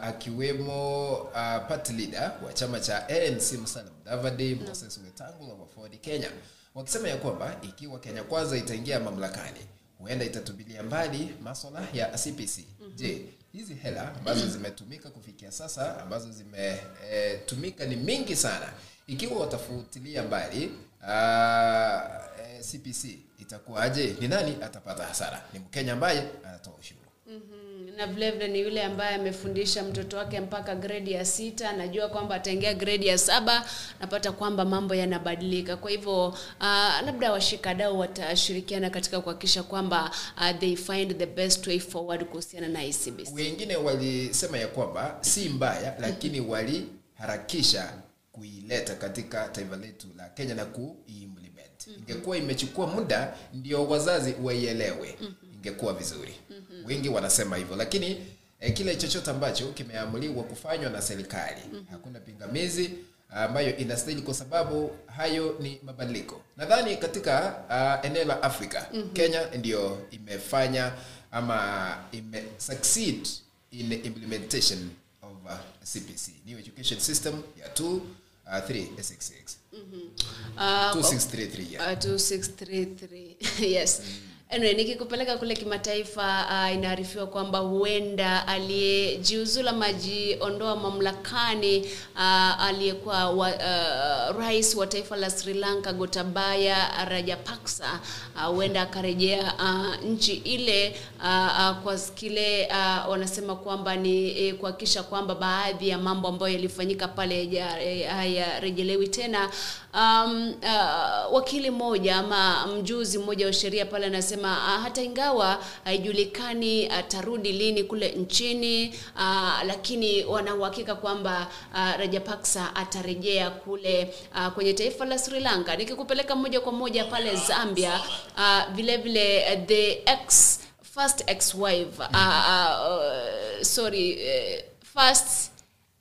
akiwemo uh, party leader wa chama cha anc musalia mudavadi moses wetangula wa ford kenya wakisema ya kwamba ikiwa kenya kwanza itaingia mamlakani huenda itatubilia mbali maswala ya cpc je hizi hela ambazo zimetumika kufikia sasa ambazo zimetumika ni mingi sana. Ikiwa watafutilia mbali e, cpc itakuwaje? Ni nani atapata hasara? Ni mkenya ambaye anatoa ushuru. Mhm. Na vilevile ni yule ambaye amefundisha mtoto wake mpaka gredi ya sita. Najua kwamba ataingia gredi ya saba napata kwamba mambo yanabadilika. Kwa hivyo uh, labda washikadau watashirikiana katika kuhakikisha kwamba uh, they find the best way forward kuhusiana na ICBC. wengine walisema ya kwamba si mbaya lakini waliharakisha kuileta katika taifa letu la kenya na kuiimplement. Ingekuwa imechukua muda ndio wazazi waielewe. Ingekuwa vizuri wengi wanasema hivyo lakini eh, kile chochote ambacho kimeamuliwa kufanywa na serikali. Hakuna pingamizi ambayo inastahili kwa sababu hayo ni mabadiliko. Nadhani katika uh, eneo la afrika Mhm. kenya ndio imefanya ama ime succeed in implementation of uh, cpc new education system ya 2 uh, 3 6 Uh, 2633 yeah. Uh, 2633 yes anyway, nikikupeleka kule kimataifa uh, inaarifiwa kwamba huenda aliyejiuzula majiondoa mamlakani uh, aliyekuwa wa, uh, rais wa taifa la sri lanka gotabaya rajapaksa uh, huenda akarejea uh, nchi ile uh, uh, kwa kile uh, wanasema kwamba ni eh, kuhakikisha kwamba baadhi ya mambo ambayo yalifanyika pale eh, hayarejelewi tena. Um, uh, wakili mmoja ama mjuzi mmoja wa sheria pale anasema uh, hata ingawa haijulikani atarudi lini kule nchini uh, lakini wana uhakika kwamba uh, Rajapaksa atarejea kule uh, kwenye taifa la Sri Lanka. Nikikupeleka moja kwa moja pale Zambia uh, vile vile uh, the ex first ex-wife uh, uh, sorry uh, first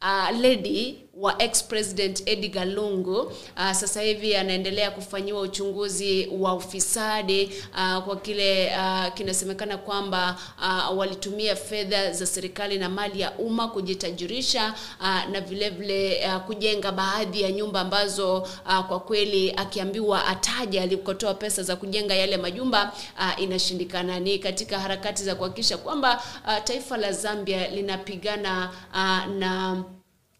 uh, lady wa ex-president Edgar Lungu uh, sasa hivi anaendelea kufanyiwa uchunguzi wa ufisadi uh, kwa kile uh, kinasemekana kwamba uh, walitumia fedha za serikali na mali ya umma kujitajirisha uh, na vile vile uh, kujenga baadhi ya nyumba ambazo uh, kwa kweli akiambiwa ataja alikotoa pesa za kujenga yale majumba uh, inashindikana. Ni katika harakati za kuhakikisha kwamba uh, taifa la Zambia linapigana uh, na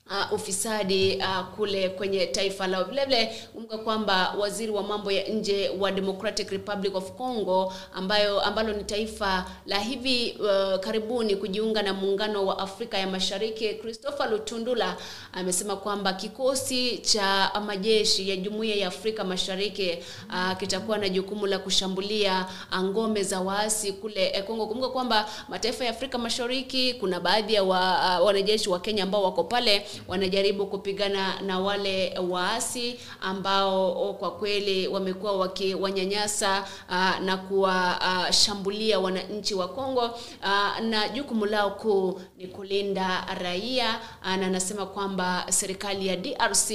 uh, ufisadi uh, kule kwenye taifa lao. Vilevile vile kumbuka kwamba waziri wa mambo ya nje wa Democratic Republic of Congo ambayo ambalo ni taifa la hivi uh, karibuni kujiunga na muungano wa Afrika ya Mashariki, Christopher Lutundula amesema kwamba kikosi cha majeshi ya Jumuiya ya Afrika Mashariki uh, kitakuwa na jukumu la kushambulia uh, ngome za waasi kule eh, Kongo. Kumbuka kwamba mataifa ya Afrika Mashariki kuna baadhi ya wa, uh, wanajeshi wa Kenya ambao wako pale wanajaribu kupigana na wale waasi ambao oh, kwa kweli wamekuwa wakiwanyanyasa uh, na kuwashambulia uh, wananchi wa Kongo uh, na jukumu lao kuu ni kulinda raia uh, na anasema kwamba serikali ya DRC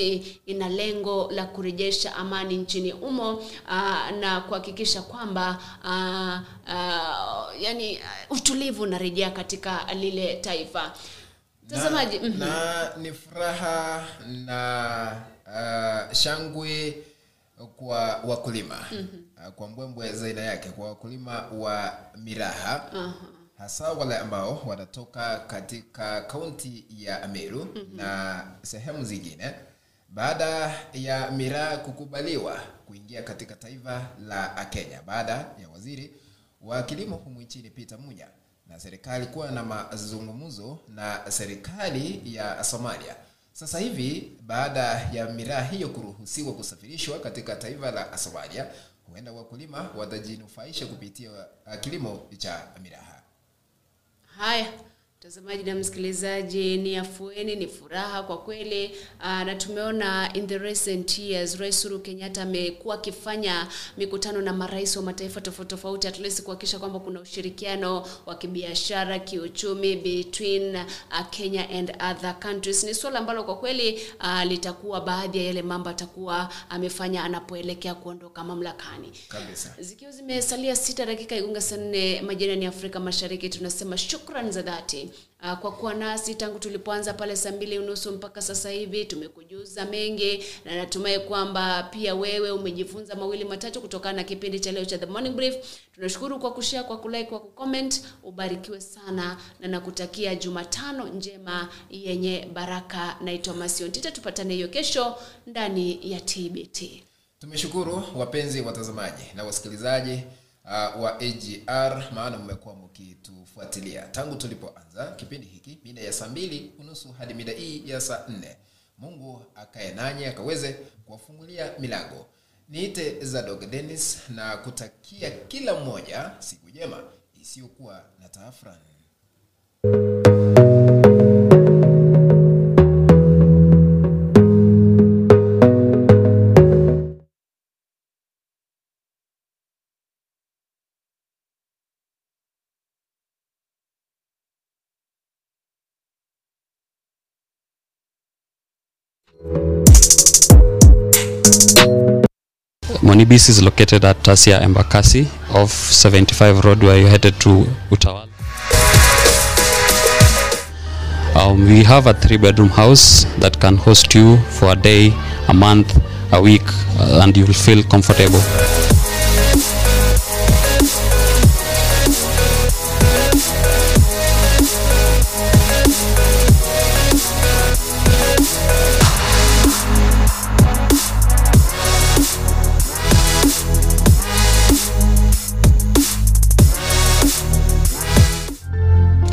ina lengo la kurejesha amani nchini humo uh, na kuhakikisha kwamba uh, uh, yani utulivu unarejea katika lile taifa. Mtazamaji, na, mhm. na ni furaha na uh, shangwe kwa wakulima Mhm. uh, kwa mbwembwe za aina yake kwa wakulima wa miraha Aha. hasa wale ambao wanatoka katika kaunti ya Meru Mhm. na sehemu zingine baada ya miraa kukubaliwa kuingia katika taifa la Kenya baada ya waziri wa kilimo humu nchini Peter Munya na serikali kuwa na mazungumzo na serikali ya Somalia. Sasa hivi baada ya miraa hiyo kuruhusiwa kusafirishwa katika taifa la Somalia, huenda wakulima watajinufaisha kupitia uh, kilimo cha miraha. Haya, mtazamaji na msikilizaji, ni afueni, ni furaha kwa kweli. uh, na tumeona in the recent years Rais huru Kenyatta amekuwa akifanya mikutano na marais wa mataifa tofauti tofauti, at least kuhakikisha kwamba kuna ushirikiano wa kibiashara, kiuchumi between uh, Kenya and other countries. Ni suala ambalo kwa kweli uh, litakuwa baadhi ya yale mambo atakuwa amefanya anapoelekea kuondoka mamlakani. Kabisa. Zikiwa zimesalia sita dakika igunga saa nne majirani ya Afrika Mashariki, tunasema shukran za dhati uh, kwa kuwa nasi tangu tulipoanza pale saa mbili unusu mpaka sasa hivi. Tumekujuza mengi na natumai kwamba pia wewe umejifunza mawili matatu kutokana na kipindi cha leo cha The Morning Brief. Tunashukuru kwa kushare, kwa kulike, kwa kucomment. Ubarikiwe sana na nakutakia Jumatano njema yenye baraka. Naitwa masiontita tupatane hiyo kesho ndani ya TBT. Tumeshukuru wapenzi watazamaji na wasikilizaji uh, wa AGR, maana mmekuwa mkitufuatilia tangu tulipoanza kipindi hiki mida ya saa mbili unusu hadi mida hii ya saa nne. Mungu akaye nanyi akaweze kuwafungulia milango. Niite Zadok denis na kutakia kila mmoja siku njema isiyokuwa na taafrani. Monibis is located at Tasia Embakasi off 75 Road where you're headed to Utawala. Um, we have a three bedroom house that can host you for a day, a month, a week, uh, and you will feel comfortable.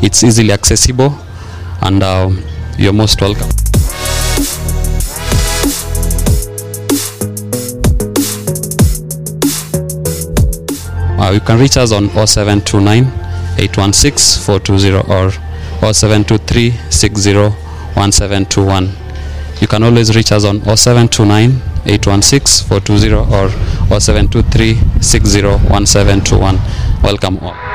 It's easily accessible, and um, you're most welcome. Uh, you can reach us on 0729 816 420 or 0723 60 1721. You can always reach us on 0729 816 420 or 0723 60 1721. Welcome all.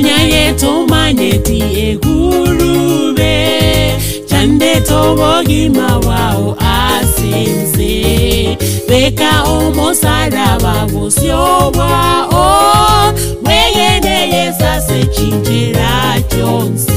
Onyaye to manyeti egurube Chande to bogi mawao asimse Beka omo saraba gusio wao oh, Wegene yesa se chinchera chonse.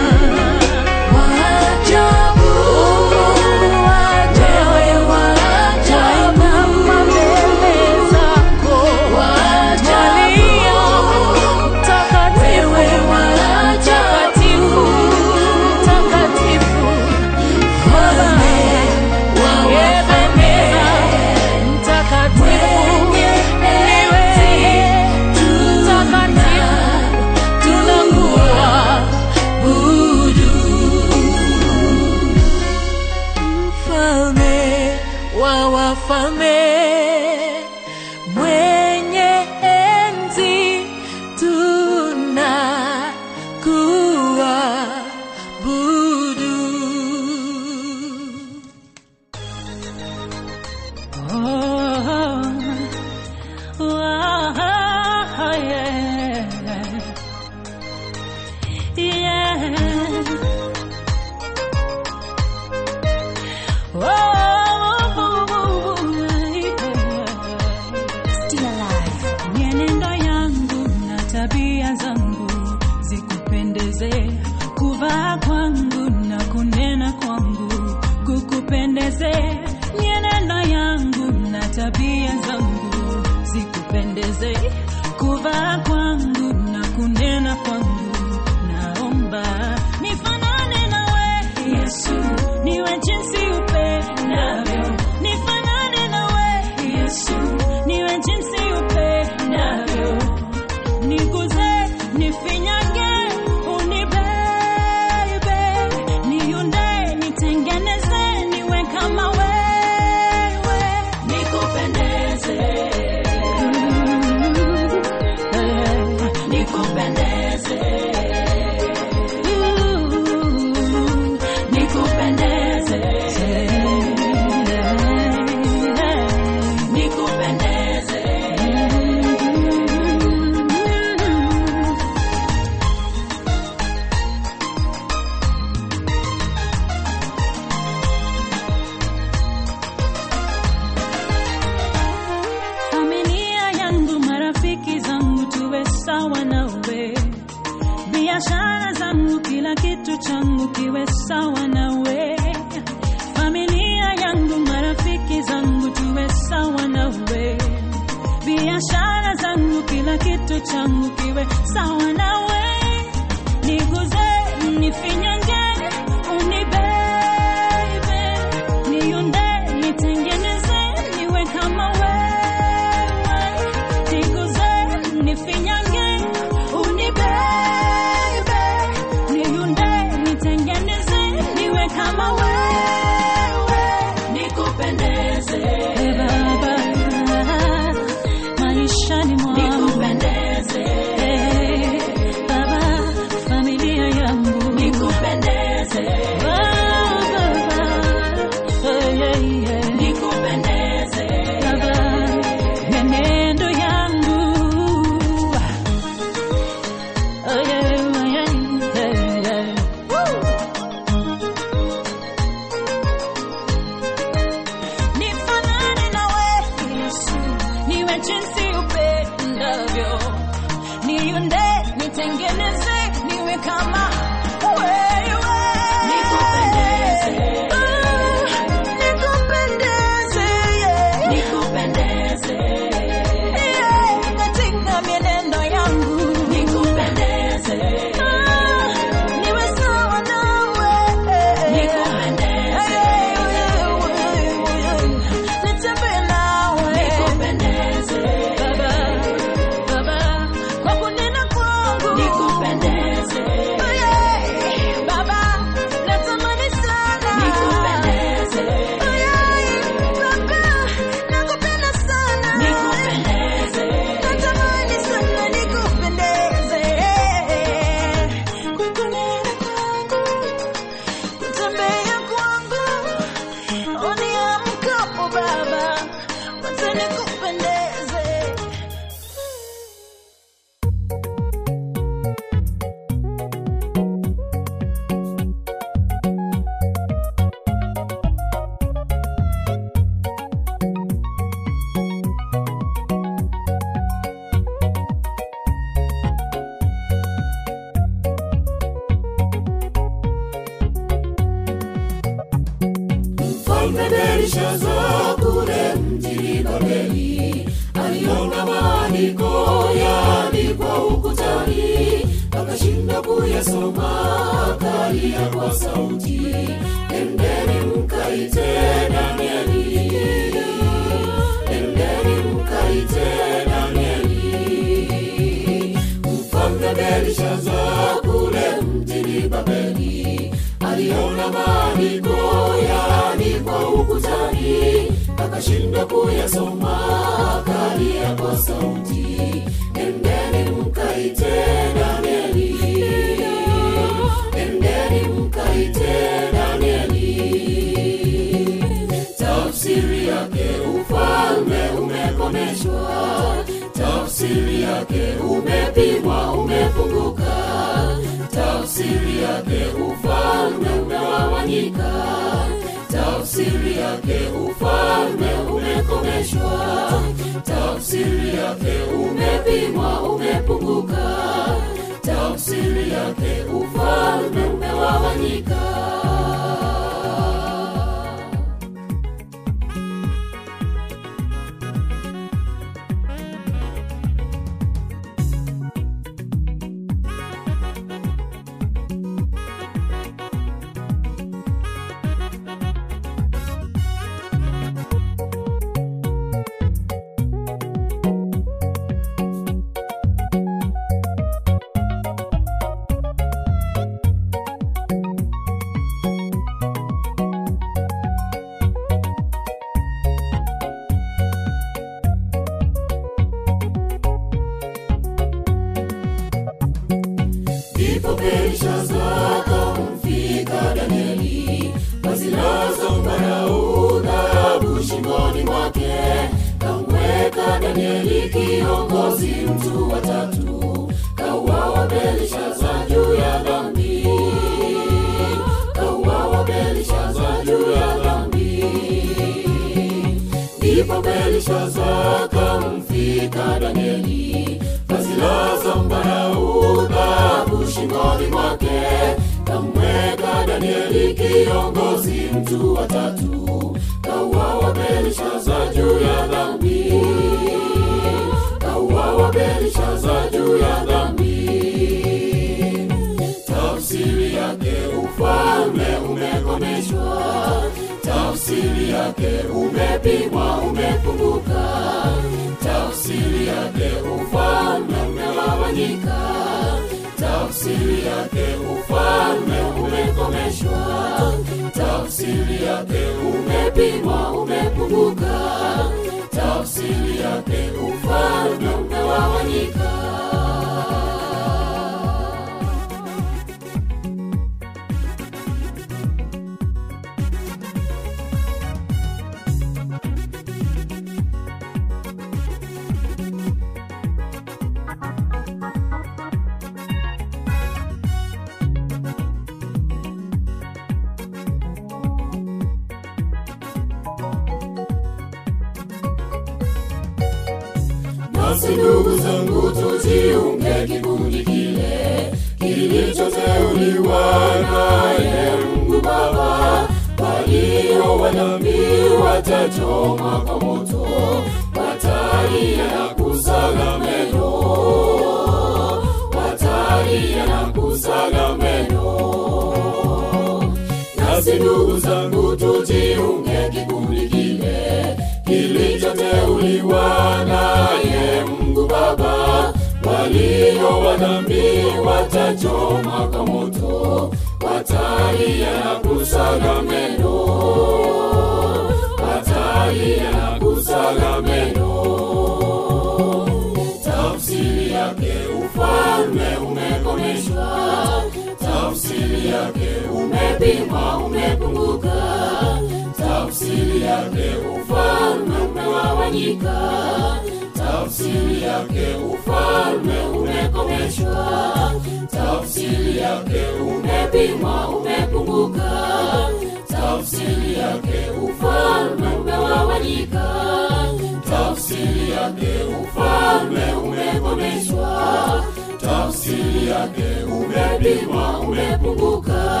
yake umebibwa, umepunguka.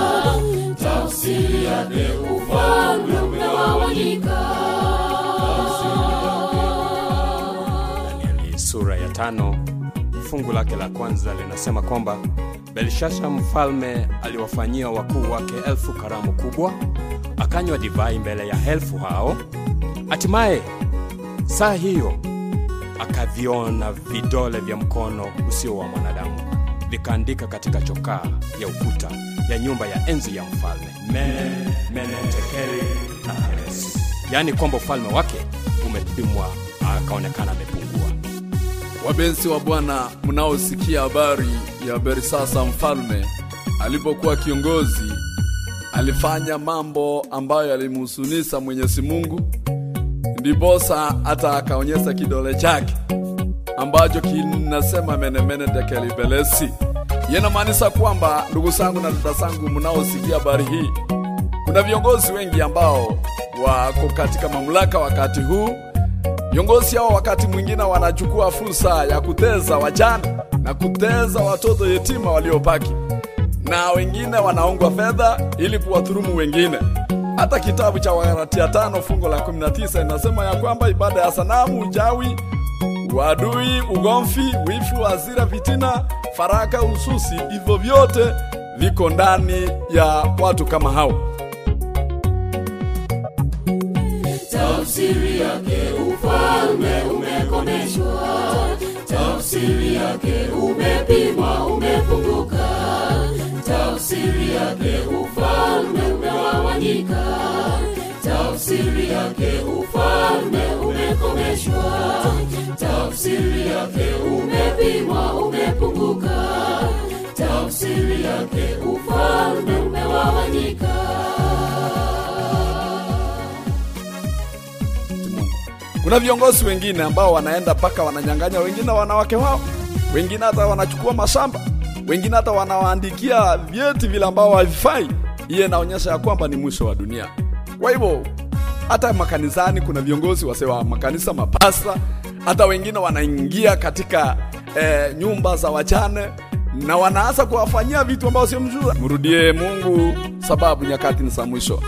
Tafsiri yake ufalme umegawanyika. Sura ya tano fungu lake la kwanza linasema kwamba belshasha mfalme aliwafanyia wakuu wake elfu karamu kubwa akanywa divai mbele ya elfu hao hatimaye saa hiyo akaviona vidole vya mkono usio wa mwanadamu vikaandika katika chokaa ya ukuta ya nyumba ya enzi ya mfalme mene mene tekeli na peresi yaani kwamba ufalme wake umepimwa akaonekana amepungua. Wabensi wa bwana mnaosikia habari ya berisasa mfalme alipokuwa kiongozi alifanya mambo ambayo yalimhusunisa mwenyezi mungu ndiposa hata akaonyesa kidole chake ambacho kinasema menemene tekelibelesi. Yanamaanisha kwamba, ndugu zangu na dada zangu mnaosikia habari hii, kuna viongozi wengi ambao wako katika mamlaka wakati huu Viongozi hao wakati mwingine wanachukua fursa ya kuteza wajana na kuteza watoto yetima waliobaki, na wengine wanaongwa fedha ili kuwadhulumu wengine. Hata kitabu cha Wagalatia tano fungu la 19 inasema ya kwamba ibada ya sanamu, uchawi, uadui, ugomvi, wifu, hasira, fitina, faraka, ususi, hivyo vyote viko ndani ya watu kama hao. tafsiri yake ufalme umekomeshwa, tafsiri yake umepimwa, umefunguka, tafsiri yake ufalme umewawanyika, tafsiri yake ufalme umekomeshwa, tafsiri yake umepimwa, umepunguka, tafsiri yake ufalme umewawanyika. Kuna viongozi wengine ambao wanaenda mpaka wananyang'anya wengine wanawake wao, wengine hata wanachukua mashamba, wengine hata wanawaandikia vyeti vile ambao havifai. Hiyo inaonyesha ya kwamba ni mwisho wa dunia. Kwa hivyo hata makanisani kuna viongozi wase wa makanisa, mapasta, hata wengine wanaingia katika eh, nyumba za wachane na wanaanza kuwafanyia vitu ambavyo sio mzuri. Mrudie Mungu sababu nyakati ni za mwisho.